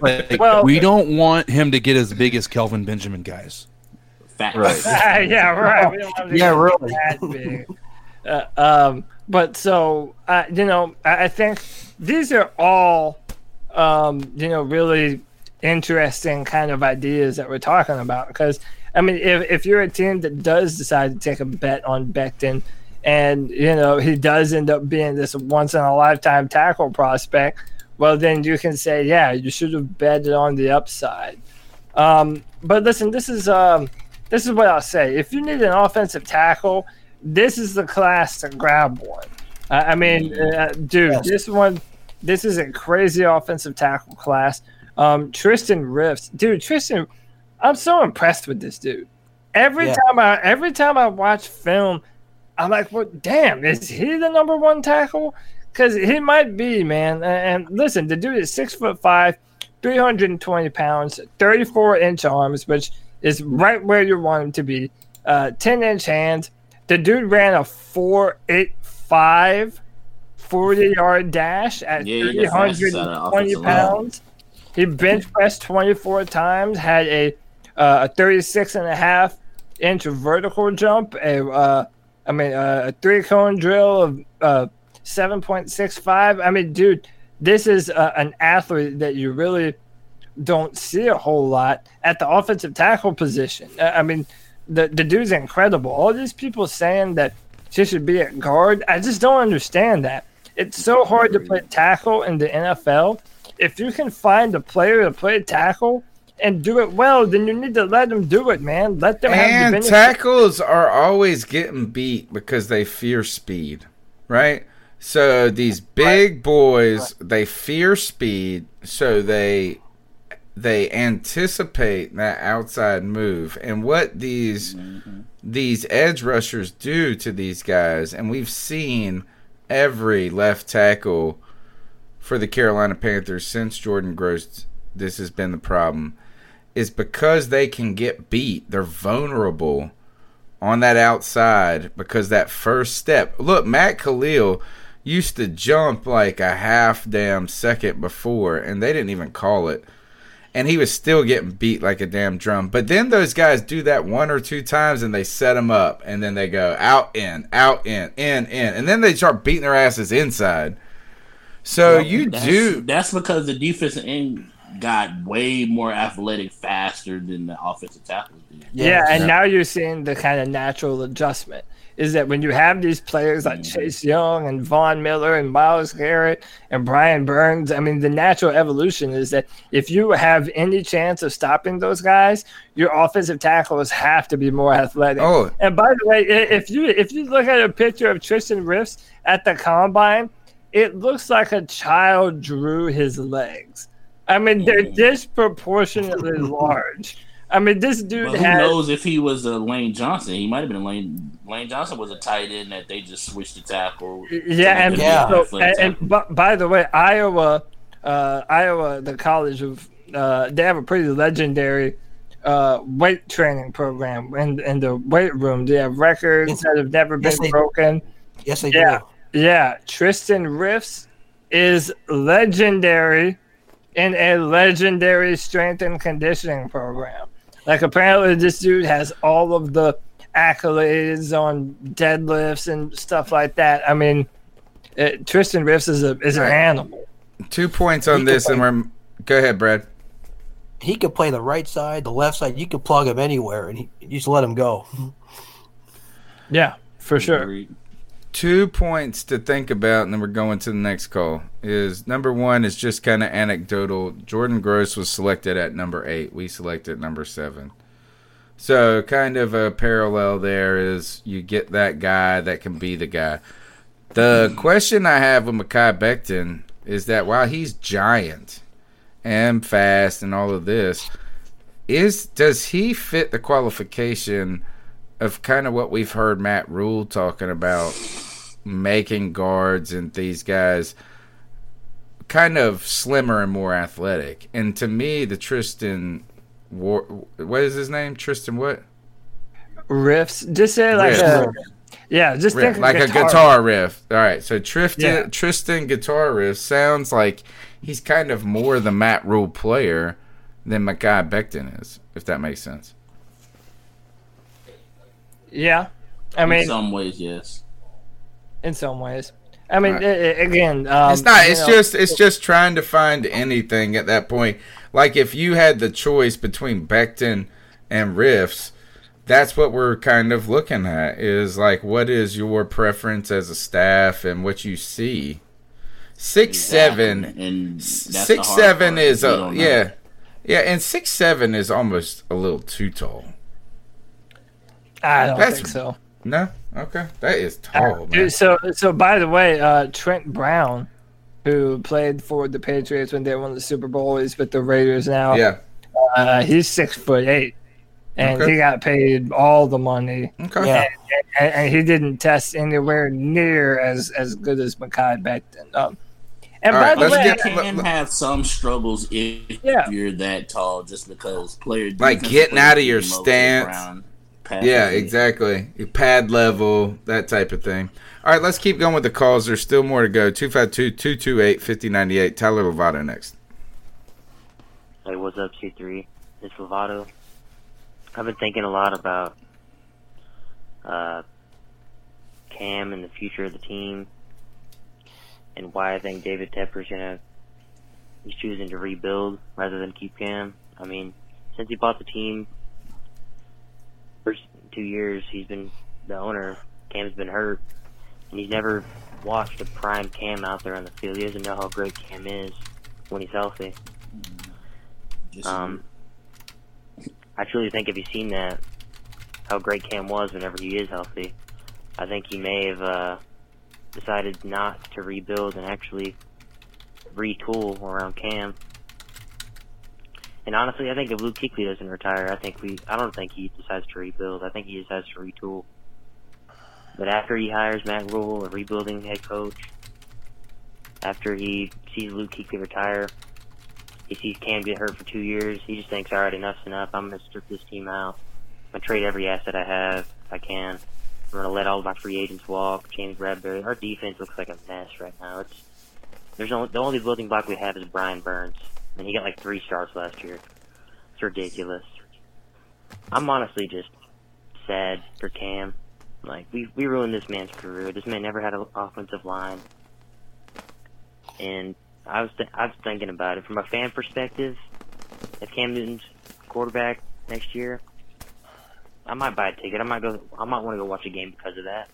Speaker 4: Like,
Speaker 3: Well-
Speaker 4: we don't want him to get as big as Kelvin Benjamin, guys.
Speaker 7: Facts.
Speaker 5: Right.
Speaker 3: yeah, right. We don't want to
Speaker 6: Yeah, really.
Speaker 3: that big. Uh, um, but so uh, you know, I, I think these are all um, you know really interesting kind of ideas that we're talking about because I mean, if if you're a team that does decide to take a bet on Becton. And you know he does end up being this once in a lifetime tackle prospect. Well, then you can say, yeah, you should have betted on the upside. Um, but listen, this is um, this is what I'll say. If you need an offensive tackle, this is the class to grab one. I I mean, uh, dude,
Speaker 6: Yes.
Speaker 3: this one, this is a crazy offensive tackle class. Um, Tristan Riffs, dude, Tristan, I'm so impressed with this dude. Every
Speaker 6: Yeah.
Speaker 3: time I, every time I watch film, I'm like, well, damn, is he the number one tackle? Because he might be, man. And, listen, the dude is six foot five, 320 pounds, 34 inch arms, which is right where you want him to be. Uh, 10 inch hands. The dude ran a 485 40 yard dash at
Speaker 7: Yeah, he got fastest out of
Speaker 3: 320
Speaker 7: offensive
Speaker 3: pounds. He bench pressed 24 times, had a uh, a 36 and a half inch vertical jump, a uh, I mean uh, a three cone drill of uh, 7.65. I mean, dude, this is uh, an athlete that you really don't see a whole lot at the offensive tackle position. Uh, I mean, the the dude's incredible. All these people saying that she should be at guard, I just don't understand that. It's so hard to play tackle in the NFL. If you can find a player to play tackle and do it well, then you need to let them do it, man. Let them have the
Speaker 2: tackles are always getting beat because they fear speed, right? So these big boys, they fear speed, so they they anticipate that outside move. And what these mm-hmm. these edge rushers do to these guys, and we've seen every left tackle for the Carolina Panthers since Jordan Gross this has been the problem is because they can get beat. They're vulnerable on that outside because that first step. Look, Matt Kalil used to jump like a half damn second before, and they didn't even call it. And he was still getting beat like a damn drum. But then those guys do that one or two times and they set him up. And then they go out, in, out, in, in, in. And then they start beating their asses inside. So you
Speaker 7: that's,
Speaker 2: do.
Speaker 7: That's because the defensive end got way more athletic faster than the offensive tackles did.
Speaker 3: Yeah, and now you're seeing the kind of natural adjustment. Is that when you have these players like mm-hmm. Chase Young and Von Miller and Myles Garrett and Brian Burns, I mean, the natural evolution is that if you have any chance of stopping those guys, your offensive tackles have to be more athletic.
Speaker 2: Oh.
Speaker 3: and by the way, if you if you look at a picture of Tristan Riffs at the combine, it looks like a child drew his legs. I mean, they're disproportionately large. I mean, this dude
Speaker 7: But who
Speaker 3: has.
Speaker 7: knows if he was a Lane Johnson? He might have been Lane. Lane Johnson was a tight end that they just switched the tackle.
Speaker 3: Yeah, and,
Speaker 6: Yeah.
Speaker 3: So, and, and bu- by the way, Iowa, uh, Iowa, the College of, uh, they have a pretty legendary uh, weight training program in in the weight room. They have records
Speaker 6: Yes.
Speaker 3: that have never been
Speaker 6: Yes, they-
Speaker 3: broken.
Speaker 6: Yes, they
Speaker 3: Yeah,
Speaker 6: do.
Speaker 3: yeah. Tristan Riffs is legendary in a legendary strength and conditioning program. Like apparently, this dude has all of the accolades on deadlifts and stuff like that. I mean, it, Tristan Riffs is a is an animal.
Speaker 2: Two points on
Speaker 6: He
Speaker 2: this,
Speaker 6: can
Speaker 2: and we're go ahead, Brad.
Speaker 6: He could play the right side, the left side. You could plug him anywhere, and he, you just let him go.
Speaker 3: Yeah, for sure.
Speaker 7: Agreed.
Speaker 2: Two points to think about, and then we're going to the next call. Is number one is just kind of anecdotal. Jordan Gross was selected at number eight. We selected number seven. So, kind of a parallel there is you get that guy that can be the guy. The question I have with Mekhi Becton is that while he's giant and fast and all of this, is does he fit the qualification of kind of what we've heard Matt Rhule talking about making guards and these guys kind of slimmer and more athletic. And to me, the Tristan, War, what is his name? Tristan what?
Speaker 3: Riffs. Just say like a uh, yeah. Just
Speaker 2: Riff, like a guitar riff. All right, so Tristan
Speaker 3: Yeah.
Speaker 2: Tristan guitar riff sounds like he's kind of more the Matt Rhule player than Mekhi Becton is, if that makes sense.
Speaker 3: Yeah, I mean, in
Speaker 7: some ways, yes.
Speaker 3: in some ways. I mean,
Speaker 2: Right.
Speaker 3: i- i- again, um,
Speaker 2: it's not. It's
Speaker 3: know,
Speaker 2: just. It's just trying to find anything at that point. Like if you had the choice between Becton and Riffs, that's what we're kind of looking at. Is like what is your preference as a staff and what you see. Six seven.
Speaker 7: and that's
Speaker 2: Six seven
Speaker 7: part,
Speaker 2: is a yeah, yeah, and six seven is almost a little too tall.
Speaker 3: I don't
Speaker 2: That's-
Speaker 3: think so.
Speaker 2: No, okay, that is tall, man.
Speaker 3: Dude, so, so by the way, uh, Trent Brown, who played for the Patriots when they won the Super Bowl, is with the Raiders now.
Speaker 2: Yeah,
Speaker 3: Uh, he's six foot eight, and
Speaker 2: Okay.
Speaker 3: he got paid all the money.
Speaker 2: okay.
Speaker 6: Yeah.
Speaker 3: And, and he didn't test anywhere near as as good as Mekhi Becton. Um, and
Speaker 2: All
Speaker 3: by
Speaker 2: right,
Speaker 3: the way,
Speaker 2: get-
Speaker 7: You can have some struggles if
Speaker 3: Yeah.
Speaker 7: you're that tall, just because player
Speaker 2: Like getting out of your stance.
Speaker 7: around, pass
Speaker 2: Yeah, exactly. Your pad level, that type of thing. All right, let's keep going with the calls. There's still more to go. 252 228 5098. Tyler Lovato next.
Speaker 14: Hey, what's up, C3? It's Lovato. I've been thinking a lot about uh, Cam and the future of the team, and why I think David Tepper's gonna he's choosing to rebuild rather than keep Cam. I mean, since he bought the team, first two years he's been the owner. Cam's been hurt, and he's never watched a prime Cam out there on the field. He doesn't know how great Cam is when he's healthy.
Speaker 7: Just-
Speaker 14: Um, I truly think if he's seen that, how great Cam was whenever he is healthy, I think he may have uh, decided not to rebuild and actually retool around Cam. And honestly, I think if Luke Kuechly doesn't retire, I think we, I don't think he decides to rebuild. I think he decides to retool. But after he hires Matt Rhule, a rebuilding head coach, after he sees Luke Kuechly retire, he sees Cam get hurt for two years. He just thinks, all right, enough's enough. I'm to strip this team out. I'm to trade every asset I have if I can. I'm to let all of my free agents walk. James Bradberry. Our defense looks like a mess right now. It's there's only, the only building block we have is Brian Burns, and he got like three starts last year. It's ridiculous. I'm honestly just sad for Cam. Like we we ruined this man's career. This man never had an offensive line, and I was th- I was thinking about it from a fan perspective. If Cam Newton's quarterback next year, I might buy a ticket. I might go. I might want to go watch a game because of that.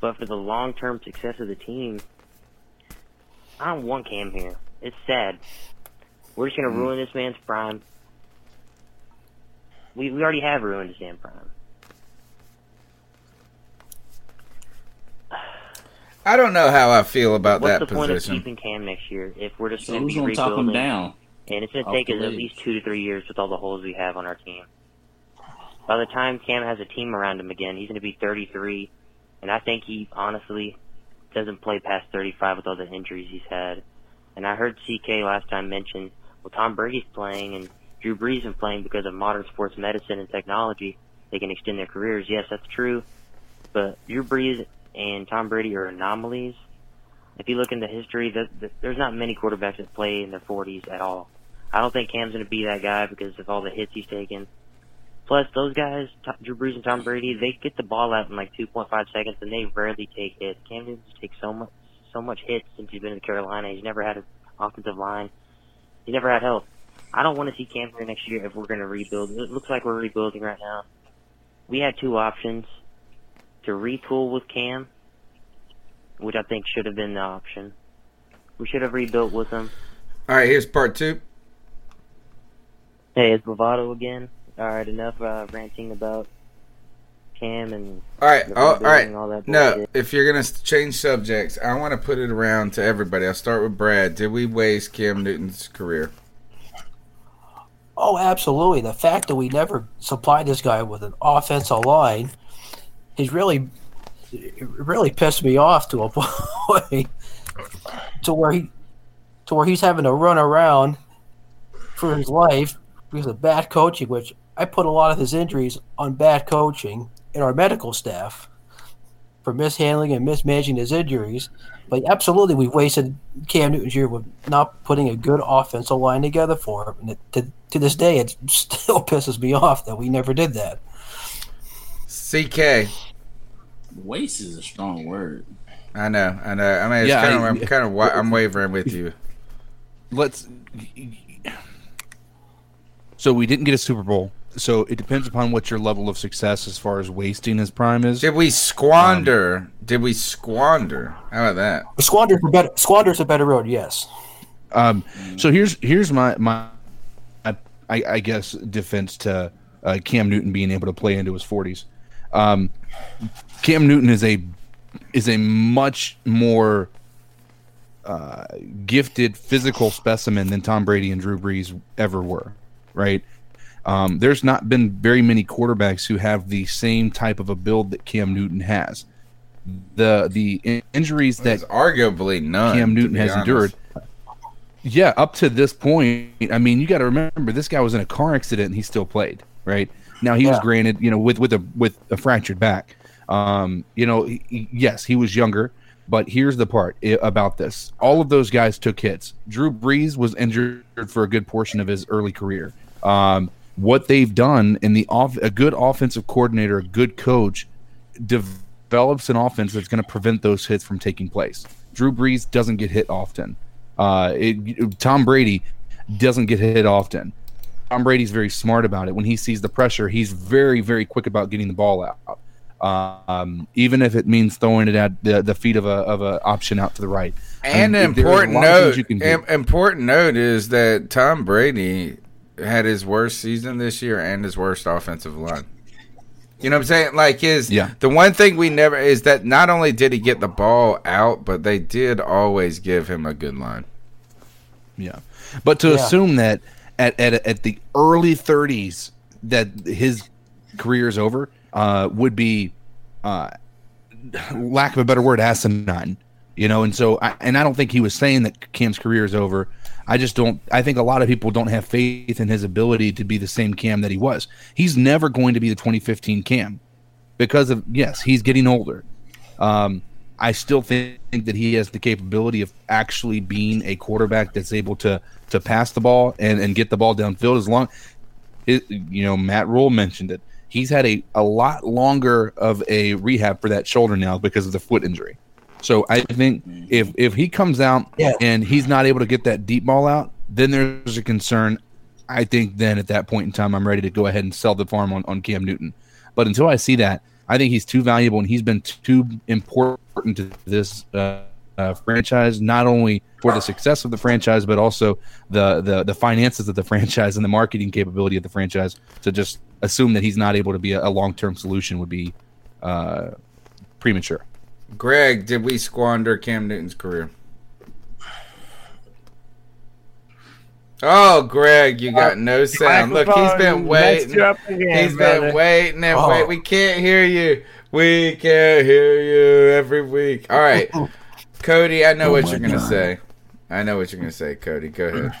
Speaker 14: But for the long term success of the team, I don't want Cam here. It's sad. We're just gonna mm. ruin this man's prime. We we already have ruined his damn prime.
Speaker 2: I don't know how I feel about
Speaker 14: What's
Speaker 2: that
Speaker 14: the point of
Speaker 2: position.
Speaker 14: keeping Cam next year if we're just gonna
Speaker 7: who's
Speaker 14: be
Speaker 7: gonna talk him
Speaker 14: rebuilding?
Speaker 7: down?
Speaker 14: and it's going to take us at least two to three years with all the holes we have on our team. By the time Cam has a team around him again, he's going to be 33, and I think he honestly doesn't play past 35 with all the injuries he's had. And I heard CK last time mention, well, Tom Brady's playing and Drew Brees is playing because of modern sports medicine and technology. They can extend their careers. Yes, that's true. But Drew Brees and Tom Brady are anomalies. If you look into history, the, the, there's not many quarterbacks that play in their 40s at all. I don't think Cam's going to be that guy because of all the hits he's taken. Plus, those guys, T- Drew Brees and Tom Brady, they get the ball out in like 2.5 seconds, and they rarely take hits. Cam Newton takes so much, so much hits since he's been in Carolina. He's never had an offensive line. He never had help. I don't want to see Cam here next year if we're going to rebuild. It looks like we're rebuilding right now. We had two options to retool with Cam, which I think should have been the option. We should have rebuilt with him.
Speaker 2: All right, here's part two.
Speaker 14: Hey, it's Bravado again. All right, enough uh, ranting about Cam and
Speaker 2: All right,
Speaker 14: the
Speaker 2: oh, all right.
Speaker 14: rebuilding, all that
Speaker 2: No, if you're gonna change subjects, I want to put it around to everybody. I'll start with Brad. Did we waste Cam Newton's career?
Speaker 6: Oh, absolutely. The fact that we never supplied this guy with an offensive line, he's really, really pissed me off to a point to where he, to where he's having to run around for his life because of bad coaching. Which I put a lot of his injuries on bad coaching and our medical staff for mishandling and mismanaging his injuries. But absolutely, we wasted Cam Newton's year with not putting a good offensive line together for him. And it, to, to this day, it still pisses me off that we never did that.
Speaker 2: CK.
Speaker 7: Waste is a strong word.
Speaker 2: I know, I know. I mean, it's
Speaker 4: Yeah,
Speaker 2: kind of,
Speaker 4: I-
Speaker 2: I'm kind of, I'm wavering with you.
Speaker 4: let's so we didn't get a super bowl so it depends upon what your level of success as far as wasting his prime is
Speaker 2: Did we squander? did we squander? How about that?
Speaker 6: Squander's a better, Squander's a better road, yes.
Speaker 4: um so here's here's my my i, I I guess defense to uh, cam newton being able to play into his 40s um cam newton is a is a much more uh, gifted physical specimen than Tom Brady and Drew Brees ever were, right? Um, there's not been very many quarterbacks who have the same type of a build that Cam Newton has. The the in- injuries that
Speaker 2: There's arguably none.
Speaker 4: Cam Newton has
Speaker 2: honest.
Speaker 4: endured. Yeah, up to this point, I mean, you got to remember this guy was in a car accident and he still played, right? Now he was granted, you know, with with a with a fractured back. Um, you know, he, he- yes, he was younger, but here's the part about this: all of those guys took hits. Drew Brees was injured for a good portion of his early career. Um, what they've done in the off, a good offensive coordinator, a good coach, develops an offense that's going to prevent those hits from taking place. Drew Brees doesn't get hit often. Uh, it, Tom Brady doesn't get hit often. Tom Brady's very smart about it. When he sees the pressure, he's very, very quick about getting the ball out. Um, even if it means throwing it at the, the feet of a of a option out to the right.
Speaker 2: And
Speaker 4: I mean, there's
Speaker 2: important
Speaker 4: lot of things
Speaker 2: note,
Speaker 4: you can do.
Speaker 2: important note is that Tom Brady had his worst season this year and his worst offensive line. You know what I'm saying? Like his
Speaker 4: Yeah.
Speaker 2: the one thing we never is that not only did he get the ball out, but they did always give him a good line.
Speaker 4: Yeah, but to
Speaker 6: Yeah.
Speaker 4: assume that at, at at the early 30s that his career is over uh, would be, uh, lack of a better word, asinine. You know, and so I, and I don't think he was saying that Cam's career is over. I just don't. I think a lot of people don't have faith in his ability to be the same Cam that he was. He's never going to be the 2015 Cam because of yes, he's getting older. Um, I still think that he has the capability of actually being a quarterback that's able to to pass the ball and, and get the ball downfield as long. It, you know, Matt Rhule mentioned it. He's had a, a lot longer of a rehab for that shoulder now because of the foot injury. So I think if if he comes out
Speaker 6: Yeah.
Speaker 4: and he's not able to get that deep ball out, then there's a concern. I think then at that point in time, I'm ready to go ahead and sell the farm on, on Cam Newton. But until I see that, I think he's too valuable and he's been too important to this uh, uh, franchise, not only for the success of the franchise, but also the, the the finances of the franchise and the marketing capability of the franchise. To just assume that he's not able to be a, a long term solution would be uh, premature.
Speaker 2: Greg, did we squander Cam Newton's career? Oh, Greg, you got no uh, sound. Look, he's been waiting.
Speaker 3: again,
Speaker 2: He's been
Speaker 3: brother.
Speaker 2: waiting and
Speaker 3: Oh.
Speaker 2: wait. We can't hear you. We can't hear you every week. All right, oh. Cody, I know
Speaker 3: Oh
Speaker 2: what you're gonna
Speaker 3: God.
Speaker 2: say. I know what you're gonna say, Cody. Go ahead.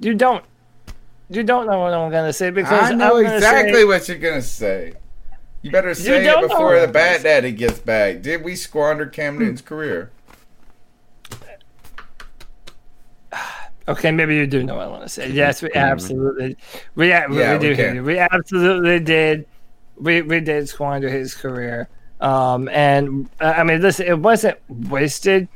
Speaker 3: You don't. You don't know what I'm gonna say because
Speaker 2: I know
Speaker 3: I'm
Speaker 2: exactly
Speaker 3: say-
Speaker 2: what you're gonna say. You better say
Speaker 3: don't
Speaker 2: it before the bad daddy gets back. Did we squander Cam Newton's career?
Speaker 3: Okay, maybe you do know what I want to say. Yes, we absolutely, we, a- we, we do
Speaker 2: we
Speaker 3: hear you. We absolutely did. We we did squander his career. Um, and uh, I mean, listen, it wasn't wasted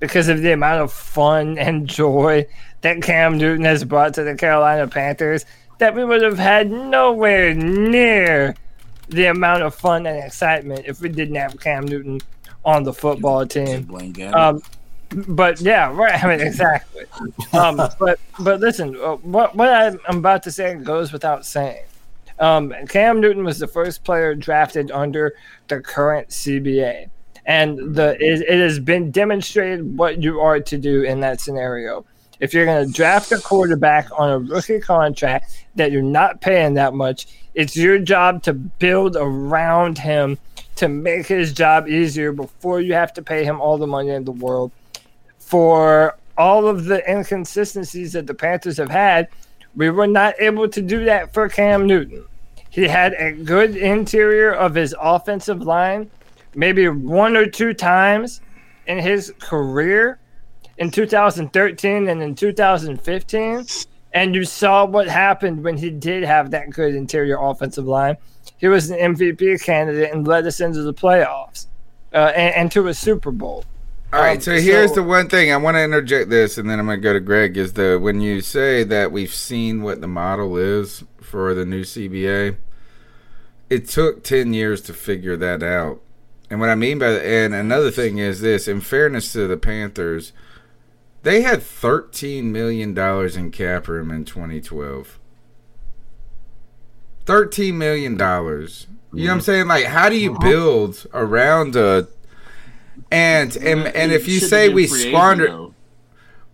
Speaker 3: because of the amount of fun and joy that Cam Newton has brought to the Carolina Panthers. That we would have had nowhere near the amount of fun and excitement if we didn't have Cam Newton on the football team. Um, but yeah, right. I mean, exactly. Um, but but listen, uh, what what I'm I'm about to say goes without saying. Um, Cam Newton was the first player drafted under the current CBA, and the it, it has been demonstrated what you are to do in that scenario. If you're going to draft a quarterback on a rookie contract that you're not paying that much, it's your job to build around him to make his job easier before you have to pay him all the money in the world for all of the inconsistencies that the Panthers have had, we were not able to do that for Cam Newton. He had a good interior of his offensive line, maybe one or two times in his career in 2013 and in 2015. And you saw what happened when he did have that good interior offensive line. He was an MVP candidate and led us into the playoffs uh, and, and to a Super Bowl.
Speaker 2: All right,
Speaker 3: Um,
Speaker 2: so here's
Speaker 3: so-
Speaker 2: the one thing I want to interject this, and then I'm going to go to Greg. Is the when you say that we've seen what the model is for the new CBA, it took ten years to figure that out. And what I mean by that, and another thing is this: in fairness to the Panthers, they had 13 million dollars in cap room in 2012. 13 million dollars. You know what I'm saying? Like, how do you build around a and and and if you say we
Speaker 7: agent,
Speaker 2: squandered,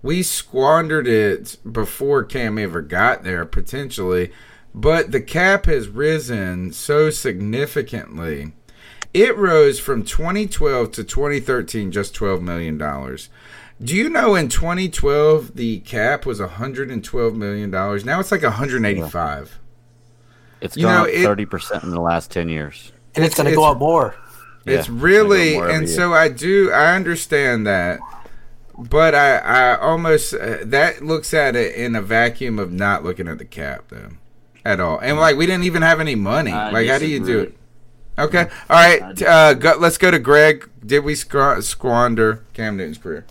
Speaker 2: we squandered it before Cam ever got there potentially, but the cap has risen so significantly. It rose from 2012 to 2013 just 12 million dollars. Do you know in 2012 the cap was 112 million dollars? Now it's like 185.
Speaker 5: It's
Speaker 2: You
Speaker 5: gone
Speaker 2: know,
Speaker 5: up thirty percent in the last ten years.
Speaker 6: And it's, going to go up more.
Speaker 2: It's
Speaker 5: Yeah,
Speaker 2: really,
Speaker 5: it's gonna go more every
Speaker 2: and
Speaker 5: year.
Speaker 2: so I do, I understand that, but I, I almost uh, that looks at it in a vacuum of not looking at the cap though, at all. And like we didn't even have any money.
Speaker 7: I
Speaker 2: like how do you do it? Okay, all right. Uh, go, let's go to Greg. Did we squ- squander Cam Newton's career?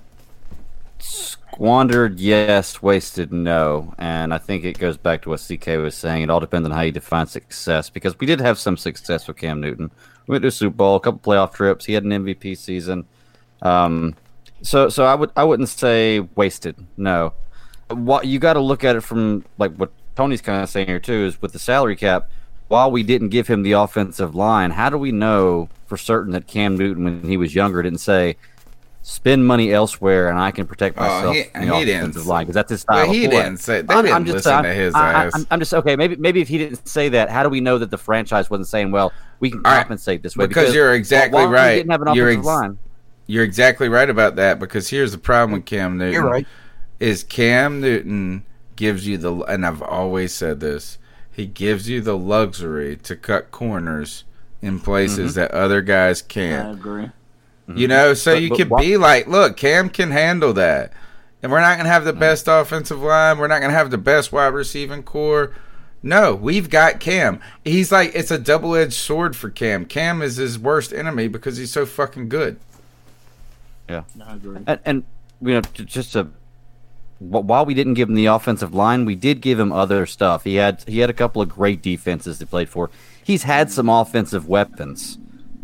Speaker 5: Squandered, yes. Wasted, no. And I think it goes back to what CK was saying. It all depends on how you define success. Because we did have some success with Cam Newton. We went to a Super Bowl, a couple playoff trips. He had an MVP season. Um, so, so I would, I wouldn't say wasted. No. What you got to look at it from like what Tony's kind of saying here too is with the salary cap. While we didn't give him the offensive line, how do we know for certain that Cam Newton, when he was younger, didn't say, spend money elsewhere and I can protect
Speaker 2: Oh,
Speaker 5: myself
Speaker 2: he-
Speaker 5: in the
Speaker 2: he didn't
Speaker 5: offensive
Speaker 2: say-
Speaker 5: line because that's his
Speaker 2: Well,
Speaker 5: style.
Speaker 2: he
Speaker 5: of
Speaker 2: didn't say- they
Speaker 5: I'm-
Speaker 2: didn't
Speaker 5: I'm just,
Speaker 2: listen
Speaker 5: I'm,
Speaker 2: to his
Speaker 5: I, I-
Speaker 2: ass.
Speaker 5: I'm, I'm just okay. Maybe maybe if he didn't say that, how do we know that the franchise wasn't saying, "Well, we can compensate this way"?
Speaker 2: because, you're exactly
Speaker 5: while we
Speaker 2: right.
Speaker 5: didn't have an
Speaker 2: you're
Speaker 5: offensive line.
Speaker 2: You're exactly right about that because here's the problem with Cam Newton.
Speaker 6: You're right.
Speaker 2: Is Cam Newton gives you the and I've always said this. He gives you the luxury to cut corners in places
Speaker 7: Mhm.
Speaker 2: that other guys can't.
Speaker 7: Agree.
Speaker 2: You mm-hmm. know, so
Speaker 7: But-
Speaker 2: you
Speaker 7: but
Speaker 2: could
Speaker 7: why-
Speaker 2: be like, look, Cam can handle that. And we're not going to have the mm-hmm. best offensive line. We're not going to have the best wide receiving core. No, we've got Cam. He's like, it's a double edged sword for Cam. Cam is his worst enemy because he's so fucking good.
Speaker 5: Yeah,
Speaker 7: I agree.
Speaker 5: and, and you know, just to wh- while we didn't give him the offensive line, we did give him other stuff. He had he had a couple of great defenses he played for. He's had mm-hmm. some offensive weapons.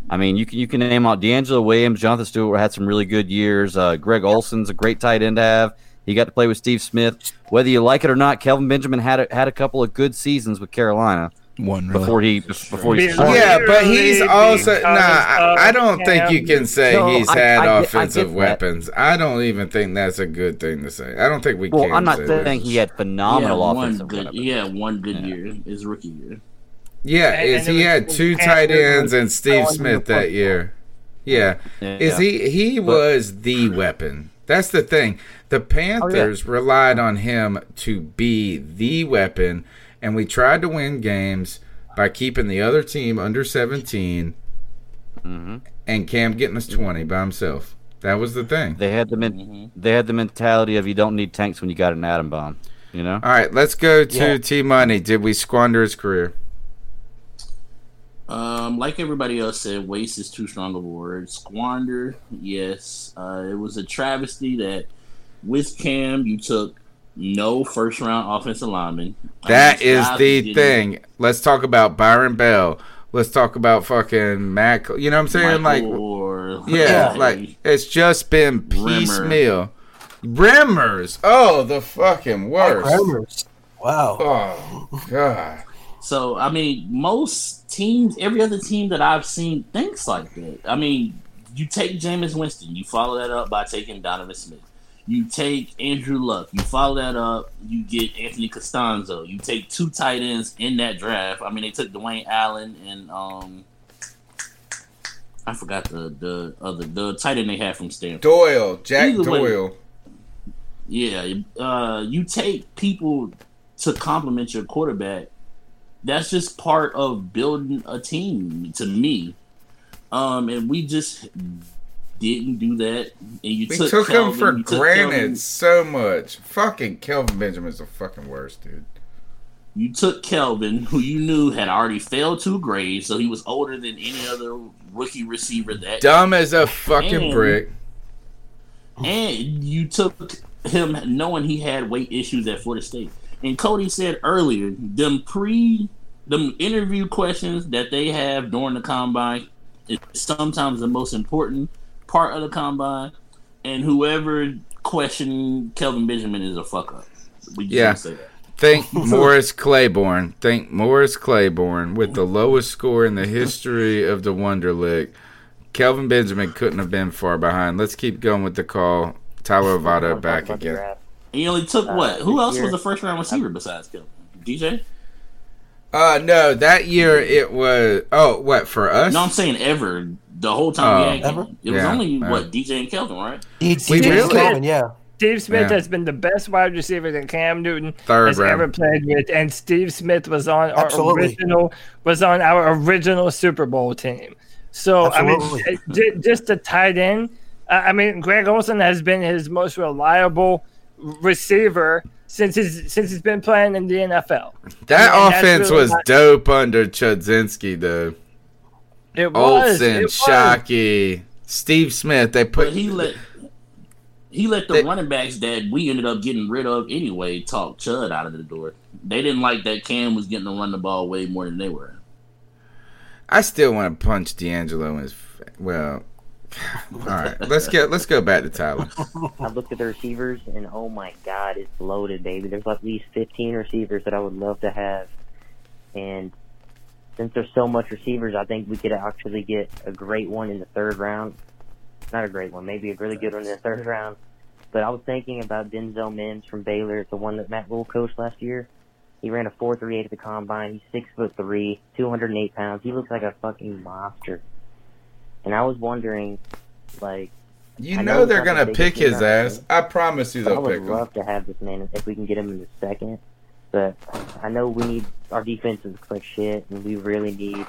Speaker 5: I mean, you can you can name out DeAngelo Williams, Jonathan Stewart had some really good years. Uh, Greg Olsen's a great tight end to have. He got to play with Steve Smith. Whether you like it or not, Kelvin Benjamin had a, had a couple of good seasons with Carolina.
Speaker 4: One really.
Speaker 5: before he before he started.
Speaker 2: Yeah, but he's also nah. I, I don't think you can say
Speaker 5: No,
Speaker 2: he's had
Speaker 5: I I
Speaker 2: offensive
Speaker 5: get that.
Speaker 2: weapons. I don't even think that's a good thing to say. I don't think we can.
Speaker 5: Well,
Speaker 2: can.
Speaker 5: I'm not
Speaker 2: say
Speaker 5: saying
Speaker 2: that.
Speaker 5: he had phenomenal
Speaker 7: yeah, one
Speaker 5: offensive
Speaker 7: good,
Speaker 5: weapons.
Speaker 7: yeah, one good
Speaker 5: Yeah.
Speaker 7: year, his rookie year.
Speaker 2: Yeah,
Speaker 3: And-
Speaker 2: is
Speaker 3: and
Speaker 2: he
Speaker 3: it
Speaker 2: had two tight ends and Steve Smith that
Speaker 3: football.
Speaker 2: year. Yeah.
Speaker 5: Yeah.
Speaker 2: Is he he
Speaker 5: But-
Speaker 2: was the weapon. That's the thing. The Panthers relied on him to be the weapon and we tried to win games by keeping the other team under 17
Speaker 5: hmm
Speaker 2: and Cam getting us 20 by himself. That was the thing.
Speaker 5: They had the men- they had the mentality of you don't need tanks when you got an atom bomb. You know.
Speaker 2: All right, let's go to
Speaker 6: Yeah.
Speaker 2: T Money. Did we squander his career?
Speaker 7: Um, like everybody else said, waste is too strong of a word. Squander, yes. Uh, it was a travesty that with Cam you took no first round offensive lineman.
Speaker 2: That
Speaker 7: I mean,
Speaker 2: is the
Speaker 7: didn't-
Speaker 2: thing. Let's talk about Byron Bell. Let's talk about fucking Mac. You know what I'm saying?
Speaker 7: Michael
Speaker 2: like,
Speaker 7: or
Speaker 2: yeah,
Speaker 7: Hey,
Speaker 2: like it's just been piecemeal. Remmers. Oh, the fucking worst.
Speaker 6: Remmers. Wow.
Speaker 2: Oh god.
Speaker 7: So I mean, most teams, every other team that I've seen thinks like that. I mean, you take Jameis Winston, you follow that up by taking Donovan Smith. You take Andrew Luck, you follow that up, you get Anthony Castonzo. You take two tight ends in that draft. I mean, they took Dwayne Allen and um, I forgot the the other the tight end they had from Stanford.
Speaker 2: Doyle, Jack
Speaker 7: Either way.
Speaker 2: Doyle.
Speaker 7: Yeah, uh, you take people to complement your quarterback. That's just part of building a team to me. Um, and we just didn't do that. And you
Speaker 2: We
Speaker 7: took,
Speaker 2: took him for granted
Speaker 7: Kelvin-
Speaker 2: so much. Fucking Kelvin Benjamin's the fucking worst, dude.
Speaker 7: you took Kelvin, who you knew had already failed two grades, so he was older than any other rookie receiver that
Speaker 2: Dumb as a fucking
Speaker 7: And-
Speaker 2: brick.
Speaker 7: and you took him knowing he had weight issues at Florida State. And Cody said earlier, them pre them interview questions that they have during the combine is sometimes the most important part of the combine. And whoever questioned Kelvin Benjamin is a fuck up. We just
Speaker 2: Yeah.
Speaker 7: say that.
Speaker 2: Think Morris Claiborne. Think Morris Claiborne with the lowest score in the history of the Wonderlic. Kelvin Benjamin couldn't have been far behind. Let's keep going with the call. Tyler Lovato back again.
Speaker 7: And he only took
Speaker 14: Uh,
Speaker 7: what? Who else
Speaker 14: year-
Speaker 7: was the first round receiver besides Kelvin? DJ?
Speaker 2: Uh no, that year it was oh what for us?
Speaker 7: No, I'm saying ever. The whole time
Speaker 2: Oh.
Speaker 7: we had
Speaker 6: Ever?
Speaker 7: it was
Speaker 2: Yeah,
Speaker 7: only
Speaker 2: yeah.
Speaker 7: what DJ and Kelvin, right?
Speaker 6: He,
Speaker 2: We really-
Speaker 6: Kelvin, yeah.
Speaker 3: Steve Smith
Speaker 2: Yeah.
Speaker 3: has been the best wide receiver that Cam Newton
Speaker 2: Third
Speaker 3: has
Speaker 2: round.
Speaker 3: ever played with, and Steve Smith was on our
Speaker 6: Absolutely.
Speaker 3: original was on our original Super Bowl team. So I mean,
Speaker 6: Absolutely.
Speaker 3: just a tight end. Uh, I mean, Greg Olsen has been his most reliable receiver since he's since he's been playing in the NFL.
Speaker 2: That
Speaker 3: And
Speaker 2: offense
Speaker 3: really
Speaker 2: was
Speaker 3: not-
Speaker 2: dope under Chudzinski though.
Speaker 3: It was.
Speaker 2: Olsen,
Speaker 3: it was.
Speaker 2: Shockey, Steve Smith. They put
Speaker 7: But he let he let the
Speaker 2: They-
Speaker 7: running backs that we ended up getting rid of anyway talk Chud out of the door. They didn't like that Cam was getting to run the ball way more than they were.
Speaker 2: I still want to punch DeAngelo in his. Well, all right. Let's get let's go back to Tyler.
Speaker 14: I looked at the receivers, and oh my god, it's loaded, baby. There's at least 15 receivers that I would love to have. And since there's so much receivers, I think we could actually get a great one in the third round. Not a great one, maybe a really good one in the third round. But I was thinking about Denzel Mims from Baylor, the one that Matt Rhule coached last year. He ran a 4.38 at the combine. He's six foot three, 208 pounds. He looks like a fucking monster. And I was wondering, like,
Speaker 2: You
Speaker 14: I
Speaker 2: know
Speaker 14: know
Speaker 2: they're gonna pick his ass. I promise you
Speaker 14: but I
Speaker 2: they'll
Speaker 14: would
Speaker 2: pick him.
Speaker 14: love to have this man if we can get him in the second. But I know we need our defense is like shit, and we really need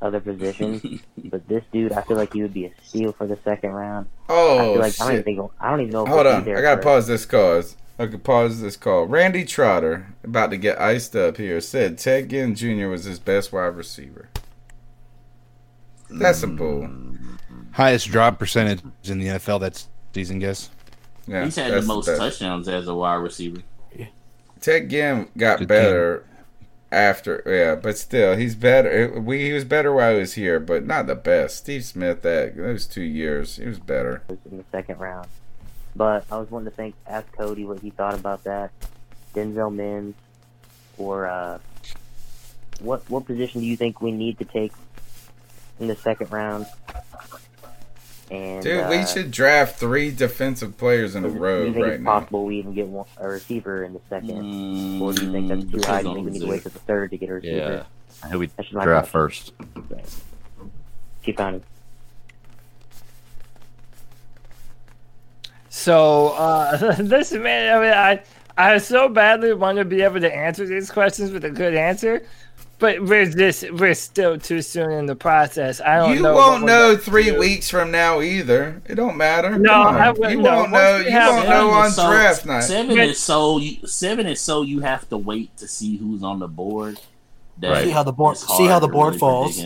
Speaker 14: other positions. but this dude, I feel like he would be a steal for the second round.
Speaker 2: Oh
Speaker 14: feel like I don't even I don't even know.
Speaker 2: Hold on, I gotta
Speaker 14: first.
Speaker 2: pause this cause. I could pause this call. Randy Trotter, about to get iced up here, said Ted Ginn Jr. was his best wide receiver. That's some bull.
Speaker 4: Highest drop percentage in the NFL that season, guess.
Speaker 2: Yeah,
Speaker 7: He's had the most
Speaker 2: best.
Speaker 7: touchdowns as a wide receiver.
Speaker 2: Ted Ginn got
Speaker 4: Good
Speaker 2: better after, yeah, but still, he's better. We he was better while he was here, but not the best. Steve Smith, that those two years, he was better.
Speaker 14: in the second round. But I was wanting to think, ask Cody what he thought about that. Denzel Mims or uh, what what position do you think we need to take in the second round? And
Speaker 2: Dude, we
Speaker 14: uh,
Speaker 2: should draft three defensive players in a
Speaker 14: do
Speaker 2: row
Speaker 14: you think
Speaker 2: right
Speaker 14: it's
Speaker 2: now.
Speaker 14: possible we even get one, a receiver in the second,
Speaker 5: Mm,
Speaker 14: or do you think that's too high?
Speaker 5: depends
Speaker 14: Do you think we need to wait for the third to get a receiver?
Speaker 5: Yeah. Who we
Speaker 14: That's just my
Speaker 5: draft
Speaker 14: question.
Speaker 5: first?
Speaker 14: Keep on.
Speaker 3: So uh, listen, man. I mean, I I so badly want to be able to answer these questions with a good answer, but we're just we're still too soon in the process. I don't
Speaker 2: You
Speaker 3: know.
Speaker 2: won't know three
Speaker 3: do.
Speaker 2: weeks from now either. It don't matter.
Speaker 3: No,
Speaker 2: Come.
Speaker 3: I wouldn't
Speaker 2: you
Speaker 3: know.
Speaker 2: won't know. You won't know on
Speaker 7: so,
Speaker 2: draft night.
Speaker 7: Seven is so you, seven is so you have to wait to see who's on the board. That
Speaker 6: See how the board- see how the board
Speaker 7: really
Speaker 6: falls.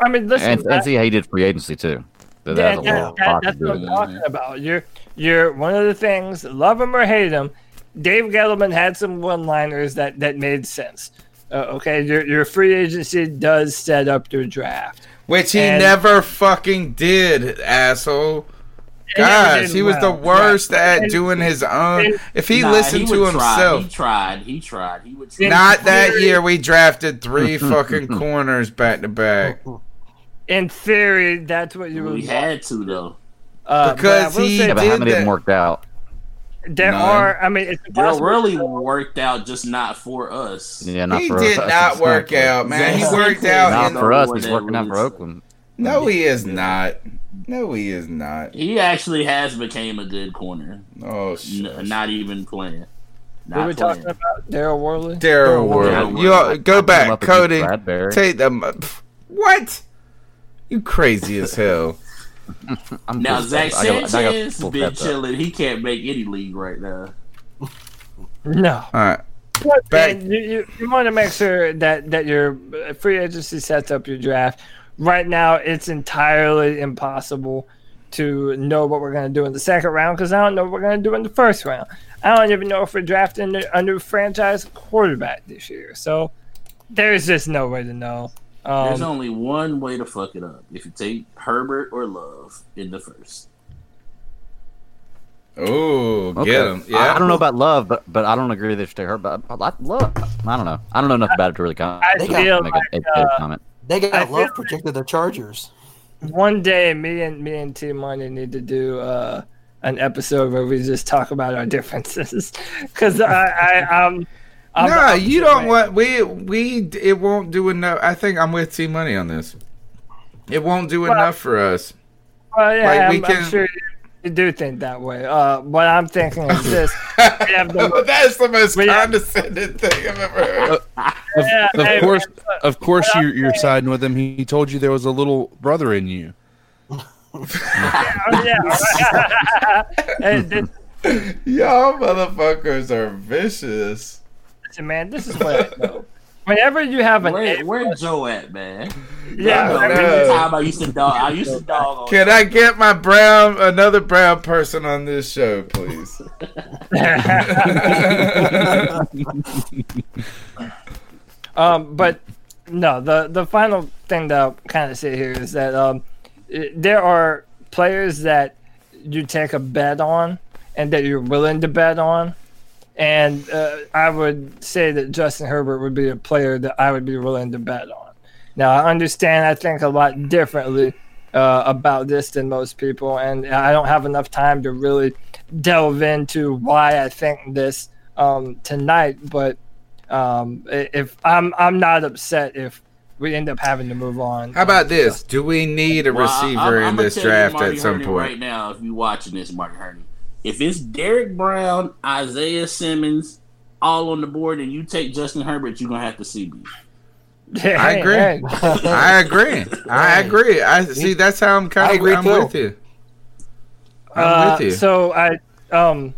Speaker 3: I mean, listen.
Speaker 5: and, and see how he did free agency too. So
Speaker 3: Yeah,
Speaker 5: that's
Speaker 3: that-
Speaker 5: lot
Speaker 3: that- that's
Speaker 5: do
Speaker 3: what I'm
Speaker 5: it.
Speaker 3: talking about. You're you're one of the things. Love him or hate him, Dave Gettleman had some one-liners that that made sense. Uh, okay, your your free agency does set up your draft,
Speaker 2: Which he
Speaker 3: And-
Speaker 2: never fucking did, asshole.
Speaker 3: And he
Speaker 2: Gosh, he was the worst
Speaker 3: Yeah.
Speaker 2: at
Speaker 3: And-
Speaker 2: doing his own. If he
Speaker 7: Nah,
Speaker 2: listened
Speaker 7: he
Speaker 2: to
Speaker 7: would try.
Speaker 2: himself,
Speaker 7: He tried. He tried. He would. Try.
Speaker 2: not that year we drafted three fucking corners back to back.
Speaker 3: In theory, that's what you would.
Speaker 7: We had to though.
Speaker 3: Uh,
Speaker 2: Because
Speaker 3: but I will
Speaker 2: he
Speaker 3: say
Speaker 5: Yeah, but how
Speaker 2: did
Speaker 5: many of them worked out?
Speaker 3: There
Speaker 2: None.
Speaker 3: are. I mean, it's
Speaker 7: Daryl really worked out, just not for us.
Speaker 5: Yeah, not
Speaker 2: He
Speaker 5: for
Speaker 2: did
Speaker 5: us.
Speaker 2: not work out, man. He
Speaker 7: Exactly.
Speaker 2: worked out.
Speaker 5: Not
Speaker 2: In,
Speaker 5: for us.
Speaker 7: What
Speaker 5: He's working out for Oakland.
Speaker 2: no, he is not. No, he is not.
Speaker 7: He actually has became a good corner.
Speaker 2: Oh,
Speaker 7: N-
Speaker 2: shit.
Speaker 7: not even playing.
Speaker 3: Who
Speaker 7: Not
Speaker 3: we
Speaker 7: playing.
Speaker 3: talking about? Daryl Worley.
Speaker 2: Daryl Worley.
Speaker 7: Worley.
Speaker 2: You all- go
Speaker 5: Come
Speaker 2: back,
Speaker 5: up
Speaker 2: Cody. Take them. What? You crazy as hell.
Speaker 5: I'm
Speaker 7: Now Zach
Speaker 5: off. I got- I got
Speaker 7: Sanchez been
Speaker 5: steps up.
Speaker 7: chilling. He can't make any league right now.
Speaker 3: No.
Speaker 2: All right.
Speaker 3: But
Speaker 2: Back-
Speaker 3: you, you, you want to make sure that, that your free agency sets up your draft. Right now, it's entirely impossible to know what we're going to do in the second round because I don't know what we're going to do in the first round. I don't even know if we're drafting a new franchise quarterback this year. So there's just no way to know.
Speaker 7: There's
Speaker 3: Um,
Speaker 7: only one way to fuck it up. If you take Herbert or Love in the first.
Speaker 2: Oh,
Speaker 5: Okay.
Speaker 2: get him. Yeah.
Speaker 5: I don't know about love, but but I don't agree they should take her. But I, I love. I don't know. I don't know enough about it to really comment.
Speaker 3: I
Speaker 6: They
Speaker 3: feel
Speaker 5: make
Speaker 3: like
Speaker 5: a, a,
Speaker 3: uh,
Speaker 5: comment.
Speaker 6: They got
Speaker 3: feel
Speaker 6: love
Speaker 3: like-
Speaker 6: projected the Chargers.
Speaker 3: one day, me and me and T Money need to do uh, an episode where we just talk about our differences because I, I um. I'm,
Speaker 2: no, you don't
Speaker 3: man.
Speaker 2: want we we it won't do enough. I think I'm with T Money on this. It won't do
Speaker 3: Well,
Speaker 2: enough for us.
Speaker 3: Well, yeah,
Speaker 2: Like, we
Speaker 3: I'm,
Speaker 2: can-
Speaker 3: I'm sure you, you do think that way. Uh, what I'm thinking is this: we
Speaker 2: That's the most
Speaker 3: we have-
Speaker 2: condescending thing I've ever heard.
Speaker 4: Of,
Speaker 3: Yeah,
Speaker 4: of
Speaker 3: hey,
Speaker 4: course,
Speaker 3: man,
Speaker 4: of course,
Speaker 3: I'm
Speaker 4: you're, you're siding with him. He, he told you there was a little brother in you.
Speaker 3: oh, yeah. hey, this,
Speaker 2: Y'all motherfuckers are vicious.
Speaker 3: Listen, man, this is what I know. Whenever you have an
Speaker 7: Where, where Joe at, man?
Speaker 3: Yeah,
Speaker 7: I
Speaker 2: I
Speaker 7: know,
Speaker 2: know.
Speaker 7: every time I used to dog. I used to dog. on
Speaker 2: Can I get my brown another brown person on this show, please?
Speaker 3: Um, but no, the the final thing that I'll kind of say here is that um, i- there are players that you take a bet on and that you're willing to bet on, and uh, I would say that Justin Herbert would be a player that I would be willing to bet on. Now I understand I think a lot differently uh, about this than most people, and I don't have enough time to really delve into why I think this um, tonight, but um, if I'm I'm not upset if we end up having to move on.
Speaker 2: How about this? Do we need a
Speaker 7: Well, I-
Speaker 2: receiver
Speaker 7: I'm-
Speaker 2: in
Speaker 7: I'ma
Speaker 2: this
Speaker 7: tell you,
Speaker 2: draft at some
Speaker 7: Hurney
Speaker 2: point?
Speaker 7: Right now, if you're watching this, Marty Hurney, if it's Derrick Brown, Isaiah Simmons, all on the board, and you take Justin Herbert, you're gonna have to see me.
Speaker 2: I agree. I agree. I agree. I see. That's how I'm kind
Speaker 6: I
Speaker 2: of.
Speaker 6: agree
Speaker 2: I'm
Speaker 6: too.
Speaker 2: with you. I'm
Speaker 3: Uh,
Speaker 2: with you.
Speaker 3: So I um,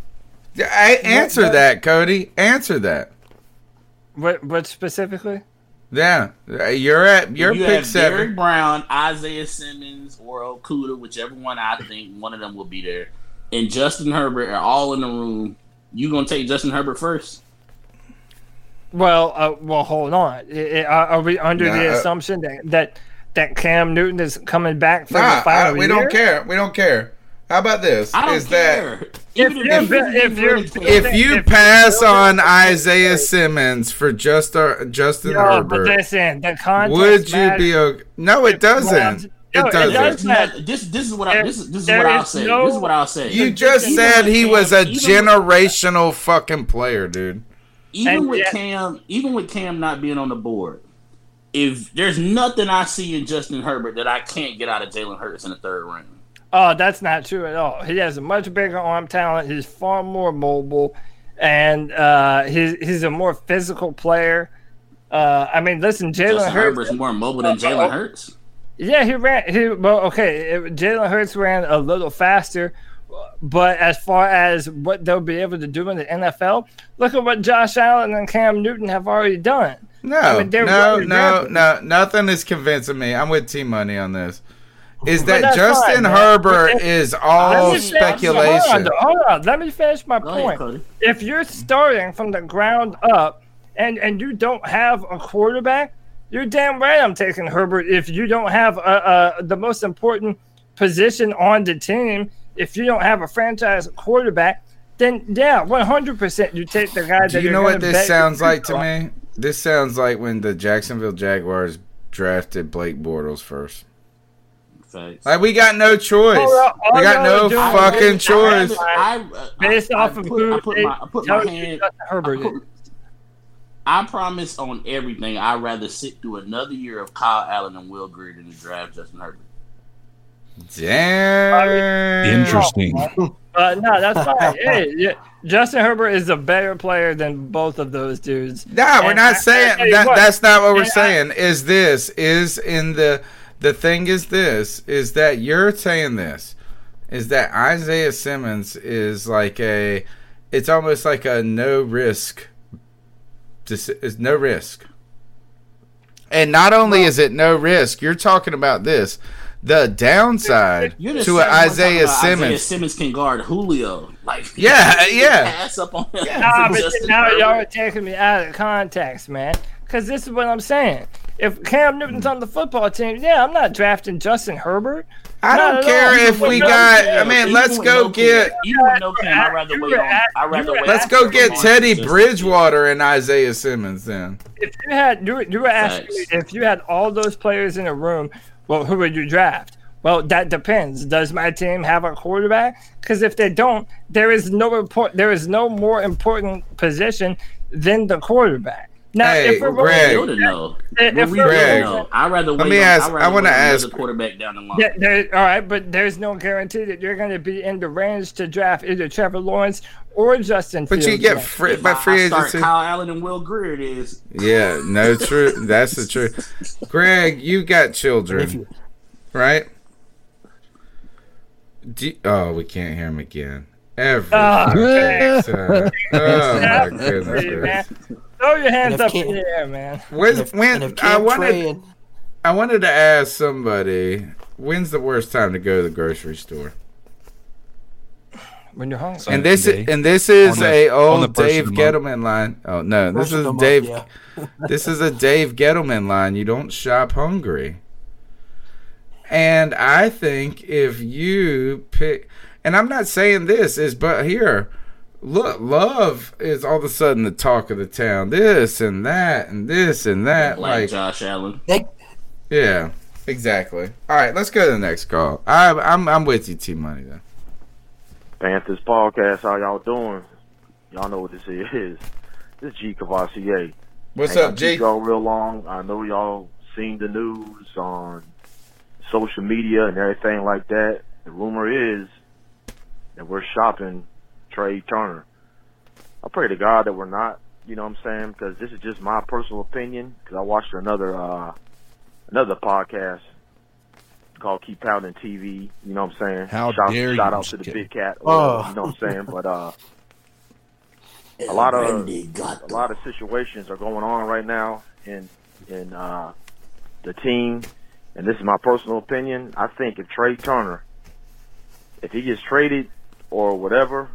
Speaker 2: I answer
Speaker 3: what-
Speaker 2: that, Cody. Answer that.
Speaker 3: what what specifically?
Speaker 2: Yeah, you're at you're
Speaker 7: you
Speaker 2: pick
Speaker 7: have
Speaker 2: seven.
Speaker 7: Derrick Brown, Isaiah Simmons, or Okudah, whichever one I think one of them will be there, and Justin Herbert are all in the room. You gonna take Justin Herbert first?
Speaker 3: Well, uh, well, hold on. I- I- Are are we under
Speaker 2: Nah,
Speaker 3: the
Speaker 2: uh,
Speaker 3: assumption that that that Cam Newton is coming back for
Speaker 2: Nah,
Speaker 3: the final
Speaker 2: I- we
Speaker 3: year?
Speaker 2: don't care. We don't care. How about this?
Speaker 7: I don't
Speaker 2: Is
Speaker 7: care.
Speaker 2: that
Speaker 7: Even
Speaker 3: If
Speaker 7: if,
Speaker 3: you're-
Speaker 7: if,
Speaker 3: if you're-
Speaker 2: if you pass on Isaiah Simmons for just uh, Justin
Speaker 3: No, but
Speaker 2: Herbert,
Speaker 3: listen, the context
Speaker 2: would you
Speaker 3: matters.
Speaker 2: be okay? No, it doesn't.
Speaker 3: No,
Speaker 2: It
Speaker 3: it
Speaker 2: doesn't.
Speaker 3: does not.
Speaker 7: this this is what I this is this is
Speaker 3: There
Speaker 7: what I'll say.
Speaker 3: no-
Speaker 7: this is what I'll say.
Speaker 2: You just
Speaker 7: Even
Speaker 2: said he
Speaker 7: Cam-
Speaker 2: was a
Speaker 7: even with-
Speaker 2: generational fucking player, dude.
Speaker 7: even
Speaker 3: And
Speaker 7: with
Speaker 3: yet-
Speaker 7: Cam, even with Cam not being on the board, if there's nothing I see in Justin Herbert that I can't get out of Jalen Hurts in the third round.
Speaker 3: Oh, that's not true at all. He has a much bigger arm talent. He's far more mobile, and uh, he's he's a more physical player. Uh, I mean, listen, Jalen
Speaker 7: Justin
Speaker 3: Hurts.
Speaker 7: Herbert's more mobile than Jalen Hurts.
Speaker 3: Yeah, he ran. He well, okay. Jalen Hurts ran a little faster, but as far as what they'll be able to do in the NFL, look at what Josh Allen and Cam Newton have already done.
Speaker 2: No,
Speaker 3: I mean,
Speaker 2: no,
Speaker 3: really
Speaker 2: no,
Speaker 3: rapid.
Speaker 2: no. Nothing is convincing me. I'm with T Money on this. Is that Justin
Speaker 3: fine.
Speaker 2: Herbert
Speaker 3: if-
Speaker 2: is
Speaker 3: Let
Speaker 2: all
Speaker 3: me finish-
Speaker 2: speculation?
Speaker 3: Hold on, hold on. Let me finish my
Speaker 7: Go ahead,
Speaker 3: point.
Speaker 7: Cody.
Speaker 3: if you're starting from the ground up and and you don't have a quarterback, you're damn right I'm taking Herbert. If you don't have a, a the most important position on the team, if you don't have a franchise quarterback, then yeah, 100% you take the guy
Speaker 2: Do
Speaker 3: that
Speaker 2: you
Speaker 3: you're
Speaker 2: know what this sounds like to
Speaker 3: on.
Speaker 2: me? This sounds like when the Jacksonville Jaguars drafted Blake Bortles first.
Speaker 7: Facts.
Speaker 2: Like we got no choice.
Speaker 3: All y'all-
Speaker 2: we got no fucking choice.
Speaker 7: rather- I, I,
Speaker 3: Based off
Speaker 7: I
Speaker 3: of
Speaker 7: put,
Speaker 3: who
Speaker 7: I put
Speaker 3: they
Speaker 7: my, I put my
Speaker 3: you
Speaker 7: hand.
Speaker 3: Herbert
Speaker 7: I, promise on everything. I'd rather sit through another year of Kyle Allen and Will Grier than to draft Justin Herbert.
Speaker 2: Damn.
Speaker 4: Interesting.
Speaker 3: Uh, no, that's fine. hey, yeah, Justin Herbert is a better player than both of those dudes.
Speaker 2: Nah, we're not
Speaker 3: I- I
Speaker 2: saying
Speaker 3: tell you
Speaker 2: that.
Speaker 3: what,
Speaker 2: That's not what we're
Speaker 3: and I-
Speaker 2: saying. Is this is in the the thing is this is that you're saying this is that Isaiah Simmons is like a it's almost like a no risk. Deci- Is no risk. And not only is it no risk, you're talking about this. The downside
Speaker 7: You're
Speaker 2: to an Isaiah
Speaker 7: about Isaiah
Speaker 2: Simmons.
Speaker 7: Simmons can guard Julio. Like
Speaker 2: Yeah, yeah.
Speaker 7: Pass up on him.
Speaker 3: Nah, but now
Speaker 7: Herbert.
Speaker 3: y'all are taking me out of context, man. Because this is what I'm saying. If Cam Newton's on the football team, yeah, I'm not drafting Justin Herbert.
Speaker 2: I
Speaker 3: Not
Speaker 2: don't care
Speaker 3: all.
Speaker 2: if we
Speaker 3: no
Speaker 2: got.
Speaker 3: Cam.
Speaker 2: I mean,
Speaker 7: Even
Speaker 2: let's go
Speaker 7: no
Speaker 2: get.
Speaker 7: Cam, even with no Cam, I'd rather wait on.
Speaker 3: at-
Speaker 7: I'd rather wait.
Speaker 2: Let's go get Teddy Bridgewater and Isaiah Simmons then.
Speaker 3: If you had you, were- you were asking me
Speaker 7: Facts.
Speaker 3: if you had all those players in a room, well, who would you draft? Well, that depends. Does my team have a quarterback? Because if they don't, there is no import, There is no more important position than the quarterback. Now,
Speaker 2: Hey,
Speaker 3: if we're
Speaker 7: We're
Speaker 2: Greg.
Speaker 7: rebuilding though.
Speaker 3: If
Speaker 7: We're
Speaker 3: we're-
Speaker 2: Greg.
Speaker 7: though. I'd rather wait.
Speaker 2: me
Speaker 7: on,
Speaker 2: ask-
Speaker 7: I'd rather
Speaker 2: I wanna ask-
Speaker 7: the quarterback down the line.
Speaker 3: Yeah, there, all right, but there's no guarantee that you're going to be in the range to draft either Trevor Lawrence or Justin.
Speaker 2: But you get
Speaker 3: next.
Speaker 2: free,
Speaker 7: If
Speaker 2: by
Speaker 7: I-
Speaker 2: free
Speaker 7: I start
Speaker 2: agency.
Speaker 7: Kyle Allen and Will Grier. It is.
Speaker 2: Yeah, no, true. That's the truth. Greg, you got children, right? Do, oh, we can't hear him again. Every
Speaker 3: ah,
Speaker 2: fucking time. Oh my goodness.
Speaker 3: Man. Throw your hands up in
Speaker 6: Cam-
Speaker 3: the air, man.
Speaker 2: When,
Speaker 6: if,
Speaker 2: when I wanted,
Speaker 6: Trey and
Speaker 2: I wanted to ask somebody, when's the worst time to go to the grocery store?
Speaker 3: When you're hungry.
Speaker 2: And this
Speaker 4: Sunday.
Speaker 2: and this is
Speaker 4: On the-
Speaker 2: a old Dave
Speaker 4: the month.
Speaker 2: Gettleman line. Oh no, this
Speaker 6: First of
Speaker 2: is
Speaker 6: the month,
Speaker 2: Dave.
Speaker 6: yeah.
Speaker 2: this is a Dave Gettleman line. You don't shop hungry. And I think if you pick, and I'm not saying this is, but here, look, love is all of a sudden the talk of the town. This and that and this and that.
Speaker 7: Like,
Speaker 2: Like,
Speaker 7: Josh Allen.
Speaker 2: yeah, exactly. All right, let's go to the next call. I, I'm I'm with you, T Money though.
Speaker 15: Panthers podcast. How y'all doing? Y'all know what this is. This is G Cavassier.
Speaker 2: What's
Speaker 15: Ain't
Speaker 2: up,
Speaker 15: gonna
Speaker 2: G?
Speaker 15: Y'all real long. I know y'all seen the news on social media and everything like that. The rumor is that we're shopping Trai Turner. I pray to God that we're not. You know what I'm saying? Because this is just my personal opinion. Because I watched another uh another podcast called Keep Pounding TV. You know what I'm saying?
Speaker 4: How
Speaker 15: shout,
Speaker 4: dare
Speaker 15: shout
Speaker 4: you,
Speaker 15: out to the
Speaker 4: Skip.
Speaker 15: big cat. or
Speaker 6: Oh.
Speaker 15: You know what I'm saying? But uh, a lot of a lot of situations are going on right now in in uh, the team, and this is my personal opinion. I think if Trai Turner, if he gets traded or whatever,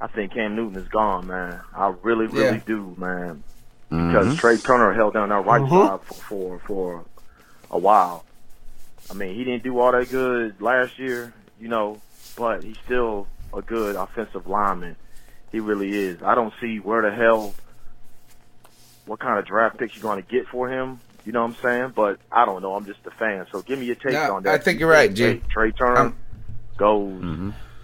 Speaker 15: I think Cam Newton is gone, man. I really, really
Speaker 2: Yeah.
Speaker 15: do, man. Because
Speaker 5: Mhm.
Speaker 15: Trai Turner held down that right
Speaker 6: Mhm.
Speaker 15: side for, for for a while. I mean, he didn't do all that good last year, you know. but he's still a good offensive lineman. He really is. I don't see where the hell, what kind of draft picks you're going to get for him. You know what I'm saying? But I don't know. I'm just a fan. So give me your take
Speaker 2: No,
Speaker 15: on that.
Speaker 2: I think
Speaker 15: You
Speaker 2: you're right, G.
Speaker 15: Trai Turner
Speaker 2: I'm-
Speaker 15: goes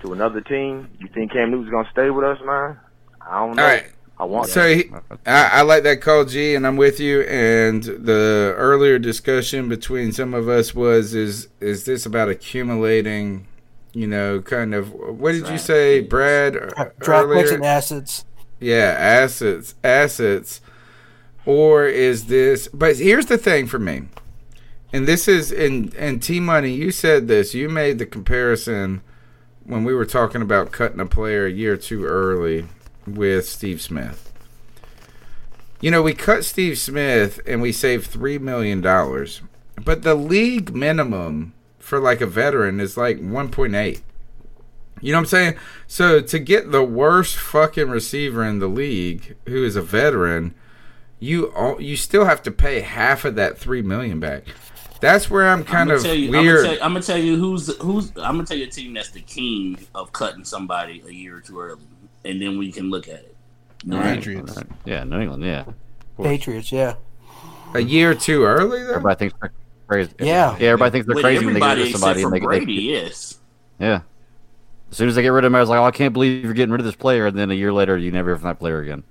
Speaker 15: to another team. You think Cam Newton's going to stay with us, man? I don't know.
Speaker 2: All right.
Speaker 15: I want
Speaker 2: So he, I, I like that call, G, and I'm with you. And the earlier discussion between some of us was is is this about accumulating, you know, kind of what did you say, Brad?
Speaker 6: Draft uh, picks
Speaker 2: earlier?
Speaker 6: and assets.
Speaker 2: Yeah, assets, assets. Or is this? But here's the thing for me, and this is in and T Money. You said this. You made the comparison when we were talking about cutting a player a year too early with Steve Smith. You know, we cut Steve Smith and we saved three million dollars, but the league minimum for like a veteran is like one point eight. You know what I'm saying? So to get the worst fucking receiver in the league, who is a veteran, you all, you still have to pay half of that three million back. That's where I'm kind
Speaker 7: I'm
Speaker 2: of
Speaker 7: gonna tell you,
Speaker 2: weird.
Speaker 7: I'm gonna tell, I'm gonna tell you who's who's. I'm gonna tell you a team that's the king of cutting somebody a year or two early, and then we can look at it. New England.
Speaker 5: Patriots. Yeah, New England. Yeah.
Speaker 6: Patriots, yeah.
Speaker 2: A year too early, though.
Speaker 5: Everybody thinks they're crazy.
Speaker 6: Yeah.
Speaker 5: Yeah, everybody thinks they're
Speaker 7: With
Speaker 5: crazy when they get rid of somebody.
Speaker 7: except
Speaker 5: and
Speaker 7: for
Speaker 5: they, they-
Speaker 7: Brady, yes.
Speaker 5: yeah. As soon as they get rid of him, I was like, oh, I can't believe you're getting rid of this player. And then a year later, you never hear from that player again.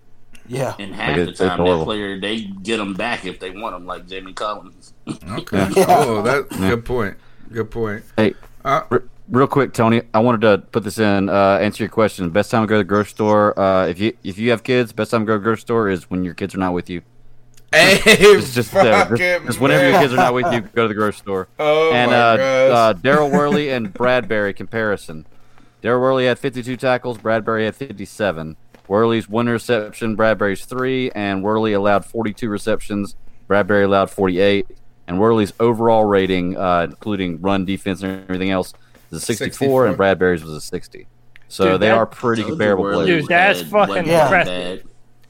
Speaker 6: Yeah.
Speaker 7: And
Speaker 5: Like,
Speaker 7: half
Speaker 5: it's-
Speaker 7: the time, that
Speaker 5: horrible.
Speaker 7: player they get them back if they want them, like Jamie Collins.
Speaker 2: Okay. Oh, that's
Speaker 5: Yeah.
Speaker 2: good point. Good point.
Speaker 5: Hey,
Speaker 2: Uh,
Speaker 5: re- real quick, Tony, I wanted to put this in. Uh, answer your question. Best time to go to the grocery store. Uh, if you if you have kids, best time to go to the grocery store is when your kids are not with you.
Speaker 2: Hey,
Speaker 5: Just, just, uh, just,
Speaker 2: fucking
Speaker 5: just whenever your kids are not with you, go to the grocery store.
Speaker 2: Oh
Speaker 5: and
Speaker 2: my
Speaker 5: uh,
Speaker 2: gosh.
Speaker 5: uh, Daryl Worley and Bradberry comparison. Daryl Worley had 52 tackles. Bradberry had 57. Worley's one reception, Bradberry's three, and Worley allowed 42 receptions. Bradberry allowed 48. And Worley's overall rating, uh, including run defense and everything else, is a 64,
Speaker 2: 64.
Speaker 5: and Bradberry's was a 60. So
Speaker 3: Dude,
Speaker 5: they
Speaker 3: that-
Speaker 5: are pretty comparable players.
Speaker 3: Dude, that's
Speaker 7: had-
Speaker 3: fucking
Speaker 7: wasn't
Speaker 3: impressive.
Speaker 7: bad.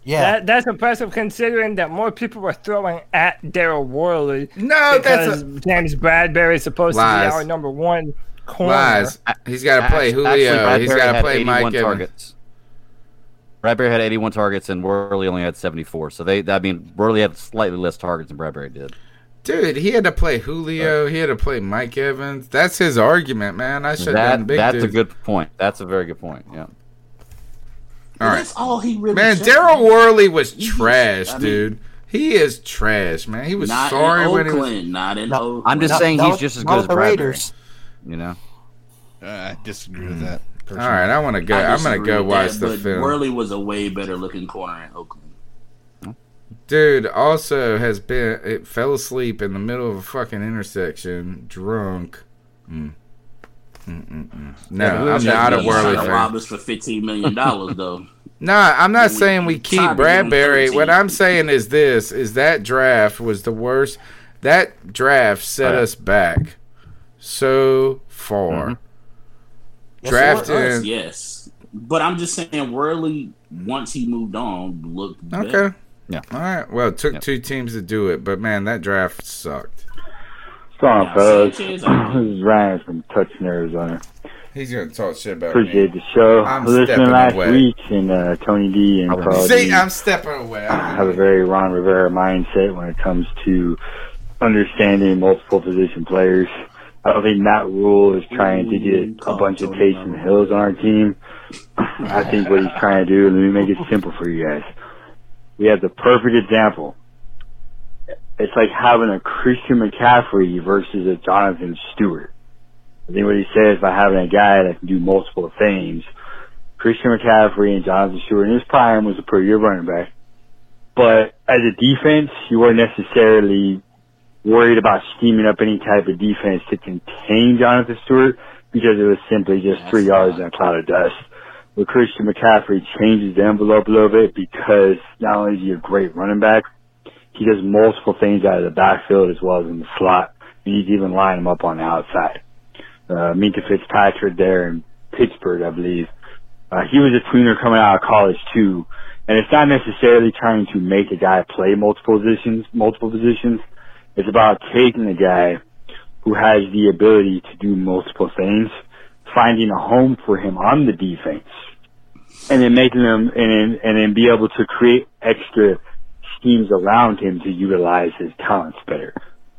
Speaker 6: Yeah.
Speaker 3: That, that's impressive considering that more people were throwing at Daryl Worley
Speaker 2: No,
Speaker 3: because
Speaker 2: that's
Speaker 3: James Bradberry is supposed to be our number one corner.
Speaker 2: lies. He's got to play
Speaker 5: Actually,
Speaker 2: Julio. He's
Speaker 5: Bradberry
Speaker 2: got to play
Speaker 5: 81
Speaker 2: Mike Evans.
Speaker 5: targets. Bradberry had 81 targets, and Worley only had 74. So they, I mean, Worley had slightly less targets than Bradberry did.
Speaker 2: Dude, he had to play Julio. He had to play Mike Evans. That's his argument, man. I should
Speaker 5: That,
Speaker 2: done big
Speaker 5: that's a good point. That's a very good point. Yeah.
Speaker 2: All right.
Speaker 7: That's all he really.
Speaker 2: Man. Daryl Worley was
Speaker 7: He
Speaker 2: trash,
Speaker 7: I mean-
Speaker 2: dude. He is trash, man. He was
Speaker 7: Not
Speaker 2: sorry
Speaker 7: in
Speaker 2: when he was.
Speaker 7: Not in Oakland.
Speaker 5: I'm just
Speaker 6: Not-
Speaker 5: saying he's just as good as
Speaker 6: the
Speaker 5: Bradberry.
Speaker 6: Raiders.
Speaker 5: You know.
Speaker 4: Uh, I disagree with that.
Speaker 2: All right, I want to go.
Speaker 7: I
Speaker 2: I'm gonna go watch
Speaker 7: that,
Speaker 2: the
Speaker 7: but
Speaker 2: film.
Speaker 7: Worley was a way better looking corner in Oakland.
Speaker 2: Dude also has been it fell asleep in the middle of a fucking intersection, drunk. Mm. No,
Speaker 5: Yeah,
Speaker 2: I'm not a
Speaker 5: that?
Speaker 7: He's trying
Speaker 2: Worley fan.
Speaker 7: rob us for fifteen million dollars, though.
Speaker 2: Nah, I'm not
Speaker 7: We-
Speaker 2: saying we keep
Speaker 7: tried to give him
Speaker 2: Bradberry.
Speaker 7: 13.
Speaker 2: What I'm saying is this: is that draft was the worst. That draft set
Speaker 5: Right.
Speaker 2: us back so far.
Speaker 6: Yes,
Speaker 2: Drafting.
Speaker 7: Us, yes, but I'm just saying Worley once he moved on looked better.
Speaker 2: Okay.
Speaker 5: Yeah.
Speaker 2: All right. Well, it took
Speaker 5: Yep.
Speaker 2: two teams to do it, but man, that draft sucked.
Speaker 16: What's going on,
Speaker 7: Yeah,
Speaker 16: fellas? This is Ryan from Touching Arizona.
Speaker 2: He's gonna talk shit about
Speaker 16: Appreciate
Speaker 2: me.
Speaker 16: the show.
Speaker 2: I'm
Speaker 16: was listening last
Speaker 2: away.
Speaker 16: week, and uh, Tony D and Carl
Speaker 2: See,
Speaker 16: D
Speaker 2: I'm stepping away. I
Speaker 16: have a very Ron Rivera mindset when it comes to understanding multiple position players. I don't think Matt Rhule is trying to get a mm-hmm. bunch of Taysom Hills on our team. I think what he's trying to do, let me make it simple for you guys. We have the perfect example. It's like having a Christian McCaffrey versus a Jonathan Stewart. I think what he says by having a guy that can do multiple things. Christian McCaffrey and Jonathan Stewart in his prime was a pretty good running back. But as a defense, you weren't necessarily worried about scheming up any type of defense to contain Jonathan Stewart because it was simply just three yards in a cloud of dust. But Christian McCaffrey changes the envelope a little bit because not only is he a great running back, he does multiple things out of the backfield as well as in the slot. And can even line him up on the outside. Uh, Minkah Fitzpatrick there in Pittsburgh, I believe. Uh, he was a tweener coming out of college too. And it's not necessarily trying to make a guy play multiple positions, multiple positions. It's about taking a guy who has the ability to do multiple things, finding a home for him on the defense, and then making him and then, and then be able to create extra schemes around him to utilize his talents better,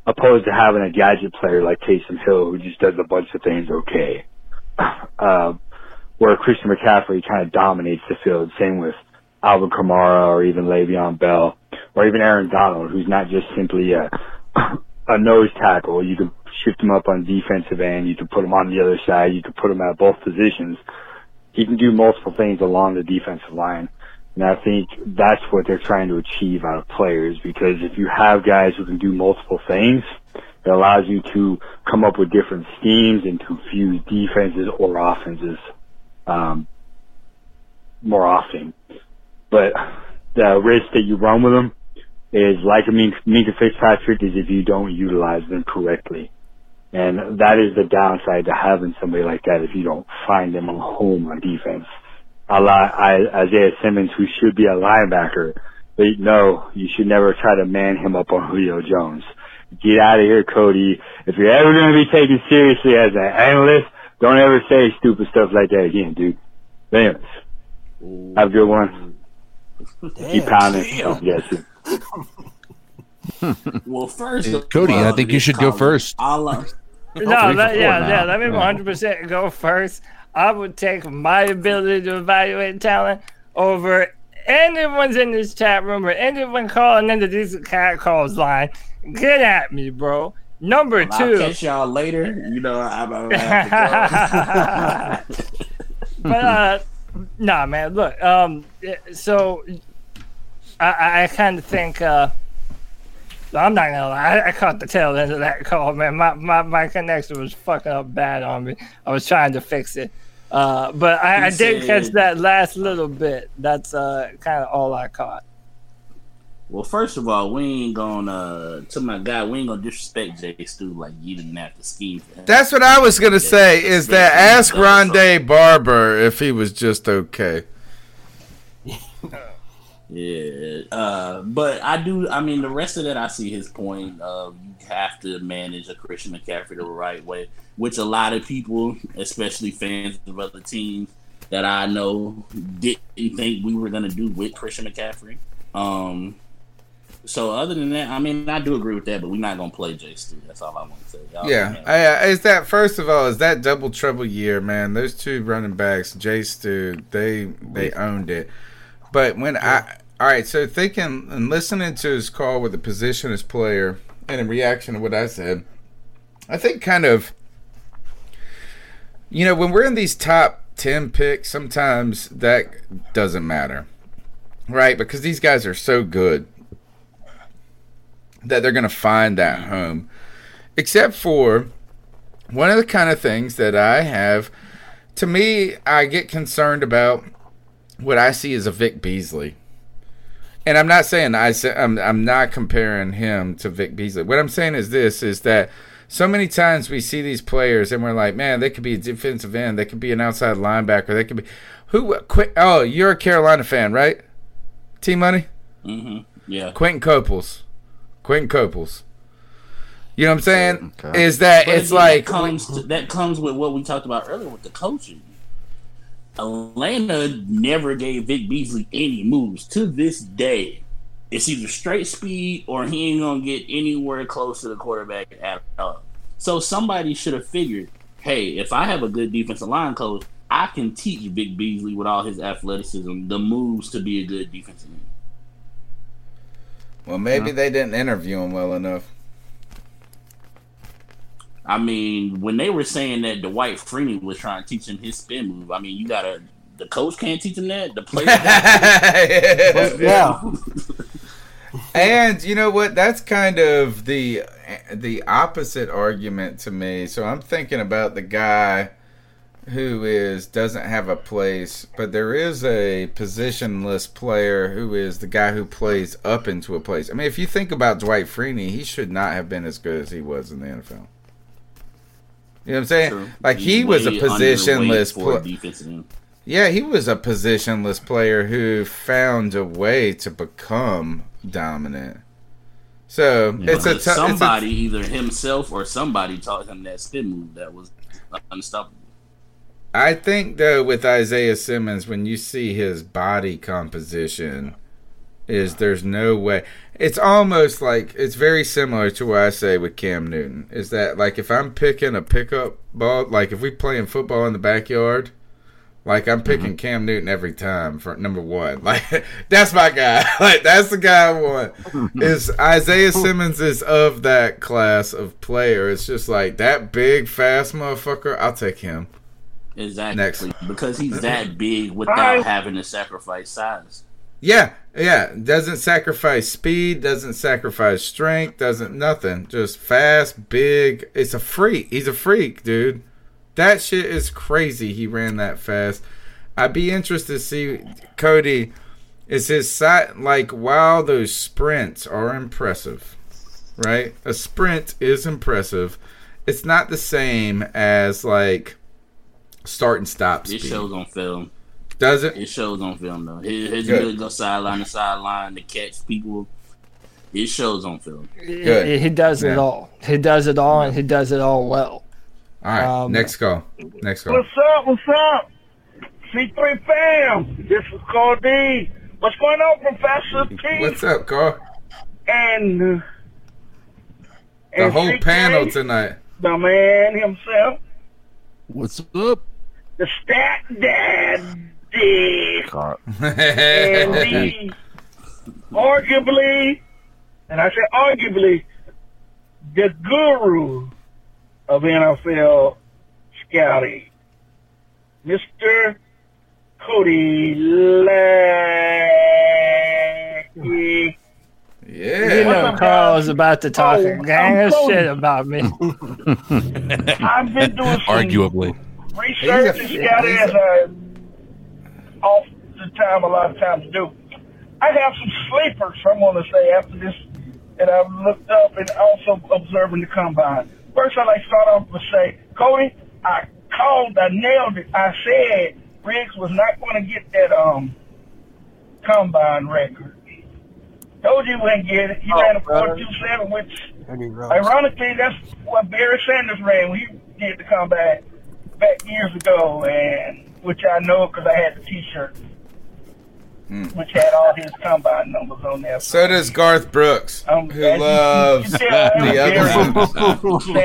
Speaker 16: opposed to having a gadget player like Taysom Hill who just does a bunch of things okay. Uh, where Christian McCaffrey kind of dominates the field. Same with Alvin Kamara or even Le'Veon Bell or even Aaron Donald, who's not just simply a a nose tackle. You can shift him up on defensive end. You can put him on the other side. You can put him at both positions. He can do multiple things along the defensive line. And I think that's what they're trying to achieve out of players because if you have guys who can do multiple things, it allows you to come up with different schemes and to fuse defenses or offenses um, more often. But the risk that you run with them is like a Min- Minkah Fitzpatrick is if you don't utilize them correctly. And that is the downside to having somebody like that if you don't find them a home on defense. A lot, I, Isaiah Simmons, who should be a linebacker, but no, you should never try to man him up on Julio Jones. Get out of here, Cody. If you're ever going to be taken seriously as an analyst, don't ever say stupid stuff like that again, dude. But anyways, have a good one. Keep pounding. Yes.
Speaker 7: Well, first, of
Speaker 4: Cody, I think you
Speaker 7: this
Speaker 4: should go first.
Speaker 7: I'll, uh,
Speaker 3: No, let, yeah,
Speaker 4: now.
Speaker 3: yeah. Let me 100 percent go first. I would take my ability to evaluate talent over anyone's in this chat room or anyone calling into these cat calls line. Get at me, bro. Number
Speaker 7: I'll
Speaker 3: two.
Speaker 7: catch y'all later. You know, I'm, I'm gonna have to go.
Speaker 3: but uh, nah, man. Look, um, so I, I, I kind of think uh, I'm not gonna lie. I, I caught the tail end of that call, man. My, my my connection was fucking up bad on me. I was trying to fix it, uh, but I,
Speaker 7: He
Speaker 3: I did catch that last little bit. That's uh, kind of all I caught.
Speaker 7: Well, first of all, we ain't gonna uh, to my guy. We ain't gonna disrespect Jay Stu like you didn't have to scheme.
Speaker 2: That's what I was gonna say. Is that ask Rondé Barber if he was just okay.
Speaker 7: Yeah, uh, but I do. I mean, the rest of that, I see his point. Of you have to manage a Christian McCaffrey the right way, which a lot of people, especially fans of other teams that I know, didn't think we were gonna do with Christian McCaffrey. Um, so other than that, I mean, I do agree with that, but we're not gonna play Jay Stu. That's all I want to say. Y'all
Speaker 2: Yeah, I, is that first of all? Is that double trouble year, man? Those two running backs, Jay Stu, they they owned it. But when I all right, so thinking and listening to his call with the position as player, and in reaction to what I said, I think kind of, you know, when we're in these top ten picks, sometimes that doesn't matter, right? Because these guys are so good that they're going to find that home. Except for one of the kind of things that I have, to me, I get concerned about what I see as a Vic Beasley. And I'm not saying I say, I'm I'm not comparing him to Vic Beasley. What I'm saying is this is that so many times we see these players and we're like, man, they could be a defensive end, they could be an outside linebacker, they could be who quit oh, you're a Carolina fan, right? T Money?
Speaker 7: Mm-hmm. Yeah.
Speaker 2: Quinton Coples. Quinton Coples. You know what I'm saying?
Speaker 7: Okay.
Speaker 2: Is that
Speaker 7: But
Speaker 2: it's
Speaker 7: again,
Speaker 2: like
Speaker 7: that comes to, that comes with what we talked about earlier with the coaching. Atlanta never gave Vic Beasley any moves to this day. It's either straight speed or he ain't gonna get anywhere close to the quarterback at all. So somebody should have figured, hey, if I have a good defensive line coach, I can teach Vic Beasley with all his athleticism the moves to be a good defensive end.
Speaker 2: Well, maybe they didn't interview him well enough.
Speaker 7: I mean, when they were saying that Dwight Freeney was trying to teach him his spin move, I mean, you gotta the coach can't teach him that. The player,
Speaker 2: yeah. and you know what? That's kind of the the opposite argument to me. So I'm thinking about the guy who is doesn't have a place, but there is a positionless player who is the guy who plays up into a place. I mean, if you think about Dwight Freeney, he should not have been as good as he was in the NFL. You know what I'm saying? Like he was a positionless
Speaker 7: underweight for a
Speaker 2: player. Yeah, he was a positionless player who found a way to become dominant. So it's a t- it's a-
Speaker 7: somebody, either himself or somebody, taught him that spin move that was unstoppable.
Speaker 2: I think though with Isaiah Simmons, when you see his body composition, is there's no way. It's almost like it's very similar to what I say with Cam Newton. Is that like if I'm picking a pickup ball, like if we playing football in the backyard, like I'm picking mm-hmm. Cam Newton every time for number one. Like that's my guy. Like that's the guy I want. Mm-hmm. Is Isaiah Simmons is of that class of player. It's just like that big fast motherfucker. I'll take him.
Speaker 7: Exactly.
Speaker 2: Next.
Speaker 7: Because he's uh-uh. that big without having to sacrifice size.
Speaker 2: Yeah, yeah. Doesn't sacrifice speed, doesn't sacrifice strength, doesn't nothing. Just fast, big. It's a freak. He's a freak, dude. That shit is crazy. He ran that fast. I'd be interested to see Cody. Is his side like wow? those sprints are impressive, right? A sprint is impressive. It's not the same as like start and stop speed.
Speaker 7: shows on film.
Speaker 2: Does it?
Speaker 7: It shows on film though. His, his
Speaker 2: Good.
Speaker 7: ability to go sideline to sideline to catch people. It shows on film.
Speaker 3: He, he does it all. He does it all, and he does it all well.
Speaker 2: All right,
Speaker 3: Um,
Speaker 2: next call. Next call.
Speaker 17: What's up? What's up? C3 fam. This is Carl D. What's going on, Professor T?
Speaker 2: What's up, Carl?
Speaker 17: And, uh,
Speaker 2: The whole
Speaker 17: C3,
Speaker 2: panel tonight.
Speaker 17: The man himself,
Speaker 4: What's up?
Speaker 17: the stat dad D. and the arguably, and I say arguably, the guru of NFL scouting, Mr. Cody Lackey.
Speaker 2: Yeah.
Speaker 3: You know, Carl is about to talk a
Speaker 17: Oh,
Speaker 3: gang of shit about me.
Speaker 17: I've been doing some
Speaker 4: Arguably.
Speaker 17: research and
Speaker 3: He's a-
Speaker 17: scouting
Speaker 3: he's
Speaker 17: as I off the time a lot of times do. I have some sleepers I want to say after this that I've looked up and also observing the combine. First, I'd like to start off with say, Cody, I called, I nailed it. I said Ruggs was not going to get that um combine record. Told you he wouldn't get it. He
Speaker 6: Oh,
Speaker 17: ran a 4.27, which Ironically, that's what Barry Sanders ran when he did the comeback back years ago, and which I know because I had the T-shirt, which had all his combine numbers on there.
Speaker 2: So does Garth Brooks,
Speaker 17: Um,
Speaker 2: who loves
Speaker 17: you can tell, I'm
Speaker 2: the other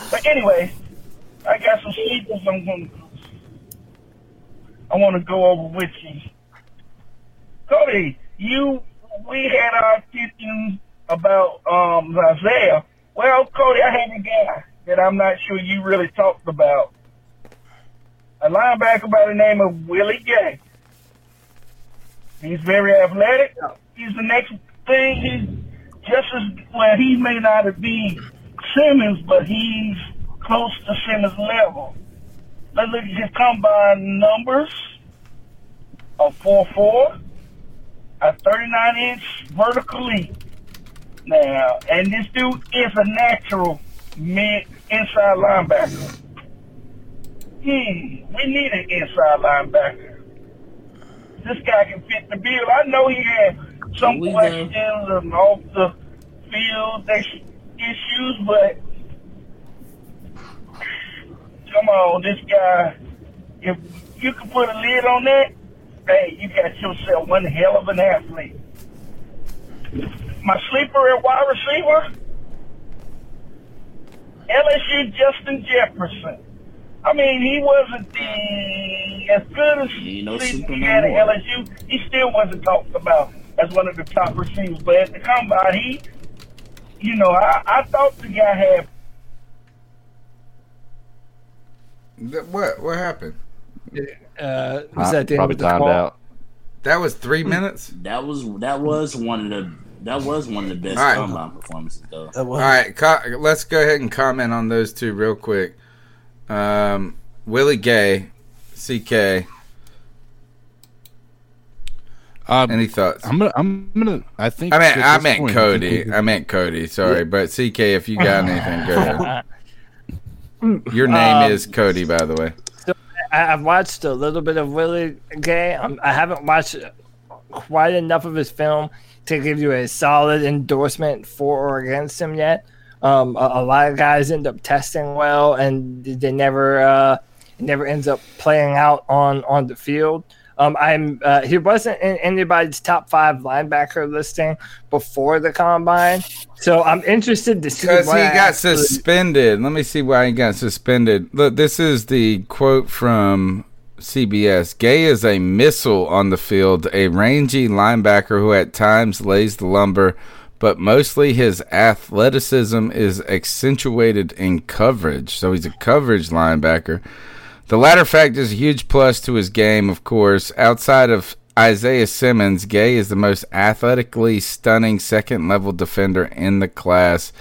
Speaker 17: But anyway, I got some sleepers. I'm going. I want to go over with you. Cody, you, we had our thinking about um Isaiah. Well, Cody, I have a guy that I'm not sure you really talked about. A linebacker by the name of Willie Gay. He's very athletic. He's the next thing. He's just as well. He may not be Simmons, but he's close to Simmons level. Let's look at his combine numbers. A four four, a thirty nine inch vertical leap. Now, and this dude is a natural mid inside linebacker. Hmm, we need an inside linebacker. This guy can fit the bill. I know he had some questions and off the field is- issues, but come on, this guy, if you can put a lid on that, hey, you got yourself one hell of an athlete. My sleeper at wide receiver, LSU Justin Jefferson. I mean, he wasn't the as good as
Speaker 7: Ain't no
Speaker 17: season
Speaker 7: super
Speaker 17: he
Speaker 7: no
Speaker 17: had at. LSU. He still wasn't talked about as one of the top receivers. But at the combine, he, you know, I, I thought the guy had
Speaker 2: Th- What? What happened?
Speaker 3: Uh,
Speaker 5: was that the end Probably of the timed call? out.
Speaker 2: That was three minutes.
Speaker 7: That was that was one of the that was one of the best
Speaker 2: All right.
Speaker 7: combine performances though.
Speaker 2: All right, co- let's go ahead and comment on those two real quick. Um, Willie Gay, CK. Any thoughts?
Speaker 4: I'm gonna. I'm gonna. I think.
Speaker 2: I meant
Speaker 4: at
Speaker 2: I
Speaker 4: this
Speaker 2: meant
Speaker 4: point,
Speaker 2: Cody.
Speaker 4: I think
Speaker 2: I meant Cody. Sorry,
Speaker 4: Yeah.
Speaker 2: but CK, if you got anything, go ahead. Your name
Speaker 3: Um,
Speaker 2: is Cody, by the way.
Speaker 3: I- I've watched a little bit of Willie Gay. Um, I haven't watched quite enough of his film to give you a solid endorsement for or against him yet. Um, a, a lot of guys end up testing well, and they never uh, never ends up playing out on on the field. Um, I'm uh, he wasn't in anybody's top five linebacker listing before the combine, so I'm interested to see
Speaker 2: Because he
Speaker 3: what
Speaker 2: got
Speaker 3: actually-
Speaker 2: suspended. Let me see why he got suspended. Look, this is the quote from CBS. Gay is a missile on the field, a rangy linebacker who at times lays the lumber, but mostly his athleticism is accentuated in coverage. So he's a coverage linebacker. The latter fact is a huge plus to his game, of course. Outside of Isaiah Simmons, Gay is the most athletically stunning second level defender in the class.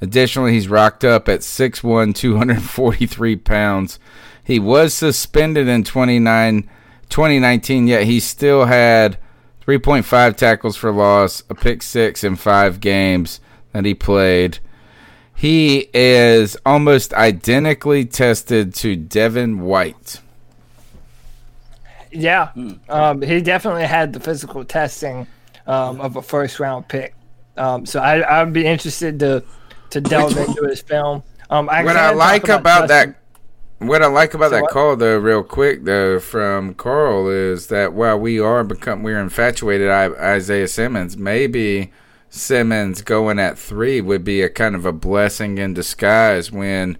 Speaker 2: Additionally, he's rocked up at 6'1, 243 pounds. He was suspended in 29, 2019, yet he still had 3.5 tackles for loss, a pick six in five games that he played. He is almost identically tested to Devin White.
Speaker 3: Yeah, um, he definitely had the physical testing um, of a first round pick. Um, so I, I'd be interested to to delve into his film. Um, I
Speaker 2: what I
Speaker 3: talk
Speaker 2: like about,
Speaker 3: Justin-
Speaker 2: that, what I like about
Speaker 3: So
Speaker 2: that
Speaker 3: what?
Speaker 2: call though, real quick though, from Carl is that while we are become we're infatuated I, Isaiah Simmons, maybe Simmons going at three would be a kind of a blessing in disguise. When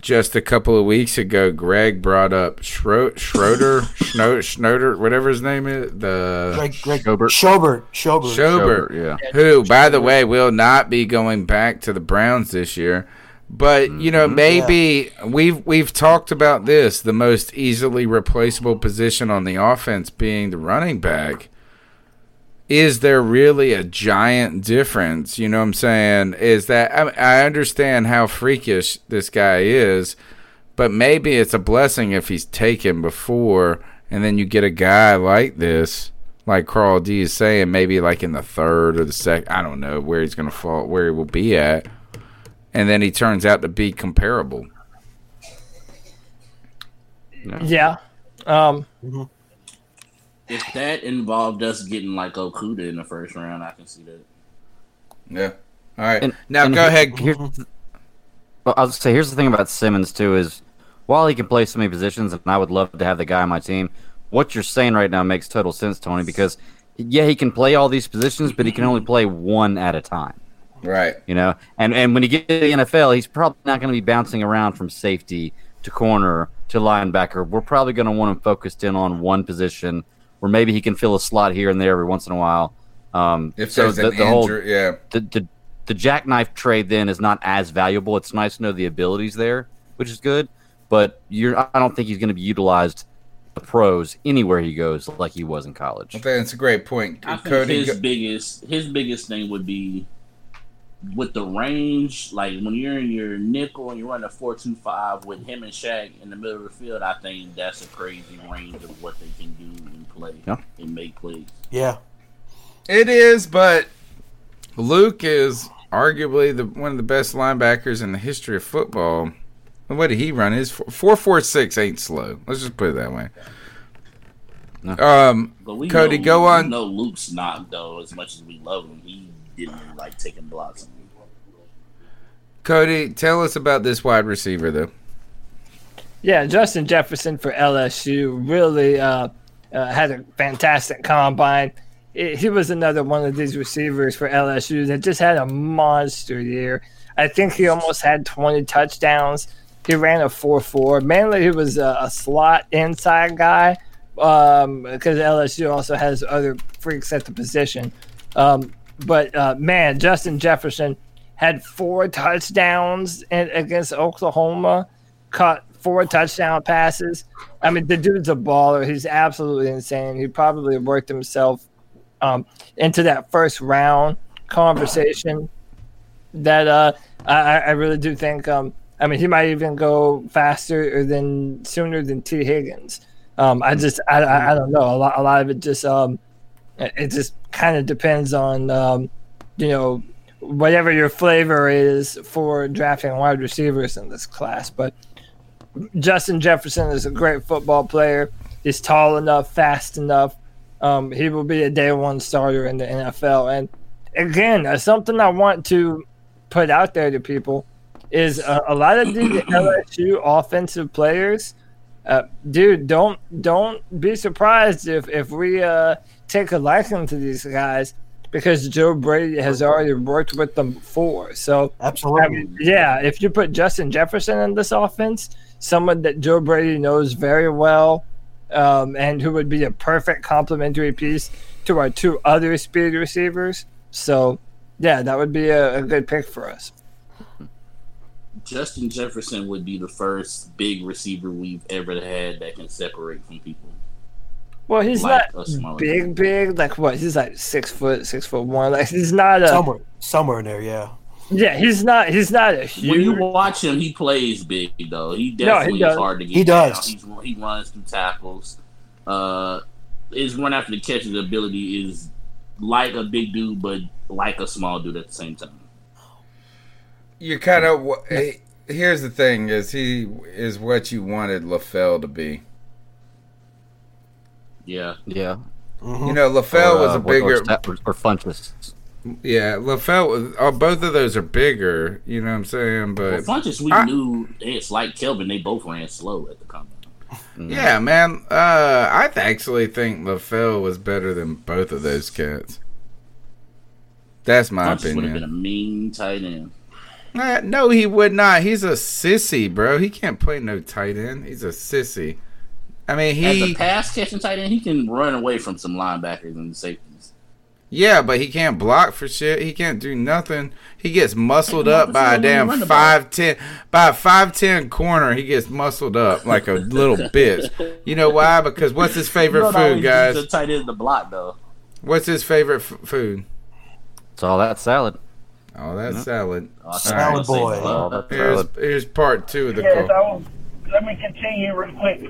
Speaker 2: just a couple of weeks ago, Greg brought up Schro- Schroeder, Schno- Schnoder, whatever his name is, the
Speaker 6: Greg, Greg Schobert. Schobert. Schobert.
Speaker 2: Schobert,
Speaker 5: yeah.
Speaker 2: Who, by the way, will not be going back to the Browns this year. But you know, mm-hmm. maybe we've we've talked about this, the most easily replaceable position on the offense being the running back. Is there really a giant difference? You know what I'm saying? Is that I, I understand how freakish this guy is, but maybe it's a blessing if he's taken before, and then you get a guy like this, like Carl D is saying, maybe like in the third or the second. I don't know where he's going to fall, where he will be at, and then he turns out to be comparable.
Speaker 3: Yeah. Um,
Speaker 7: If that involved us getting like Okuda in the first round, I can see that.
Speaker 2: Yeah. All right.
Speaker 5: And-
Speaker 2: now
Speaker 5: and
Speaker 2: go
Speaker 5: here-
Speaker 2: ahead.
Speaker 5: here's the- well, I'll say here's the thing about Simmons too is while he can play so many positions, and I would love to have the guy on my team. What you're saying right now makes total sense, Tony, because yeah, he can play all these positions, but he can only play one at a time.
Speaker 2: Right.
Speaker 5: You know, and and when you get to the NFL, he's probably not going to be bouncing around from safety to corner to linebacker. We're probably going to want him focused in on one position, where maybe he can fill a slot here and there every once in a while. Um,
Speaker 2: If
Speaker 5: so
Speaker 2: there's
Speaker 5: the,
Speaker 2: an
Speaker 5: the whole
Speaker 2: injury, yeah.
Speaker 5: the, the the jackknife trade then is not as valuable. It's nice to know the abilities there, which is good, but you're I don't think he's going to be utilized the pros anywhere he goes like he was in college.
Speaker 2: I think that's a great point.
Speaker 7: I think
Speaker 2: Cody,
Speaker 7: his
Speaker 2: go-
Speaker 7: biggest his biggest thing would be with the range, like when you're in your nickel and you're running a four two five with him and Shaq in the middle of the field, I think that's a crazy range of what they can do and play
Speaker 5: Yeah.
Speaker 7: and make plays.
Speaker 6: Yeah.
Speaker 2: It is, but Luke is arguably the one of the best linebackers in the history of football. And What did he run? His four four six ain't slow. Let's just put it that way. Um,
Speaker 7: But we
Speaker 2: Cody,
Speaker 7: know,
Speaker 2: go on.
Speaker 7: No, Luke's not though. As much as we love him, he didn't like taking blocks.
Speaker 2: Cody, tell us about this wide receiver though.
Speaker 3: Yeah, Justin Jefferson for LSU really uh, uh, had a fantastic combine. It- he was another one of these receivers for LSU that just had a monster year. I think he almost had 20 touchdowns. He ran a 4 4. Mainly, he was a, a slot inside guy um, because LSU also has other freaks at the position. Um, but uh, man, Justin Jefferson had four touchdowns in, against Oklahoma, caught four touchdown passes. I mean, the dude's a baller. He's absolutely insane. He probably worked himself um, into that first round conversation. That uh, I, I really do think. Um, I mean, he might even go faster or than sooner than Tee Higgins. Um, I just I, I, I don't know. A lot a lot of it just um, it just kind of depends on um, you know whatever your flavor is for drafting wide receivers in this class. But Justin Jefferson is a great football player. He's tall enough, fast enough. Um, he will be a day one starter in the NFL. And again, uh, something I want to put out there to people is uh, a lot of these LSU offensive players. Uh, dude, don't don't be surprised if if we uh, take a liking to these guys because Joe Brady has already worked with them before. So
Speaker 6: absolutely,
Speaker 3: I mean, yeah. If you put Justin Jefferson in this offense, someone that Joe Brady knows very well, um, and who would be a perfect complementary piece to our two other speed receivers. So, yeah, that would be a, a good pick for us.
Speaker 18: Justin Jefferson would be the first big receiver we've ever had that can separate from people.
Speaker 3: Well, he's
Speaker 18: Like
Speaker 3: not
Speaker 18: smaller
Speaker 3: big, big. Like what? He's like six foot, six foot one. Like he's not a.
Speaker 6: somewhere, somewhere in there, yeah.
Speaker 3: Yeah, he's not. He's not a
Speaker 18: When you watch him, he plays big though. He
Speaker 3: No, he
Speaker 18: definitely is hard to get.
Speaker 6: He does.
Speaker 18: He's, he runs through tackles. Uh, his run after the catch, catches ability is like a big dude, but like a small dude at the same time.
Speaker 2: You kind of. Here's the thing: is he is what you wanted LaFell to be.
Speaker 18: Yeah,
Speaker 5: yeah.
Speaker 2: You know, LaFell
Speaker 5: Or,
Speaker 2: was
Speaker 5: uh,
Speaker 2: a bigger.
Speaker 5: or, sta- or, or Funchess.
Speaker 2: Yeah, LaFell was. Oh, both of those are bigger. You know what I'm saying?
Speaker 18: Well,
Speaker 2: But
Speaker 18: Funchess, we
Speaker 2: I-
Speaker 18: knew it's like Kelvin. They both ran slow at the combine.
Speaker 2: Yeah, man. Uh, I th- actually think LaFell was better than both of those cats. That's my
Speaker 18: Funchess would have been a mean tight end.
Speaker 2: Uh, no, he would not. He's a sissy, bro. He can't play no tight end. He's a sissy. I mean, he As
Speaker 18: a pass catching tight end, he can run away from some linebackers and safeties.
Speaker 2: Yeah, but he can't block for shit. He can't do nothing. He gets muscled up by a damn
Speaker 18: run the ball.
Speaker 2: five ten by a five ten corner. He gets muscled up like a little bitch. You know why? Because what's his favorite
Speaker 18: You don't
Speaker 2: food, guys?
Speaker 18: The tight end to block though.
Speaker 2: What's his favorite f- food?
Speaker 5: It's all that salad.
Speaker 2: Oh, that's
Speaker 5: Yep.
Speaker 2: salad.
Speaker 18: Oh,
Speaker 6: salad boy.
Speaker 5: All that
Speaker 2: Here's here's part two of the
Speaker 17: Yes,
Speaker 2: call.
Speaker 17: I was. Let me continue real quick.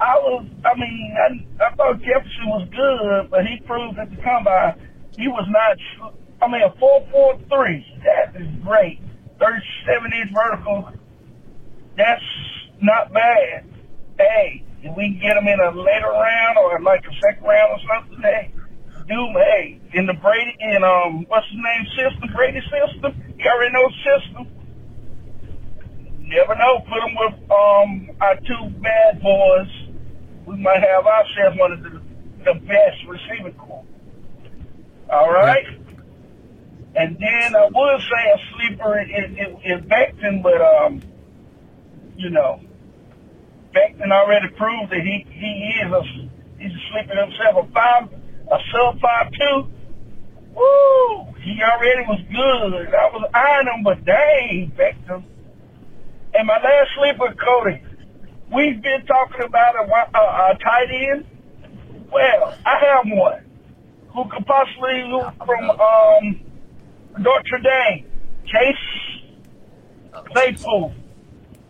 Speaker 17: I was. I mean, I, I thought Jefferson was good, but he proved at the combine he was not. I mean, a four four three. That is great. Thirty seven inch vertical. That's not bad. Hey, if we can get him in a later round or like a second round or something, hey, do hey in the Brady in um what's his name system Brady system. You already know system. Never know. Put him with um our two bad boys. We might have ourselves one of the, the best receiving corps. All right. And then I would say a sleeper in, is, is Becton, but um, you know, Becton already proved that he he is a he's a sleeper himself. A five, a sub five two. Woo! He already was good. I was eyeing him, but dang, Becton. And my last sleeper, Cody. We've been talking about a, a, a tight end. Well, I have one who could possibly look from um, Notre Dame, Chase Claypool.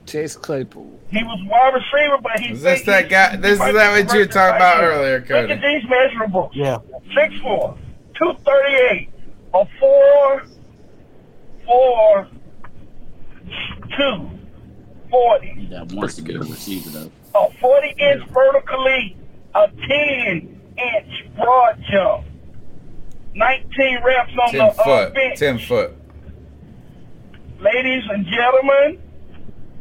Speaker 3: Chase Claypool.
Speaker 17: He was wide receiver, but he.
Speaker 2: Is this that guy? This is that what you were talking about earlier, Cody?
Speaker 17: Look at these measurables.
Speaker 6: Yeah.
Speaker 17: 6'4", 238, a 4, 4, 2, 40.
Speaker 18: That wants to be a receiver though.
Speaker 17: a 40 inch vertically, a 10 inch broad jump, 19 reps on
Speaker 2: Ten
Speaker 17: the uh,
Speaker 2: foot.
Speaker 17: bench.
Speaker 2: Ten foot.
Speaker 17: Ladies and gentlemen,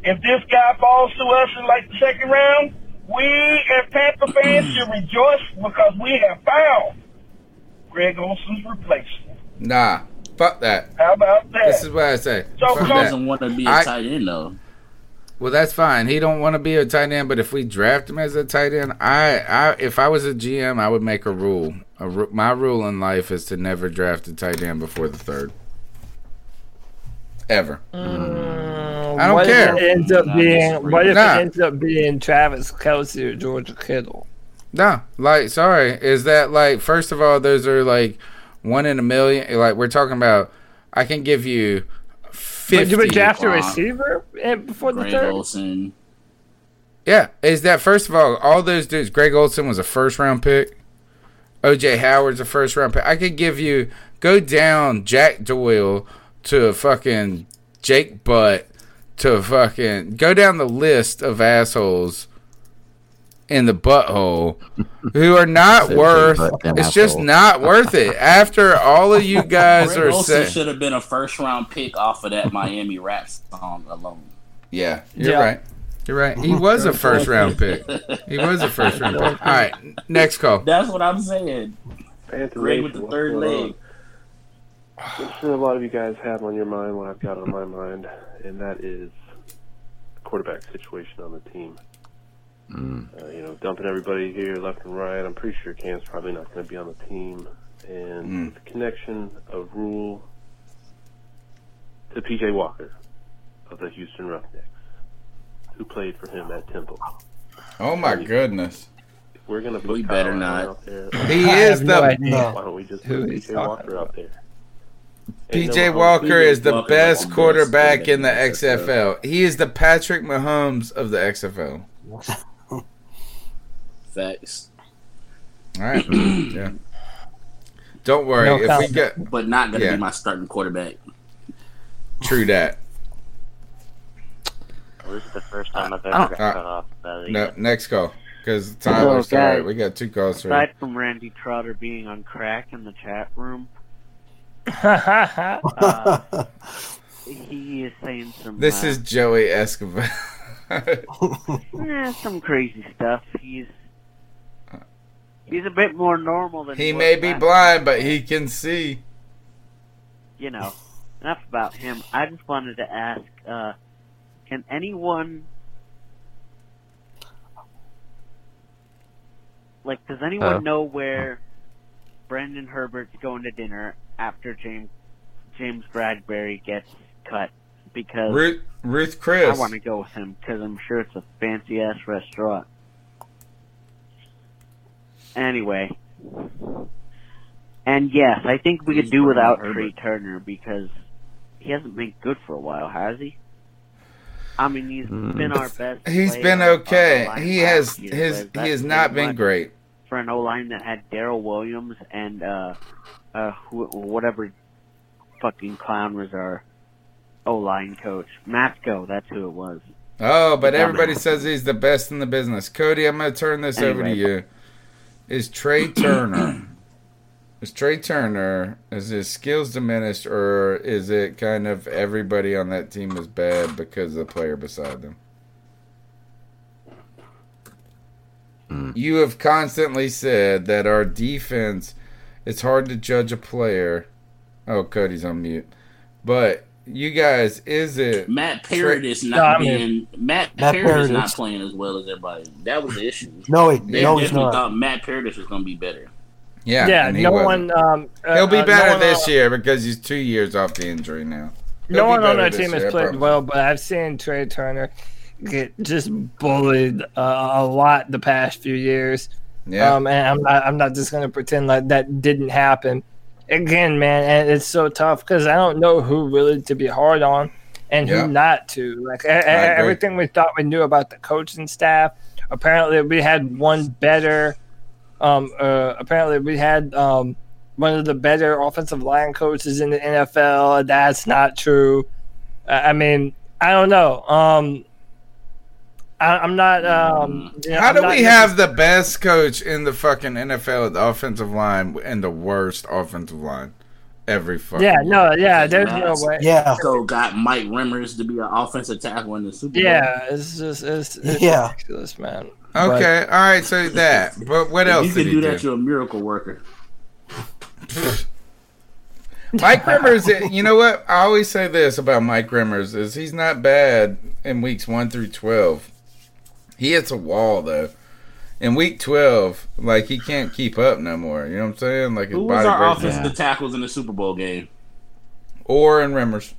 Speaker 17: if this guy falls to us in like the second round, we as Panther fans should rejoice because we have found Greg Olsen's replacement.
Speaker 2: Nah, fuck that.
Speaker 17: How about that?
Speaker 2: This is what I say.
Speaker 17: So
Speaker 2: Fuck
Speaker 17: come-
Speaker 2: that.
Speaker 18: Doesn't want to be a
Speaker 2: I-
Speaker 18: tight end though.
Speaker 2: Well, that's fine. He don't want to be a tight end, but if we draft him as a tight end, I, I if I was a GM, I would make a rule. A, my rule in life is to never draft a tight end before the third. Ever. Mm. I don't
Speaker 3: what
Speaker 2: care.
Speaker 3: If it ends up
Speaker 18: Nah,
Speaker 3: being what if
Speaker 2: Nah.
Speaker 3: it ends up being Travis Kelce or Georgia Kittle?
Speaker 2: No, like sorry, is that like first of all, those are like one in a million. Like we're talking about, I can give you
Speaker 3: But
Speaker 2: fifty.
Speaker 3: you would draft a
Speaker 18: Wow.
Speaker 3: receiver before the
Speaker 18: Greg
Speaker 3: third?
Speaker 18: Olsen.
Speaker 2: Yeah, is that first of all, all those dudes? Greg Olsen was a first round pick. OJ Howard's a first round pick. I could give you go down Jack Doyle to a fucking Jake Butt to fucking go down the list of assholes in the butthole who are not
Speaker 5: Said
Speaker 2: worth.
Speaker 5: big butt, damn
Speaker 2: It's just not worth it. After all of you guys
Speaker 18: Greg
Speaker 2: are
Speaker 18: Olsen
Speaker 2: saying,
Speaker 18: should have been a first round pick off of that Miami rap song alone.
Speaker 2: Yeah, you're
Speaker 18: Yeah.
Speaker 2: right. You're right. He was a first round pick. He was a first round pick. All right, next call.
Speaker 18: That's what I'm saying.
Speaker 19: Panther
Speaker 18: Greg with the third leg.
Speaker 19: I'm sure a lot of you guys have on your mind what I've got on my mind, and that is the quarterback situation on the team. Uh, you know, dumping everybody here left and right. I'm pretty sure Cam's probably not going to be on the team, and
Speaker 2: Mm.
Speaker 19: the connection of Rhule to PJ Walker of the Houston Roughnecks, who played for him at Temple.
Speaker 2: Oh my goodness.
Speaker 19: If we're going to put
Speaker 18: We
Speaker 19: Kyle
Speaker 18: better not.
Speaker 19: out there,
Speaker 2: He I is have no the- idea
Speaker 19: Why don't we just put PJ
Speaker 2: talking
Speaker 19: Walker out there? Ain't
Speaker 2: PJ
Speaker 19: no
Speaker 2: Walker is the
Speaker 19: Walker's
Speaker 2: best
Speaker 19: the
Speaker 2: quarterback in the
Speaker 19: quarterback
Speaker 2: XFL. He is the Patrick Mahomes of the XFL.
Speaker 18: Facts.
Speaker 2: All right. yeah. Don't worry.
Speaker 18: No
Speaker 2: if we get
Speaker 18: But not gonna
Speaker 2: Yeah.
Speaker 18: be my starting quarterback.
Speaker 2: true that.
Speaker 14: This is the first time I've ever got
Speaker 2: uh,
Speaker 14: cut off.
Speaker 2: No, next call because
Speaker 20: So,
Speaker 2: Tyler's sorry. We got two calls.
Speaker 20: Aside
Speaker 2: Right.
Speaker 20: from Randy Trotter being on crack in the chat room, uh, he is saying some.
Speaker 2: This
Speaker 20: uh,
Speaker 2: is Joey Escobar.
Speaker 20: eh, some crazy stuff. He's he's a bit more normal than
Speaker 2: he
Speaker 20: was
Speaker 2: may be
Speaker 20: last
Speaker 2: blind, but he can see.
Speaker 20: you know, enough about him. I just wanted to ask, uh, can anyone, like, does anyone
Speaker 5: Uh.
Speaker 20: know where Brandon Herbert's going to dinner after James James Bradberry gets cut? Because
Speaker 2: Ruth Ruth Chris.
Speaker 20: I want to go with him because I'm sure it's a fancy ass restaurant. Anyway, and yes, I think we could do without Trai Turner because he hasn't been good for a while, has he? I mean, he's been our best.
Speaker 2: He's been okay. He has his he has not
Speaker 20: been
Speaker 2: been great.
Speaker 20: for an O line that had Daryl Williams and uh, uh, wh- whatever fucking clown was our O line coach, Matsko. That's who it was.
Speaker 2: Oh, but everybody says he's the best in the business. Cody, I'm going to turn this over to you. Is Trai Turner, is Trai Turner, is his skills diminished, or is it kind of everybody on that team is bad because of the player beside them? You have constantly said that our defense, it's hard to judge a player. Oh, Cody's on mute. But you guys, is it
Speaker 18: Matt
Speaker 2: Trey-
Speaker 18: Paradis is
Speaker 2: No,
Speaker 18: not
Speaker 2: I mean-
Speaker 18: being Matt,
Speaker 6: Matt
Speaker 18: Paradis is not playing as well as everybody. That was the issue.
Speaker 6: No, he-
Speaker 18: they
Speaker 6: no,
Speaker 18: definitely
Speaker 6: not.
Speaker 18: thought Matt Paradis was going to be better.
Speaker 2: Yeah,
Speaker 3: yeah.
Speaker 2: and he
Speaker 3: No
Speaker 2: wasn't.
Speaker 3: one. Um, uh,
Speaker 2: He'll be
Speaker 3: uh, no
Speaker 2: better
Speaker 3: one
Speaker 2: this
Speaker 3: on-
Speaker 2: year because he's two years off the injury now. He'll
Speaker 3: No one on our team has
Speaker 2: year, I
Speaker 3: played
Speaker 2: promise.
Speaker 3: well, but I've seen Trai Turner get just bullied uh, a lot the past few years.
Speaker 2: Yeah.
Speaker 3: Um, and I'm not. I'm not just gonna pretend like that didn't happen. Again, man, and it's so tough because I don't know who really to be hard on and
Speaker 2: Yeah.
Speaker 3: who not to. Like everything we thought we knew about the coaching staff. Apparently, we had one better. Um, uh, apparently, we had um, one of the better offensive line coaches in the NFL. That's not true. I I mean, I don't know. Um, I, I'm not. Um, you know,
Speaker 2: How
Speaker 3: I'm
Speaker 2: do
Speaker 3: not
Speaker 2: we have the best coach in the fucking NFL at the offensive line and the worst offensive line every fucking
Speaker 3: Yeah, no, yeah,
Speaker 18: Because
Speaker 3: there's no way.
Speaker 18: Yeah, So got Mike Remmers to be an offensive tackle in the Super Bowl.
Speaker 3: Yeah, it's just it's, it's
Speaker 6: Yeah.
Speaker 3: ridiculous, man.
Speaker 2: Okay, all right, so that. But what else
Speaker 18: you
Speaker 2: did
Speaker 18: can
Speaker 2: he
Speaker 18: do
Speaker 2: do?
Speaker 18: that, you're a miracle worker.
Speaker 2: Mike Remmers, you know what? I always say this about Mike Remmers is he's not bad in weeks one through twelve. He hits a wall though. In week twelve, like he can't keep up no more. You know what I'm saying? Like his
Speaker 18: Who was our offensive
Speaker 2: down.
Speaker 18: tackles in the Super Bowl game?
Speaker 2: Oher in Remmers.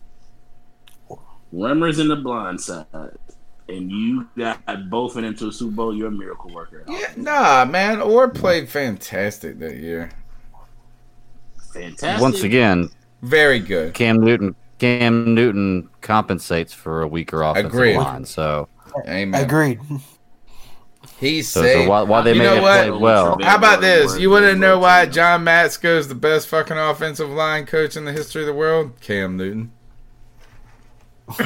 Speaker 18: Remmers in the blind side. And you got both of them to a Super Bowl, you're a miracle worker.
Speaker 2: Yeah, nah, man. Oher played fantastic that year.
Speaker 18: Fantastic.
Speaker 5: Once again,
Speaker 2: very good.
Speaker 5: Cam Newton. Cam Newton compensates for a weaker offensive
Speaker 2: Agreed.
Speaker 5: line. So
Speaker 2: Amen.
Speaker 6: Agreed.
Speaker 2: He's
Speaker 5: So- so
Speaker 2: safe.
Speaker 5: why- why they
Speaker 2: you
Speaker 5: may
Speaker 2: know
Speaker 5: have
Speaker 2: what?
Speaker 5: played well.
Speaker 2: How about this? You want to know why John Matsko is the best fucking offensive line coach in the history of the world? Cam Newton.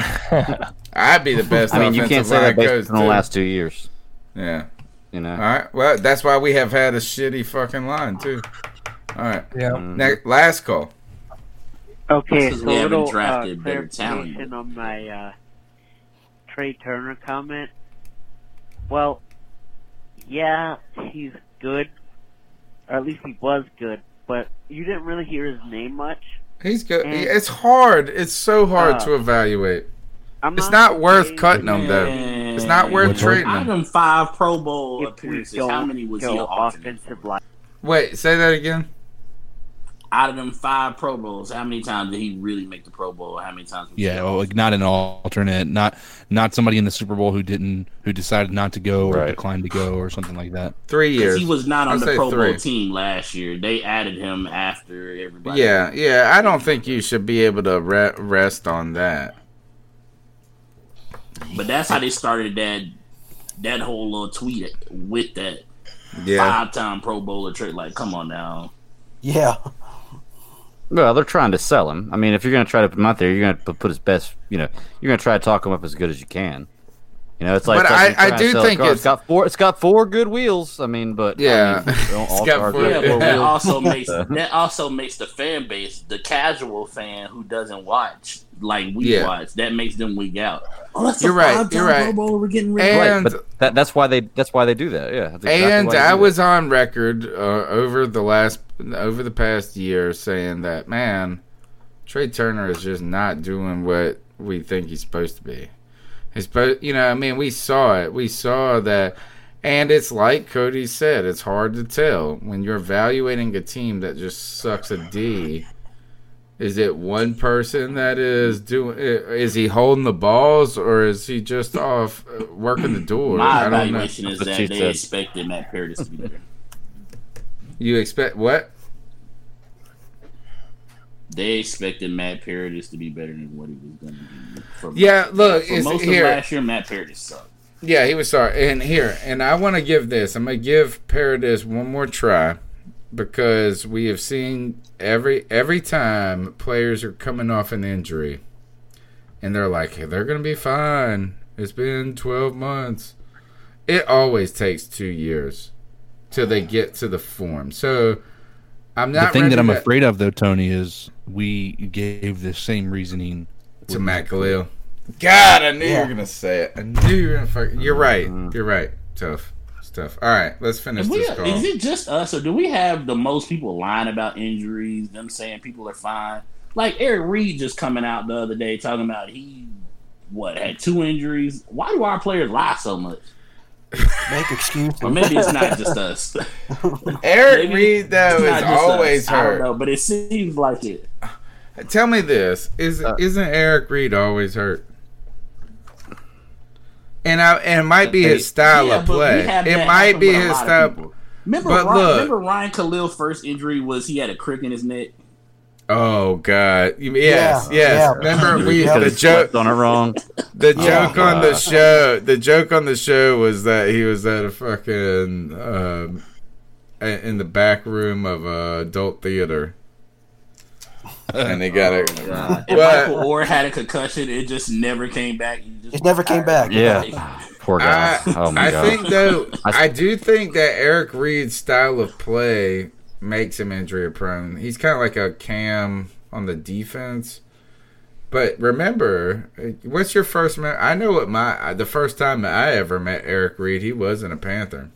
Speaker 2: I'd be the best.
Speaker 5: I mean, you can't say that based
Speaker 2: coach
Speaker 5: on the last two years.
Speaker 2: Yeah.
Speaker 5: You know.
Speaker 2: All right. Well, that's why we have had a shitty fucking line too. All right.
Speaker 3: Yeah.
Speaker 2: Next, last call.
Speaker 20: Okay, so
Speaker 7: we
Speaker 20: a
Speaker 7: haven't
Speaker 20: little uh,
Speaker 7: drafted better talent.
Speaker 20: clarification on my uh, Trai Turner comment. Well, yeah, he's good, or at least he was good, but you didn't really hear his name much.
Speaker 2: He's good.
Speaker 20: And-
Speaker 2: It's hard. It's so hard
Speaker 20: Uh,
Speaker 2: to evaluate.
Speaker 20: I'm
Speaker 2: It's
Speaker 20: not
Speaker 2: not worth cutting him though. It's not worth
Speaker 7: Out
Speaker 2: trading him.
Speaker 7: them five Pro Bowl
Speaker 20: If
Speaker 7: appearances, how many was he
Speaker 20: go
Speaker 7: an alternate?
Speaker 20: offensive line.
Speaker 2: Wait, say that again.
Speaker 7: Out of them five Pro Bowls, how many times did he really make the Pro Bowl? How many times? Was he
Speaker 4: Yeah, well, like not an alternate, not not somebody in the Super Bowl who didn't who decided not to go or
Speaker 5: Right.
Speaker 4: declined to go or something like that.
Speaker 2: Three years.
Speaker 7: he was not on
Speaker 2: I'd
Speaker 7: the Pro
Speaker 2: three.
Speaker 7: Bowl team last year. They added him after everybody.
Speaker 2: Yeah, yeah. I don't think you should be able to re- rest on that.
Speaker 7: But that's how they started that that whole little tweet with that
Speaker 2: Yeah.
Speaker 7: five time Pro Bowler trick. Like, come on now.
Speaker 6: Yeah.
Speaker 5: Well, they're trying to sell him. I mean, if you're going to try to put him out there, you're going to put his best. You know, you're going to try to talk him up as good as you can. You know, it's like.
Speaker 2: But
Speaker 5: it's like
Speaker 2: I- I do think it's-
Speaker 5: it's got four. It's got four good wheels. I mean, but
Speaker 2: Yeah.
Speaker 5: I mean, don't all
Speaker 2: got four-
Speaker 5: got
Speaker 7: Yeah,
Speaker 5: four
Speaker 7: but that also makes
Speaker 5: So-
Speaker 7: that also makes the fan base, the casual fan who doesn't watch like we
Speaker 2: Yeah.
Speaker 7: watch, that makes them weak out. Oh, that's
Speaker 2: You're
Speaker 7: a
Speaker 2: right, you're right.
Speaker 7: Pro we're getting rid of.
Speaker 2: And-
Speaker 5: Right, but that, that's why they that's why they do that. Yeah, exactly
Speaker 2: and I
Speaker 5: do
Speaker 2: was on record uh, over the last over the past year saying that man, Trai Turner is just not doing what we think he's supposed to be. He's supposed, you know, I mean, we saw it. We saw that, and it's like Cody said, it's hard to tell when you're evaluating a team that just sucks a D. Is it one person that is doing? Is he holding the balls, or is he just off uh, working the door?
Speaker 7: My
Speaker 2: I don't know.
Speaker 7: evaluation is that they expected Matt Paradis to be there.
Speaker 2: You expect what?
Speaker 7: They expected Matt Paradis to be better than what he was going to be. For
Speaker 2: Yeah, look,
Speaker 7: for
Speaker 2: it's
Speaker 7: most
Speaker 2: here.
Speaker 7: of last year, Matt Paradis sucked.
Speaker 2: Yeah, he was sorry. And here, and I want to give this. I'm gonna give Paradis one more try because we have seen every every time players are coming off an injury, and they're like, hey, they're gonna be fine. It's been 12 months. It always takes two years till they get to the form. So I'm not
Speaker 4: the thing that I'm
Speaker 2: to-
Speaker 4: afraid of, though, Tony, is we gave the same reasoning
Speaker 2: to
Speaker 4: with
Speaker 2: Matt Kalil. God, I knew you
Speaker 4: Yeah.
Speaker 2: were gonna say it. I knew you were gonna. Fuck, you're right. Mm-hmm. You're right. Tough. It's tough. All right, let's finish
Speaker 7: Is, we-
Speaker 2: this call.
Speaker 7: is it just us, or do we have the most people lying about injuries? Them saying people are fine. Like Eric Reid just coming out the other day talking about he what had two injuries. Why do our players lie so much?
Speaker 6: Make excuses.
Speaker 7: Or maybe it's not just us.
Speaker 2: Eric
Speaker 7: Maybe
Speaker 2: Reid though
Speaker 7: it's
Speaker 2: is always
Speaker 7: us. I don't
Speaker 2: hurt.
Speaker 7: know, but it seems like it.
Speaker 2: Tell me this: is uh, isn't Eric Reid always hurt? And I and it might be his style
Speaker 7: Yeah,
Speaker 2: of play. It might be his style.
Speaker 7: Remember,
Speaker 2: but
Speaker 7: Ryan,
Speaker 2: look,
Speaker 7: remember Ryan Kalil's first injury was he had a crick in his neck.
Speaker 2: oh god, yes,
Speaker 7: Yeah,
Speaker 2: yes.
Speaker 7: yeah.
Speaker 2: Remember we
Speaker 7: Because
Speaker 2: the joke
Speaker 5: on it wrong.
Speaker 2: The
Speaker 5: Oh,
Speaker 2: joke on the show, the joke on the show was that he was at a fucking um, in the back room of a adult theater, and they got it.
Speaker 7: Oh, If
Speaker 2: But-
Speaker 7: Michael Oher had a concussion, it just never came back. Just
Speaker 6: It never came back.
Speaker 5: Yeah, poor guy.
Speaker 2: I,
Speaker 5: oh my
Speaker 2: I
Speaker 5: god.
Speaker 2: think though, I do think that Eric Reid's style of play makes him injury prone. He's kind of like a Cam on the defense. But remember, what's your first? Me- I know what my the first time that I ever met Eric Reid, he wasn't a Panther.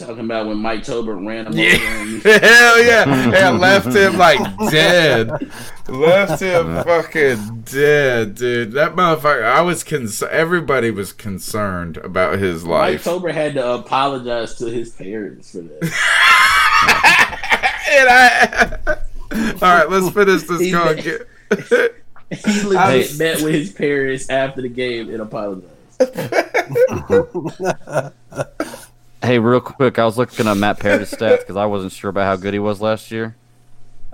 Speaker 7: Talking about when Mike Tolbert ran him
Speaker 2: Yeah.
Speaker 7: over. And,
Speaker 2: Hell yeah. And left him like dead. Left him fucking dead, dude. That motherfucker, I was concerned. Everybody was concerned about his life.
Speaker 7: Mike
Speaker 2: life.
Speaker 7: Tolbert had to apologize to his parents for that.
Speaker 2: and I. All right, let's finish this
Speaker 7: He
Speaker 2: call.
Speaker 7: made- He legit
Speaker 5: Hey.
Speaker 7: met with his parents after the game and apologized.
Speaker 5: Hey, real quick, I was looking at Matt Paradis stats because I wasn't sure about how good he was last year.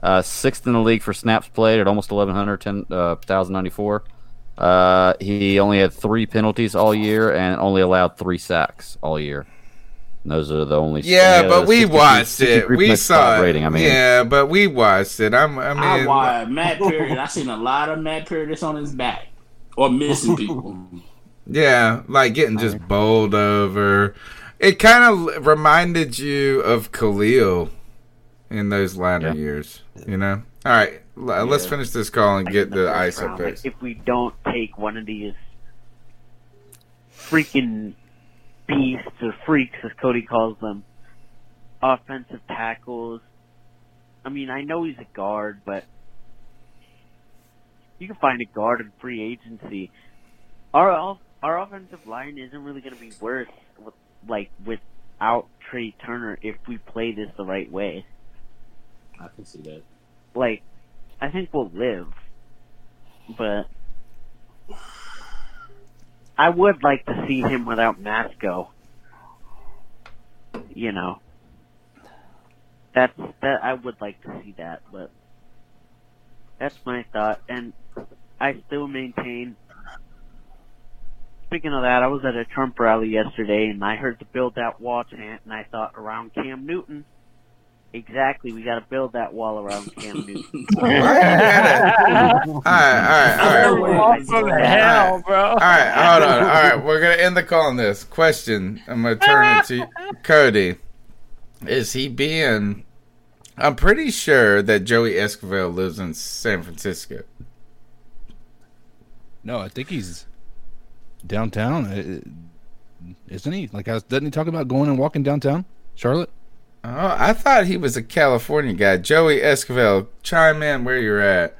Speaker 5: Uh, sixth in the league for snaps played at almost 1,100, 10, uh, 1,094. Uh, he only had three penalties all year and only allowed three sacks all year. And those are the only.
Speaker 2: yeah,
Speaker 5: uh,
Speaker 2: but we
Speaker 5: 63
Speaker 2: watched it. We saw it.
Speaker 5: Rating. I mean,
Speaker 2: yeah, but we watched it. I'm, I
Speaker 7: I watched Matt Paradis. I seen a lot of Matt Paradis on his back or missing people.
Speaker 2: Yeah, like getting just bowled over. It kind of reminded you of Kalil in those latter years. You know. All right, l- uh,
Speaker 20: let's
Speaker 2: finish this call and get the
Speaker 20: first
Speaker 2: ISO
Speaker 20: round, like,
Speaker 2: picks.
Speaker 20: if we don't take one of these freaking beasts or freaks, as Cody calls them, offensive tackles. I mean, I know he's a guard, but you can find a guard in free agency. Our our offensive line isn't really going to be worse, with, like without Trai Turner, if we play this the right way.
Speaker 7: I can see that.
Speaker 20: Like, I think we'll live, but I would like to see him without Matsko. You know, that's that. I would like to see that, but that's my thought, and I still maintain. Speaking of that, I was at a Trump rally yesterday, and I heard the "Build That Wall" chant, and I thought around Cam Newton. Exactly, we got to build that wall around Cam Newton.
Speaker 2: all right, all right, all right.
Speaker 3: Wall from hell, bro.
Speaker 2: All right, hold on. All right, we're gonna end the call on this question. I'm gonna turn it to Cody. Is he being? I'm pretty sure that Joey Escobar lives in San Francisco.
Speaker 4: No, I think he's downtown, uh, isn't he? Like, doesn't he talk about going and walking downtown, Charlotte?
Speaker 2: Oh, I thought he was a California guy. Joey Escobar, chime in where you're at.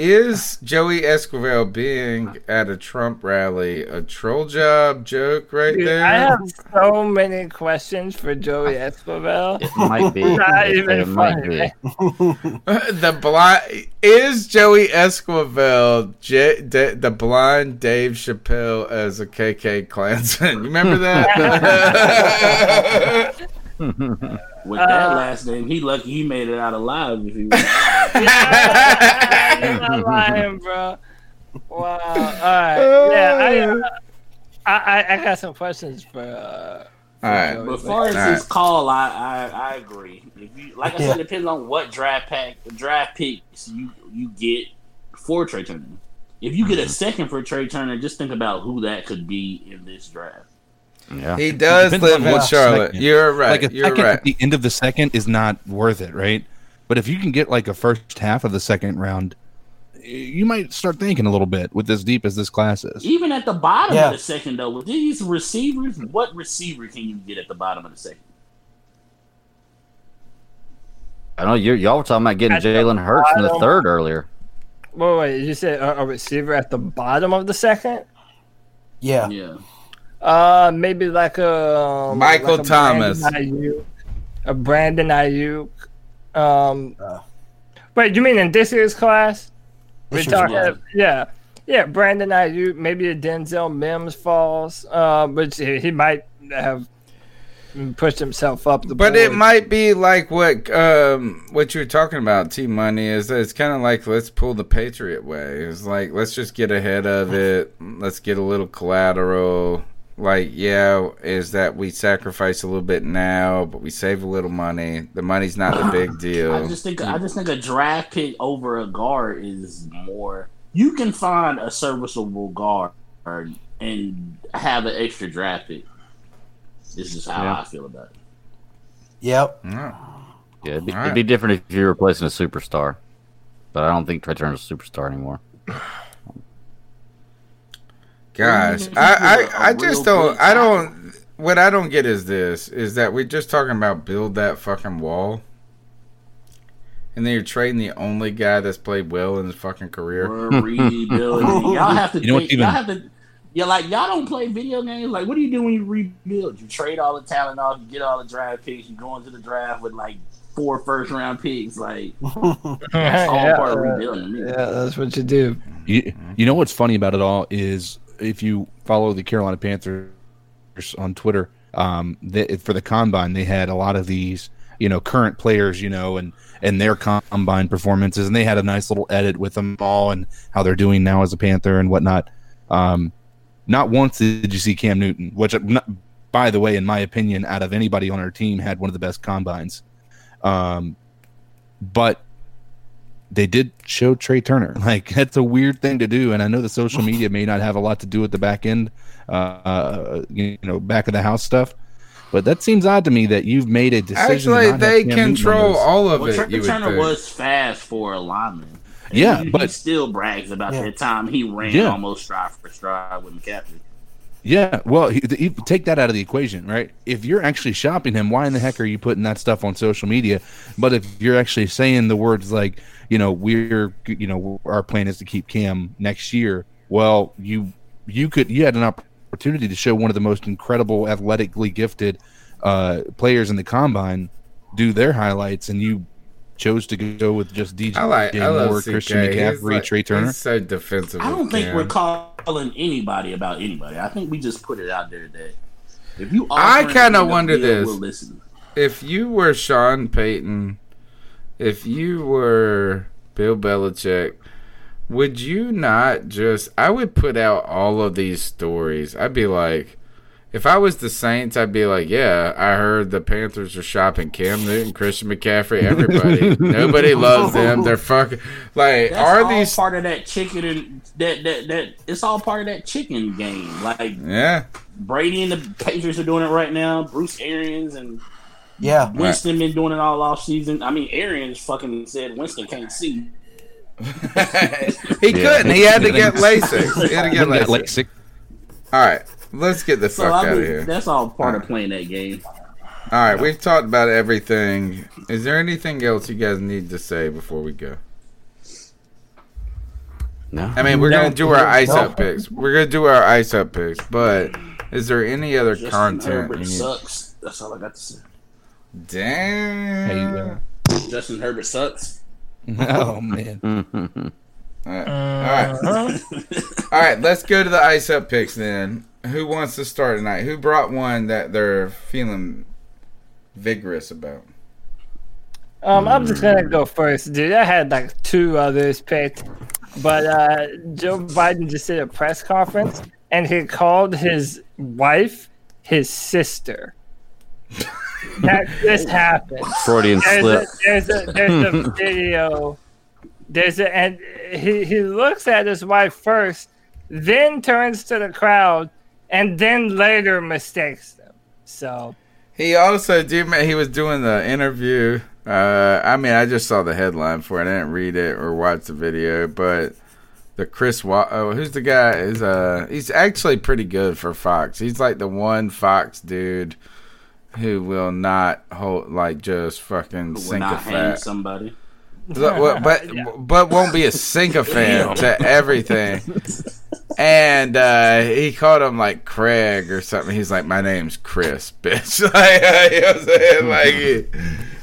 Speaker 2: Is Joey Esquivel being at a Trump rally a troll job joke right
Speaker 3: Dude,
Speaker 2: there?
Speaker 3: I have so many questions for Joey Esquivel.
Speaker 5: It might be.
Speaker 3: Not
Speaker 5: It-
Speaker 3: even
Speaker 5: it might
Speaker 3: funny.
Speaker 5: be.
Speaker 2: the blind is Joey Esquivel J, D, the blind Dave Chappelle as a KK Klansman. You remember that?
Speaker 7: With that
Speaker 3: Uh,
Speaker 7: last name, he lucky he made it out alive. If he was
Speaker 3: You're not lying, bro. Wow. All right. Yeah, I, I, I, I got some questions for. Uh,
Speaker 2: All right.
Speaker 3: Joey,
Speaker 7: But as far as
Speaker 2: All
Speaker 7: his
Speaker 2: right.
Speaker 7: call, I, I I agree. If you like I said, it depends on what draft pack draft picks you you get for Trai Turner. If you get a second for Trai Turner, just think about who that could be in this draft.
Speaker 5: Yeah.
Speaker 2: he does live
Speaker 4: on
Speaker 2: in Charlotte.
Speaker 4: second.
Speaker 2: You're right.
Speaker 4: Like a
Speaker 2: You're
Speaker 4: second
Speaker 2: right.
Speaker 4: at the end of the second is not worth it, right? But if you can get like a first half of the second round, you might start thinking a little bit with as deep as this class is.
Speaker 7: Even at the bottom
Speaker 6: Yeah.
Speaker 7: of the second, though, with these receivers, what receiver can you get at the bottom of the second?
Speaker 5: I know you y'all were talking about getting Jalen Hurts in the third earlier.
Speaker 3: wait, wait. You said a, a receiver at the bottom of the second?
Speaker 6: Yeah.
Speaker 7: Yeah.
Speaker 3: Uh, maybe like a um,
Speaker 2: Michael
Speaker 3: like a
Speaker 2: Thomas.
Speaker 3: Brandon Aiyuk, a Brandon Aiyuk. Um,
Speaker 6: Uh.
Speaker 3: wait, you mean in this year's class? We
Speaker 6: This year's
Speaker 3: talking,
Speaker 7: class.
Speaker 3: yeah, yeah. Brandon Aiyuk, maybe a Denzel Mims falls, uh, which he, he might have pushed himself up the.
Speaker 2: But it might be like what um what you were talking about, T Money, is that it's kind of like let's pull the Patriot way. It's like let's just get ahead of it. Let's get a little collateral. Like yeah, is that we sacrifice a little bit now, but we save a little money. The money's not the big deal.
Speaker 7: I just think I just think a draft pick over a guard is more. You can find a serviceable guard and have an extra draft pick. This is how
Speaker 5: Yeah.
Speaker 7: I feel about it.
Speaker 6: Yep.
Speaker 2: Yeah.
Speaker 5: Yeah, it'd be,
Speaker 2: All
Speaker 5: it'd be different if you're replacing a superstar, but I don't think Trai Turner's a superstar anymore.
Speaker 2: Gosh, mm-hmm. I, I, I just don't. I don't. What I don't get is this: is that we're just talking about build that fucking wall, and then you're trading the only guy that's played well in his fucking career.
Speaker 7: We're rebuilding. y'all have to.
Speaker 4: You know what even-
Speaker 7: y'all have to. Yeah, like y'all don't play video games. Like, what do you do when you rebuild? You trade all the talent off. You get all the draft picks. You go into the draft with like four first round picks. Like, that's all
Speaker 3: Yeah,
Speaker 7: part of rebuilding.
Speaker 3: Yeah, that's what you do.
Speaker 4: You, you know what's funny about it all is if you follow the Carolina Panthers on Twitter, um, they, for the combine they had a lot of these you know current players, you know, and and their combine performances, and they had a nice little edit with them all and how they're doing now as a Panther and whatnot. Um, not once did you see Cam Newton, which, by the way, in my opinion, out of anybody on our team, had one of the best combines. Um, but they did show Trai Turner. Like that's a weird thing to do, and I know the social media may not have a lot to do with the back end, uh, uh, you know, back of the house stuff. But that seems odd to me that you've made a decision.
Speaker 2: Actually,
Speaker 4: not
Speaker 2: they
Speaker 4: Cam Newton on
Speaker 2: control all of
Speaker 7: Well,
Speaker 2: it. Trai
Speaker 7: Turner
Speaker 2: think.
Speaker 7: was fast for a lineman. And
Speaker 4: Yeah,
Speaker 7: he, he
Speaker 4: but-
Speaker 7: still brags about
Speaker 4: Yeah.
Speaker 7: that time he ran
Speaker 4: Yeah.
Speaker 7: almost stride for stride with McCaffrey.
Speaker 4: Yeah, well, he, he, take that out of the equation, right? If you're actually shopping him, why in the heck are you putting that stuff on social media? But if you're actually saying the words like, you know, we're, you know, our plan is to keep Cam next year, well, you you could you had an opportunity to show one of the most incredible, athletically gifted uh, players in the combine do their highlights, and you chose to go with just DJ
Speaker 2: I like. I love
Speaker 4: Moore, Christian McCaffrey,
Speaker 2: like-
Speaker 4: Trai Turner.
Speaker 2: So defensive.
Speaker 7: I don't think
Speaker 2: Cam.
Speaker 7: we're calling anybody about anybody. I think we just put it out there that if you
Speaker 2: I kind of wonder this:
Speaker 7: we'll listen.
Speaker 2: if you were Sean Payton, if you were Bill Belichick, would you not just? I would put out all of these stories. I'd be like, if I was the Saints, I'd be like, yeah, I heard the Panthers are shopping Cam Newton, Christian McCaffrey, everybody. Nobody loves them. Oh. They're fucking like.
Speaker 7: That's
Speaker 2: are
Speaker 7: all
Speaker 2: these?
Speaker 7: part of that chicken and that that that it's all part of that chicken game. Like
Speaker 2: Yeah.
Speaker 7: Brady and the Patriots are doing it right now. Bruce Arians and
Speaker 6: Yeah.
Speaker 7: Winston been doing it all off season. I mean, Arians fucking said Winston can't see.
Speaker 2: He couldn't. He had to get LASIK. He had to get
Speaker 4: Got
Speaker 2: LASIK. All right, let's get the
Speaker 7: So
Speaker 2: fuck
Speaker 7: I
Speaker 2: out of here.
Speaker 7: that's all part of playing that game.
Speaker 2: All right, we've talked about everything. Is there anything else you guys need to say before we go?
Speaker 5: No.
Speaker 2: I mean, we're
Speaker 5: No.
Speaker 2: gonna do our ice
Speaker 5: No.
Speaker 2: up picks. We're gonna do our ice up picks, but is there any other
Speaker 7: Justin
Speaker 2: content?
Speaker 7: Herbert
Speaker 2: you need-
Speaker 7: sucks. That's all I got to say.
Speaker 2: Damn.
Speaker 7: Justin Herbert sucks.
Speaker 4: Oh man.
Speaker 2: All right. All right. All right, let's go to the ice up picks then. Who wants to start tonight? Who brought one that they're feeling vigorous about?
Speaker 3: Um, I'm just gonna go first, dude. I had like two others picked, but uh, Joe Biden just did a press conference and he called his wife his sister. that just happened.
Speaker 5: Freudian
Speaker 3: there's
Speaker 5: slip.
Speaker 3: A, there's a there's a video. There's a and he he looks at his wife first, then turns to the crowd, and then later mistakes them. So
Speaker 2: He also do you he was doing the interview. Uh, I mean, I just saw the headline for it. I didn't read it or watch the video, but the Chris Wa- oh, who's the guy? Is uh, he's actually pretty good for Fox. He's like the one Fox dude who will not hold like just fucking
Speaker 7: Will
Speaker 2: sink a
Speaker 7: not hang
Speaker 2: fat.
Speaker 7: somebody.
Speaker 2: But but, but won't be a sycophant to everything. And uh, he called him like Craig or something. He's like, "My name's Chris, bitch." like, you know what I'm saying? Like, he-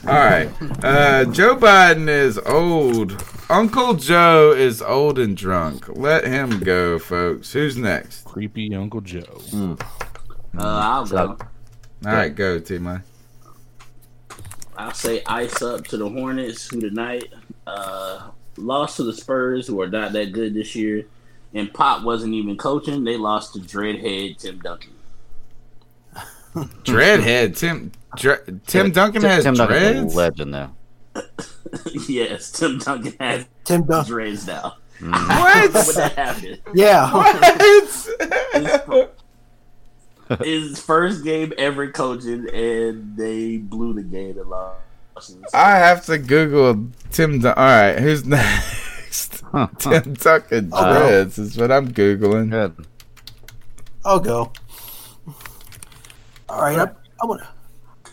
Speaker 2: all right. Uh, Joe Biden is old. Uncle Joe is old and drunk. Let him go, folks. Who's next?
Speaker 4: Creepy Uncle Joe.
Speaker 7: Uh, I'll go.
Speaker 2: All right, go, T. Man.
Speaker 7: I'll say ice up to the Hornets, who tonight uh, lost to the Spurs, who are not that good this year. And Pop wasn't even coaching. They lost to Dreadhead Tim Duncan.
Speaker 2: Dreadhead Tim. Dre, Tim Duncan
Speaker 5: Tim-
Speaker 2: has
Speaker 5: Tim Duncan's a legend now.
Speaker 7: yes, Tim Duncan has
Speaker 6: Tim Duncan
Speaker 7: dreads now.
Speaker 2: What?
Speaker 7: Would that happen?
Speaker 6: Yeah.
Speaker 7: His first game ever coaching, and they blew the game and lost.
Speaker 2: I have to Google Tim. Dun- All right, who's next? Tim Duncan dreads is what I'm googling.
Speaker 5: Good.
Speaker 6: I'll go. All right, I'm, I'm gonna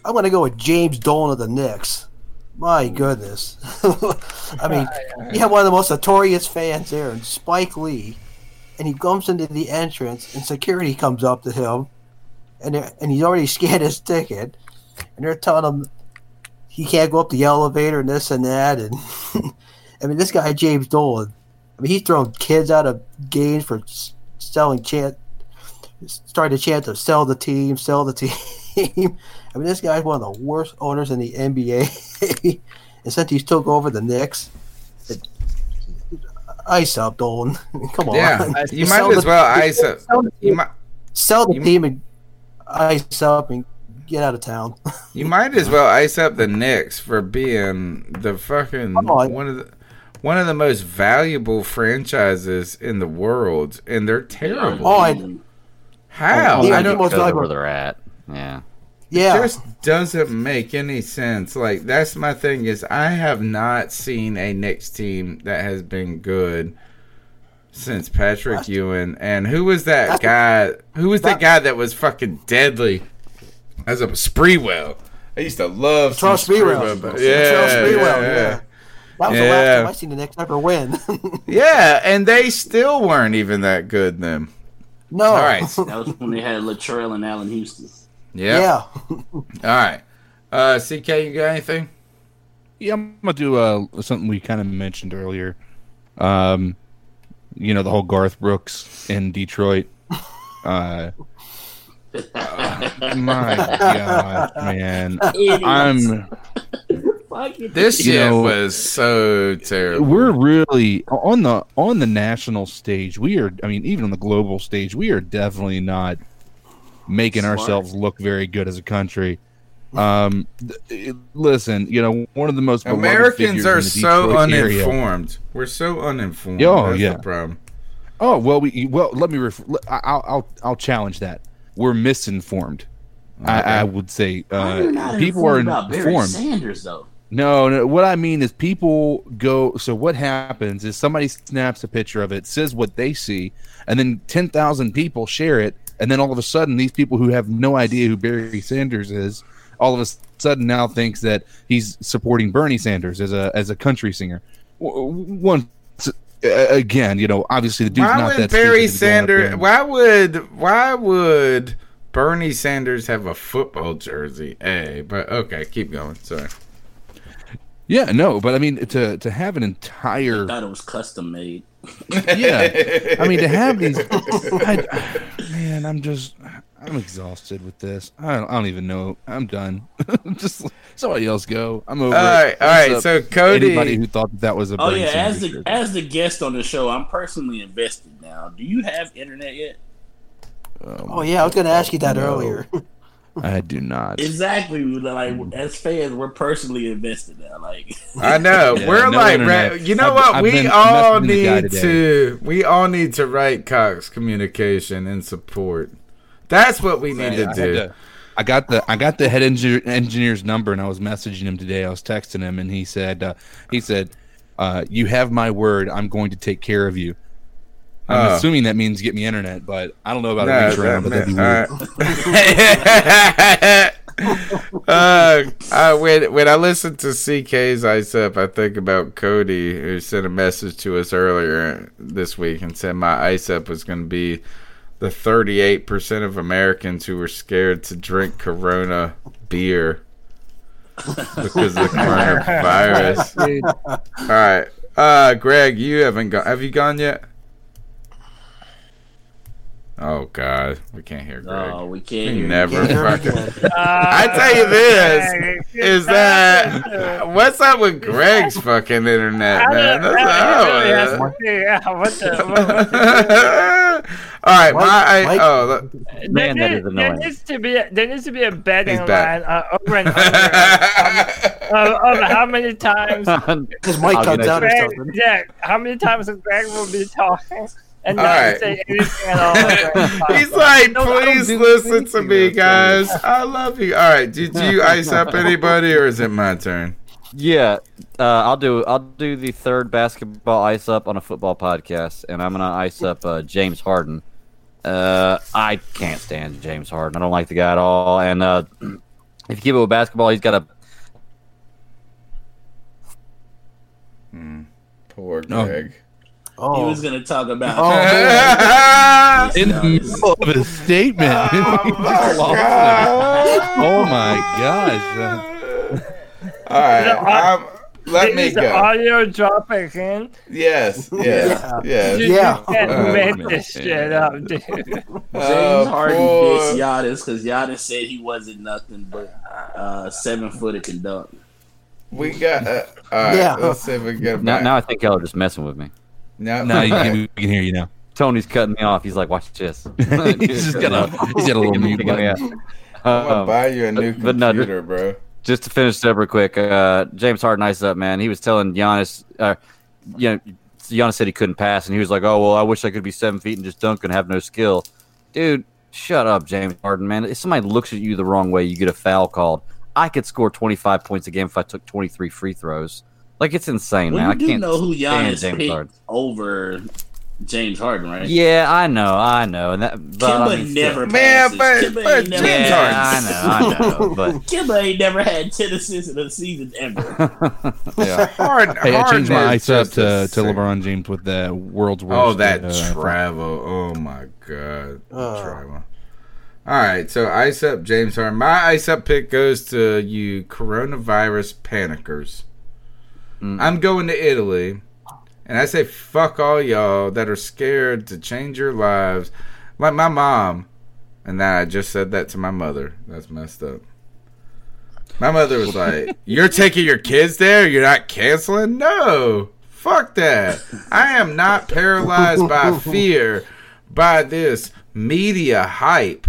Speaker 6: I'm gonna go with James Dolan of the Knicks. My goodness, I mean, you have one of the most notorious fans there, and Spike Lee, and he comes into the entrance, and security comes up to him, and and he's already scanned his ticket, and they're telling him he can't go up the elevator and this and that, and I mean, this guy James Dolan, I mean, he's throwing kids out of games for selling chant starting to chant to sell the team, sell the team. I mean, this guy's one of the worst owners in the NBA. and since he's took over the Knicks, it, ice up, Dolan. Come on.
Speaker 2: Yeah, you might as well ice up. You might,
Speaker 6: sell the team and ice up and get out of town.
Speaker 2: you might as well ice up the Knicks for being the fucking oh,
Speaker 6: Come on.
Speaker 2: one of the one of the most valuable franchises in the world, and they're terrible.
Speaker 6: Oh, I-
Speaker 2: How?
Speaker 6: Yeah,
Speaker 2: I
Speaker 6: I
Speaker 2: don't
Speaker 6: think most valuable-
Speaker 5: where they're at. Yeah.
Speaker 6: Yeah.
Speaker 2: It just doesn't make any sense. Like that's my thing is I have not seen a Knicks team that has been good since Patrick Ewing. And who was that guy? Who was the guy that was fucking deadly? As a Sprewell. I used to love some
Speaker 6: Charles Sprewell.
Speaker 2: Sprewell.
Speaker 6: Charles
Speaker 2: Yeah,
Speaker 6: Sprewell,
Speaker 2: yeah,
Speaker 6: yeah. That was the last time I seen the Knicks ever win.
Speaker 2: Yeah, and they still weren't even that good then.
Speaker 6: no.
Speaker 2: All right.
Speaker 18: That was when they had Latrell and Allan Houston.
Speaker 2: Yeah.
Speaker 6: Yeah.
Speaker 2: All right. Uh, CK, you got anything?
Speaker 4: Yeah, I'm gonna do uh, something we kind of mentioned earlier. Um, you know the whole Garth Brooks in Detroit. Uh, my God, man,
Speaker 18: Idiots.
Speaker 4: I'm.
Speaker 2: This
Speaker 4: You
Speaker 2: shit
Speaker 4: know,
Speaker 2: was so terrible.
Speaker 4: We're really on the on the national stage. We are. I mean, even on the global stage, we are definitely not making
Speaker 2: Smart.
Speaker 4: ourselves look very good as a country. Um, th- listen, you know, one of the most
Speaker 2: Americans are so
Speaker 4: Detroit area-
Speaker 2: uninformed. We're so uninformed.
Speaker 4: Oh,
Speaker 2: That's
Speaker 4: yeah.
Speaker 2: the problem.
Speaker 4: Oh well, we well let me. Ref- I- I'll I'll I'll challenge that. We're misinformed. I, I would say
Speaker 18: Why
Speaker 4: uh,
Speaker 18: are not
Speaker 4: people are
Speaker 18: informed Barry
Speaker 4: informed.
Speaker 18: Sanders though?
Speaker 4: No, no. What I mean is, people go. So what happens is somebody snaps a picture of it, says what they see, and then ten thousand people share it, and then all of a sudden, these people who have no idea who Barry Sanders is, all of a sudden now thinks that he's supporting Bernie Sanders as a as a country singer. W- One uh, again, you know, obviously the dude's
Speaker 2: Why
Speaker 4: not
Speaker 2: would
Speaker 4: that
Speaker 2: Barry
Speaker 4: stupid to go out
Speaker 2: Sanders? Why would why would Bernie Sanders have a football jersey? A, but okay, keep going. Sorry.
Speaker 4: Yeah, no, but I mean to to have an entire
Speaker 18: I thought it was custom made.
Speaker 4: yeah, I mean to have these. I, man, I'm just I'm exhausted with this. I don't, I don't even know. I'm done. just somebody else go. I'm over.
Speaker 2: All
Speaker 4: it.
Speaker 2: right, all
Speaker 4: What's
Speaker 2: right,
Speaker 4: up,
Speaker 2: so Cody-
Speaker 4: anybody who thought that, that was a
Speaker 18: Oh
Speaker 4: Bernie
Speaker 18: yeah, as the
Speaker 4: shirt.
Speaker 18: as the guest on the show, I'm personally invested now. Do you have internet yet?
Speaker 6: Um, oh yeah, I was going to ask you that
Speaker 4: No.
Speaker 6: earlier.
Speaker 4: I do not.
Speaker 18: Exactly. Like as fans, we're personally invested now. Like
Speaker 2: I know.
Speaker 4: Yeah,
Speaker 2: We're
Speaker 4: no
Speaker 2: like,
Speaker 4: internet.
Speaker 2: ra- you know
Speaker 4: I've-
Speaker 2: what?
Speaker 4: I've
Speaker 2: we
Speaker 4: been
Speaker 2: all
Speaker 4: messaging the guy
Speaker 2: need to. We all need to write Cox communication and support. That's what we need to
Speaker 4: I
Speaker 2: do.
Speaker 4: to- I got the I got the head engineer, engineer's number, and I was messaging him today. I was texting him, and he said uh, he said, uh, "You have my word. I'm going to take care of you." I'm
Speaker 2: Oh.
Speaker 4: assuming that means get me internet, but I don't know about
Speaker 2: No,
Speaker 4: a reach around,
Speaker 2: that
Speaker 4: but that'd be
Speaker 2: meant-
Speaker 4: weird.
Speaker 2: uh, uh, when when I listen to CK's Ice Up, I think about Cody who sent a message to us earlier this week and said my Ice Up was going to be the 38 percent of Americans who were scared to drink Corona beer because of the coronavirus. All right, uh, Greg, you haven't gone. Have you gone yet? Oh God, we can't hear Greg.
Speaker 18: Oh, we can't
Speaker 2: We
Speaker 18: hear
Speaker 2: never
Speaker 18: Can't hear him
Speaker 2: fucking.
Speaker 18: again.
Speaker 2: I tell you this is that what's up with Greg's fucking internet, man? That's
Speaker 3: Yeah,
Speaker 2: oh,
Speaker 3: yeah, what the? What, what
Speaker 2: All right, my I, oh look,
Speaker 3: there, there, there needs to be a, there needs to be a betting
Speaker 2: He's back.
Speaker 3: line uh, over and over um, of, of how many times
Speaker 6: His mic
Speaker 5: I'll
Speaker 6: comes
Speaker 5: get
Speaker 6: out or
Speaker 3: Greg,
Speaker 6: something.
Speaker 3: yeah, how many times Greg will be talking and
Speaker 2: All
Speaker 3: not
Speaker 2: right.
Speaker 3: say anything at all.
Speaker 2: He's like,
Speaker 3: No,
Speaker 2: please
Speaker 3: do
Speaker 2: listen to me, guys. I love you. All right, did you ice up anybody, or is it my turn?
Speaker 5: Yeah, uh, I'll do. I'll do the third basketball ice up on a football podcast, and I'm gonna ice up uh, James Harden. Uh, I can't stand James Harden. I don't like the guy at all. And uh, if you keep it with basketball, he's got a
Speaker 2: Poor
Speaker 4: Oh.
Speaker 2: Greg.
Speaker 18: He was gonna talk about.
Speaker 6: Oh,
Speaker 2: man.
Speaker 4: in the middle of a statement. oh my gosh!
Speaker 2: All right, um, let me
Speaker 3: Is
Speaker 2: go.
Speaker 3: audio dropping in?
Speaker 2: Yes, yes, yes.
Speaker 3: You,
Speaker 6: Yeah.
Speaker 3: you can't
Speaker 2: Oh,
Speaker 3: make
Speaker 5: man.
Speaker 3: this shit up, dude.
Speaker 18: James
Speaker 2: Oh,
Speaker 18: Harden
Speaker 2: poor-
Speaker 18: dissed Giannis because Giannis said he wasn't nothing but uh, seven footed can dunk.
Speaker 2: We got. Uh, all right,
Speaker 6: Yeah.
Speaker 2: let's see if we get
Speaker 5: now. Now I think y'all are just messing with me.
Speaker 2: No,
Speaker 4: No, you can, we can hear you now.
Speaker 5: Tony's cutting me off. He's like, "Watch this."
Speaker 4: He's just got a he's got a little mute button.
Speaker 5: Yeah.
Speaker 2: I'm gonna
Speaker 5: Um,
Speaker 2: buy you a new
Speaker 5: but no,
Speaker 2: computer, bro.
Speaker 5: Just to finish it up real quick, uh, James Harden ice up, man. He was telling Giannis, uh, you know, Giannis said he couldn't pass, and he was like, "Oh well, I wish I could be seven feet and just dunk and have no skill." Dude, shut up, James Harden, man. If somebody looks at you the wrong way, you get a foul called. I could score twenty five points a game if I took twenty three free throws. Like it's insane,
Speaker 18: Well,
Speaker 5: man. I can't
Speaker 18: know who Giannis
Speaker 5: James Harden.
Speaker 18: over James Harden, right?
Speaker 5: Yeah, I know, I know, and that. But
Speaker 18: Kemba
Speaker 5: I mean,
Speaker 18: never
Speaker 5: still.
Speaker 18: passes. Kemba ain't never
Speaker 5: yeah,
Speaker 18: passes.
Speaker 5: I know, I know, but
Speaker 18: Kemba ain't never had ten assists in a season ever.
Speaker 4: Yeah.
Speaker 2: Hard-
Speaker 4: hey, I changed my
Speaker 2: Harden
Speaker 4: ice up to, to LeBron James with the world's worst.
Speaker 2: Oh, that
Speaker 4: uh,
Speaker 2: travel. Oh my god.
Speaker 6: Uh.
Speaker 2: Travel. All right, so ice up James Harden. My ice up pick goes to you coronavirus panickers. I'm going to Italy, and I say fuck all y'all that are scared to change your lives, like my mom. And then I just said that to my mother. That's messed up. My mother was like, "You're taking your kids there? You're not canceling? No, fuck that. I am not paralyzed by fear by this media hype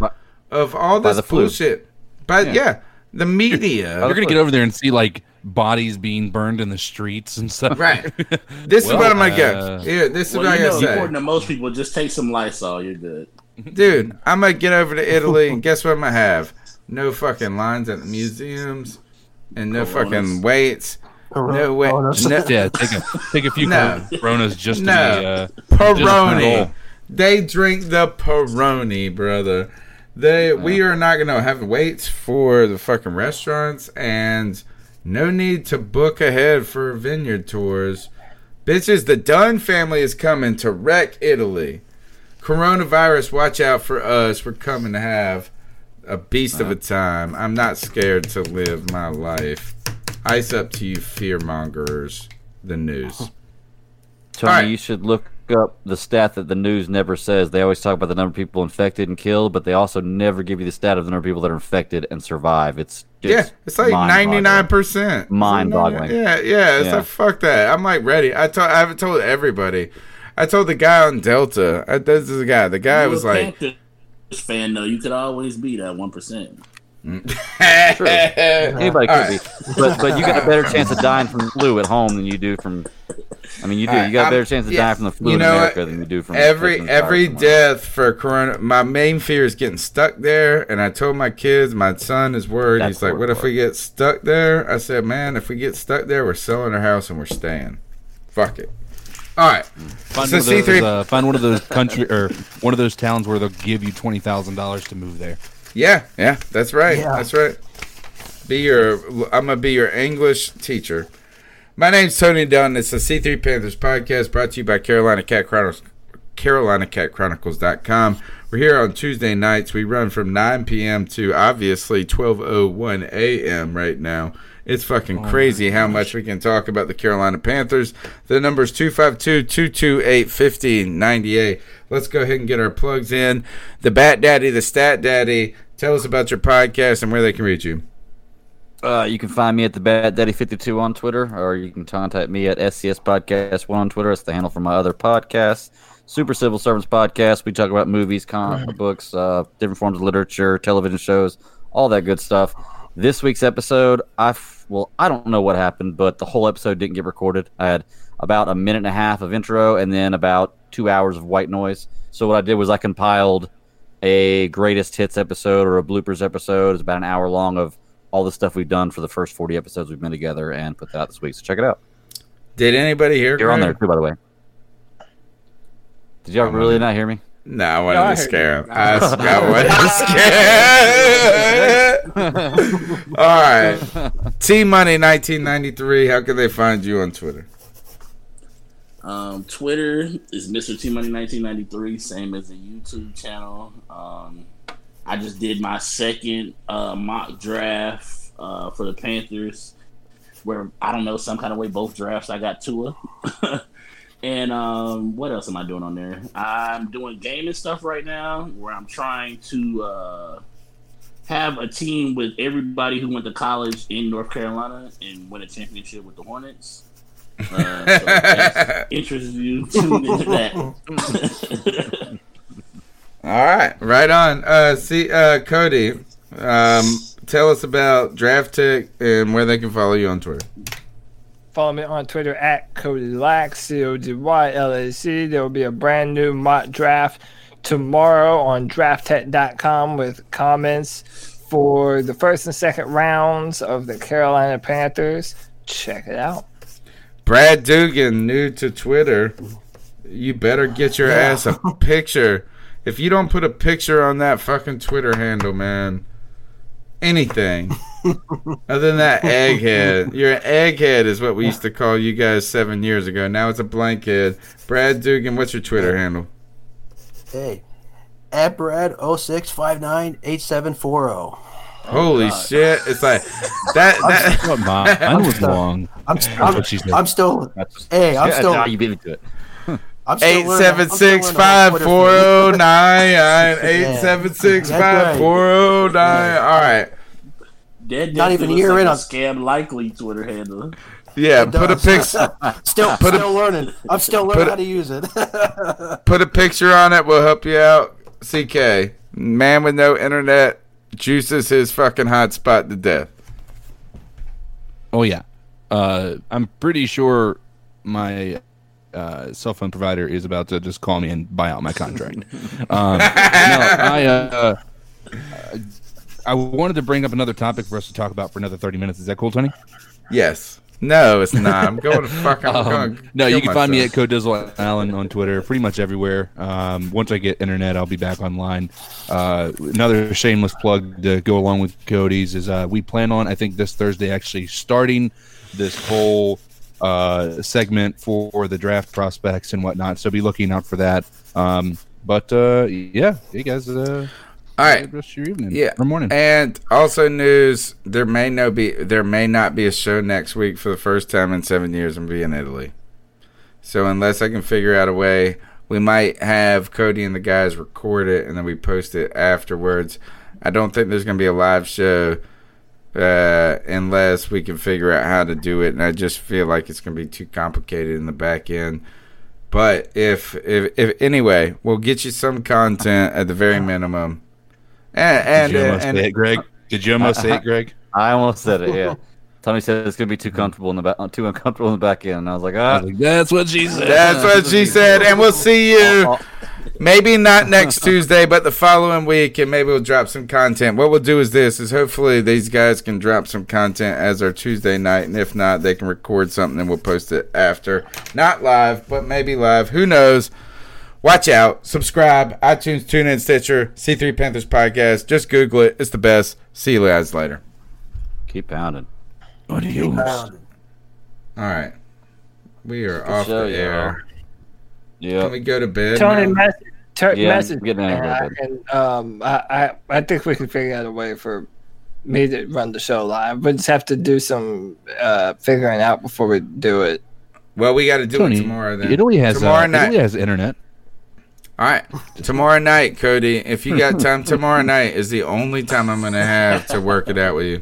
Speaker 2: of all
Speaker 4: By
Speaker 2: this
Speaker 4: the flu.
Speaker 2: bullshit. But yeah.
Speaker 4: Yeah.
Speaker 2: the media.
Speaker 4: You're gonna get over there and see like bodies being burned in the streets and stuff.
Speaker 2: Right. This is
Speaker 4: Well,
Speaker 2: what I'm gonna
Speaker 4: uh,
Speaker 2: get. Here, this is
Speaker 18: well,
Speaker 2: what
Speaker 18: you
Speaker 2: I
Speaker 18: know,
Speaker 2: gotta say.
Speaker 18: according to most people, just take some Lysol. You're good.
Speaker 2: Dude, I'm gonna get over to Italy and guess what I'm gonna have? No fucking lines at the museums and no
Speaker 18: Coronas.
Speaker 2: fucking waits. No wait.
Speaker 4: Just-
Speaker 2: No,
Speaker 4: yeah, take a take a few
Speaker 2: No.
Speaker 4: Coronas just to
Speaker 2: no.
Speaker 4: be, uh,
Speaker 2: Peroni.
Speaker 4: just
Speaker 2: They drink the Peroni, brother. They we are not gonna have waits for the fucking restaurants and no need to book ahead for vineyard tours. Bitches, the Dunn family is coming to wreck Italy. Coronavirus, watch out for us. We're coming to have a beast of a uh-huh. time. I'm not scared to live my life. Ice up to you, fear mongers. The news.
Speaker 5: Tony,
Speaker 2: right.
Speaker 5: you should look up the stat that the news never says. They always talk about the number of people infected and killed, but they also never give you the stat of the number of people that are infected and survive. It's,
Speaker 2: Yeah, it's like ninety nine percent.
Speaker 5: Mind-boggling.
Speaker 2: Yeah, yeah. It's
Speaker 5: Yeah.
Speaker 2: like fuck that. I'm like ready. I told. I haven't told everybody. I told the guy on Delta. I, this is the guy. The guy
Speaker 18: You
Speaker 2: was
Speaker 18: a
Speaker 2: like,
Speaker 18: Panthers fan though. You could always be that one percent. Mm.
Speaker 5: True. Anybody could
Speaker 2: All
Speaker 5: be, but but you got a better chance of dying from flu at home than you do from. I mean, you do. You got a better
Speaker 2: I'm-
Speaker 5: chance of
Speaker 2: yeah,
Speaker 5: dying from the flu
Speaker 2: you
Speaker 5: in America
Speaker 2: what?
Speaker 5: than you do from
Speaker 2: every
Speaker 5: catching
Speaker 2: every
Speaker 5: virus.
Speaker 2: death for corona. My main fear is getting stuck there. And I told my kids, my son is worried.
Speaker 5: That's
Speaker 2: He's like, "What if we get stuck there?" I said, "Man, if we get stuck there, we're selling our house and we're staying. Fuck it." All right.
Speaker 4: Find,
Speaker 2: So
Speaker 4: one of those,
Speaker 2: C3
Speaker 4: uh, find one of those country or one of those towns where they'll give you twenty thousand dollars to move there.
Speaker 2: Yeah, yeah, that's right.
Speaker 4: Yeah.
Speaker 2: That's right. Be your I'm gonna be your English teacher. My name's Tony Dunn. It's the C3 Panthers podcast brought to you by Carolina Cat Chronicles CarolinaCatChronicles.com. We're here on Tuesday nights. We run from 9 p.m. to obviously 12:01 a.m. right now. It's fucking oh, crazy how much we can talk about the Carolina Panthers. The number's 252-228-5098. Let's go ahead and get our plugs in. The Bat Daddy, the Stat Daddy. Tell us about your podcast and where they can reach you.
Speaker 5: Uh, you can find me at the Bad Daddy fifty two on Twitter, or you can contact me at SCS Podcast One on Twitter. That's the handle for my other podcast, Super Civil Servants Podcast. We talk about movies, comic books, uh, different forms of literature, television shows, all that good stuff. This week's episode, I f- well, I don't know what happened, but the whole episode didn't get recorded. I had about a minute and a half of intro, and then about two hours of white noise. So what I did was I compiled a greatest hits episode or a bloopers episode. It's about an hour long of all the stuff we've done for the first 40 episodes we've been together and put that out this week. So check it out.
Speaker 2: Did anybody hear?
Speaker 5: You're on there too, by the way. Did y'all really not hear me?
Speaker 2: No, I wanted
Speaker 5: No, I
Speaker 2: to
Speaker 5: heard
Speaker 2: scare
Speaker 5: you.
Speaker 2: him. I, I wanted to scare him. All right. T Money 1993. How can they find you on Twitter?
Speaker 18: Um, Twitter is Mr. T Money 1993, same as the YouTube channel. Um, I just did my second uh, mock draft uh, for the Panthers, where I don't know some kind of way both drafts I got Tua. and um, what else am I doing on there? I'm doing gaming stuff right now, where I'm trying to uh, have a team with everybody who went to college in North Carolina and win a championship with the Hornets. Uh, so interests you, tune into that.
Speaker 2: All right, right on. Uh, see, uh, Cody, um, tell us about DraftTek and where they can follow you on Twitter.
Speaker 3: Follow me on Twitter at Cody Lack, C O D Y L A C. There will be a brand new mock draft tomorrow on drafttek.com with comments for the first and second rounds of the Carolina Panthers. Check it out.
Speaker 2: Brad Dugan, new to Twitter. You better get your
Speaker 3: Yeah.
Speaker 2: ass a picture. If you don't put a picture on that fucking Twitter handle, man, anything other than that egghead, you're an egghead, is what we used to call you guys seven years ago. Now it's a blank head. Brad Dugan, what's your Twitter handle?
Speaker 6: Hey, at Brad 06598740.
Speaker 2: Holy shit! It's like that. that
Speaker 4: What, Ma? Mine was long.
Speaker 6: I'm,
Speaker 4: That's
Speaker 6: I'm,
Speaker 4: what she said.
Speaker 6: I'm still. Hey, I'm still.
Speaker 5: Now you beat me to it.
Speaker 6: I'm still
Speaker 2: Eight
Speaker 6: learning-
Speaker 2: seven
Speaker 6: I'm still
Speaker 2: six
Speaker 6: learning
Speaker 2: five
Speaker 6: how to
Speaker 2: four
Speaker 6: Twitter
Speaker 2: zero
Speaker 6: feed.
Speaker 2: nine eight seven six five four zero nine. All right.
Speaker 18: That
Speaker 6: Not even a year
Speaker 18: like
Speaker 6: in
Speaker 18: a
Speaker 6: on-
Speaker 18: scam likely Twitter handle.
Speaker 2: Yeah,
Speaker 6: It
Speaker 2: put a
Speaker 6: does.
Speaker 2: pic.
Speaker 6: still,
Speaker 2: put a-
Speaker 6: still learning. I'm still learning
Speaker 2: a-
Speaker 6: how to use it.
Speaker 2: Put a picture on it. We'll help you out. CK, man with no internet, juices his fucking hotspot to death.
Speaker 4: Oh yeah, uh, I'm pretty sure my uh, cell phone provider is about to just call me and buy out my contract. um, no, I uh, I wanted to bring up another topic for us to talk about for another 30 minutes. Is that cool, Tony?
Speaker 2: Yes. No, it's not. I'm going to fuck. I'm
Speaker 4: Um,
Speaker 2: going
Speaker 4: no, you can find me
Speaker 2: myself.
Speaker 4: at Codizzle Allen on Twitter, pretty much everywhere. Um, once I get internet, I'll be back online. Uh, another shameless plug to go along with Cody's is uh, we plan on, I think, this Thursday actually starting this whole uh, segment for the draft prospects and whatnot. So be looking out for that. Um, but uh, yeah, you guys, uh,
Speaker 2: All right.
Speaker 4: have a good rest your evening
Speaker 2: Yeah.
Speaker 4: or morning.
Speaker 2: And also news: there may no be there may not be a show next week for the first time in seven years. I'm be in Italy, so unless I can figure out a way, we might have Cody and the guys record it and then we post it afterwards. I don't think there's going to be a live show uh, unless we can figure out how to do it, and I just feel like it's going to be too complicated in the back end. But if if if anyway, we'll get you some content at the very minimum. And, and,
Speaker 4: Did you almost
Speaker 2: and-
Speaker 4: say it, Greg? Did you almost say it, Greg?
Speaker 5: I almost said it. Yeah. Tommy said it's gonna be too comfortable in the back, too uncomfortable in the back end. And I was like, ah,
Speaker 4: that's what she said.
Speaker 2: That's what she said. And we'll see you maybe not next Tuesday, but the following week, and maybe we'll drop some content. What we'll do is this: is hopefully these guys can drop some content as our Tuesday night, and if not, they can record something and we'll post it after, not live, but maybe live. Who knows? Watch out. Subscribe. iTunes, TuneIn, Stitcher, C3 Panthers podcast. Just Google it. It's the best. See you guys later.
Speaker 5: keep pounding.
Speaker 2: All right. We are off
Speaker 5: show,
Speaker 2: the air.
Speaker 5: Yeah.
Speaker 2: Can we go to bed?
Speaker 3: Tony,
Speaker 2: now?
Speaker 3: message, tur-
Speaker 5: Yeah, I'm
Speaker 3: message,
Speaker 5: getting out of
Speaker 3: and
Speaker 5: here,
Speaker 3: I, um, I, I, I think we can figure out a way for me to run the show live. We just have to do some uh, figuring out before we do it.
Speaker 2: Well, we got to do
Speaker 4: Tony,
Speaker 2: it tomorrow. Then
Speaker 4: Italy has
Speaker 2: tomorrow
Speaker 4: uh,
Speaker 2: night.
Speaker 4: Italy has internet.
Speaker 2: All right, tomorrow night, Cody. If you got time, tomorrow night is the only time I'm gonna have to work it out with you.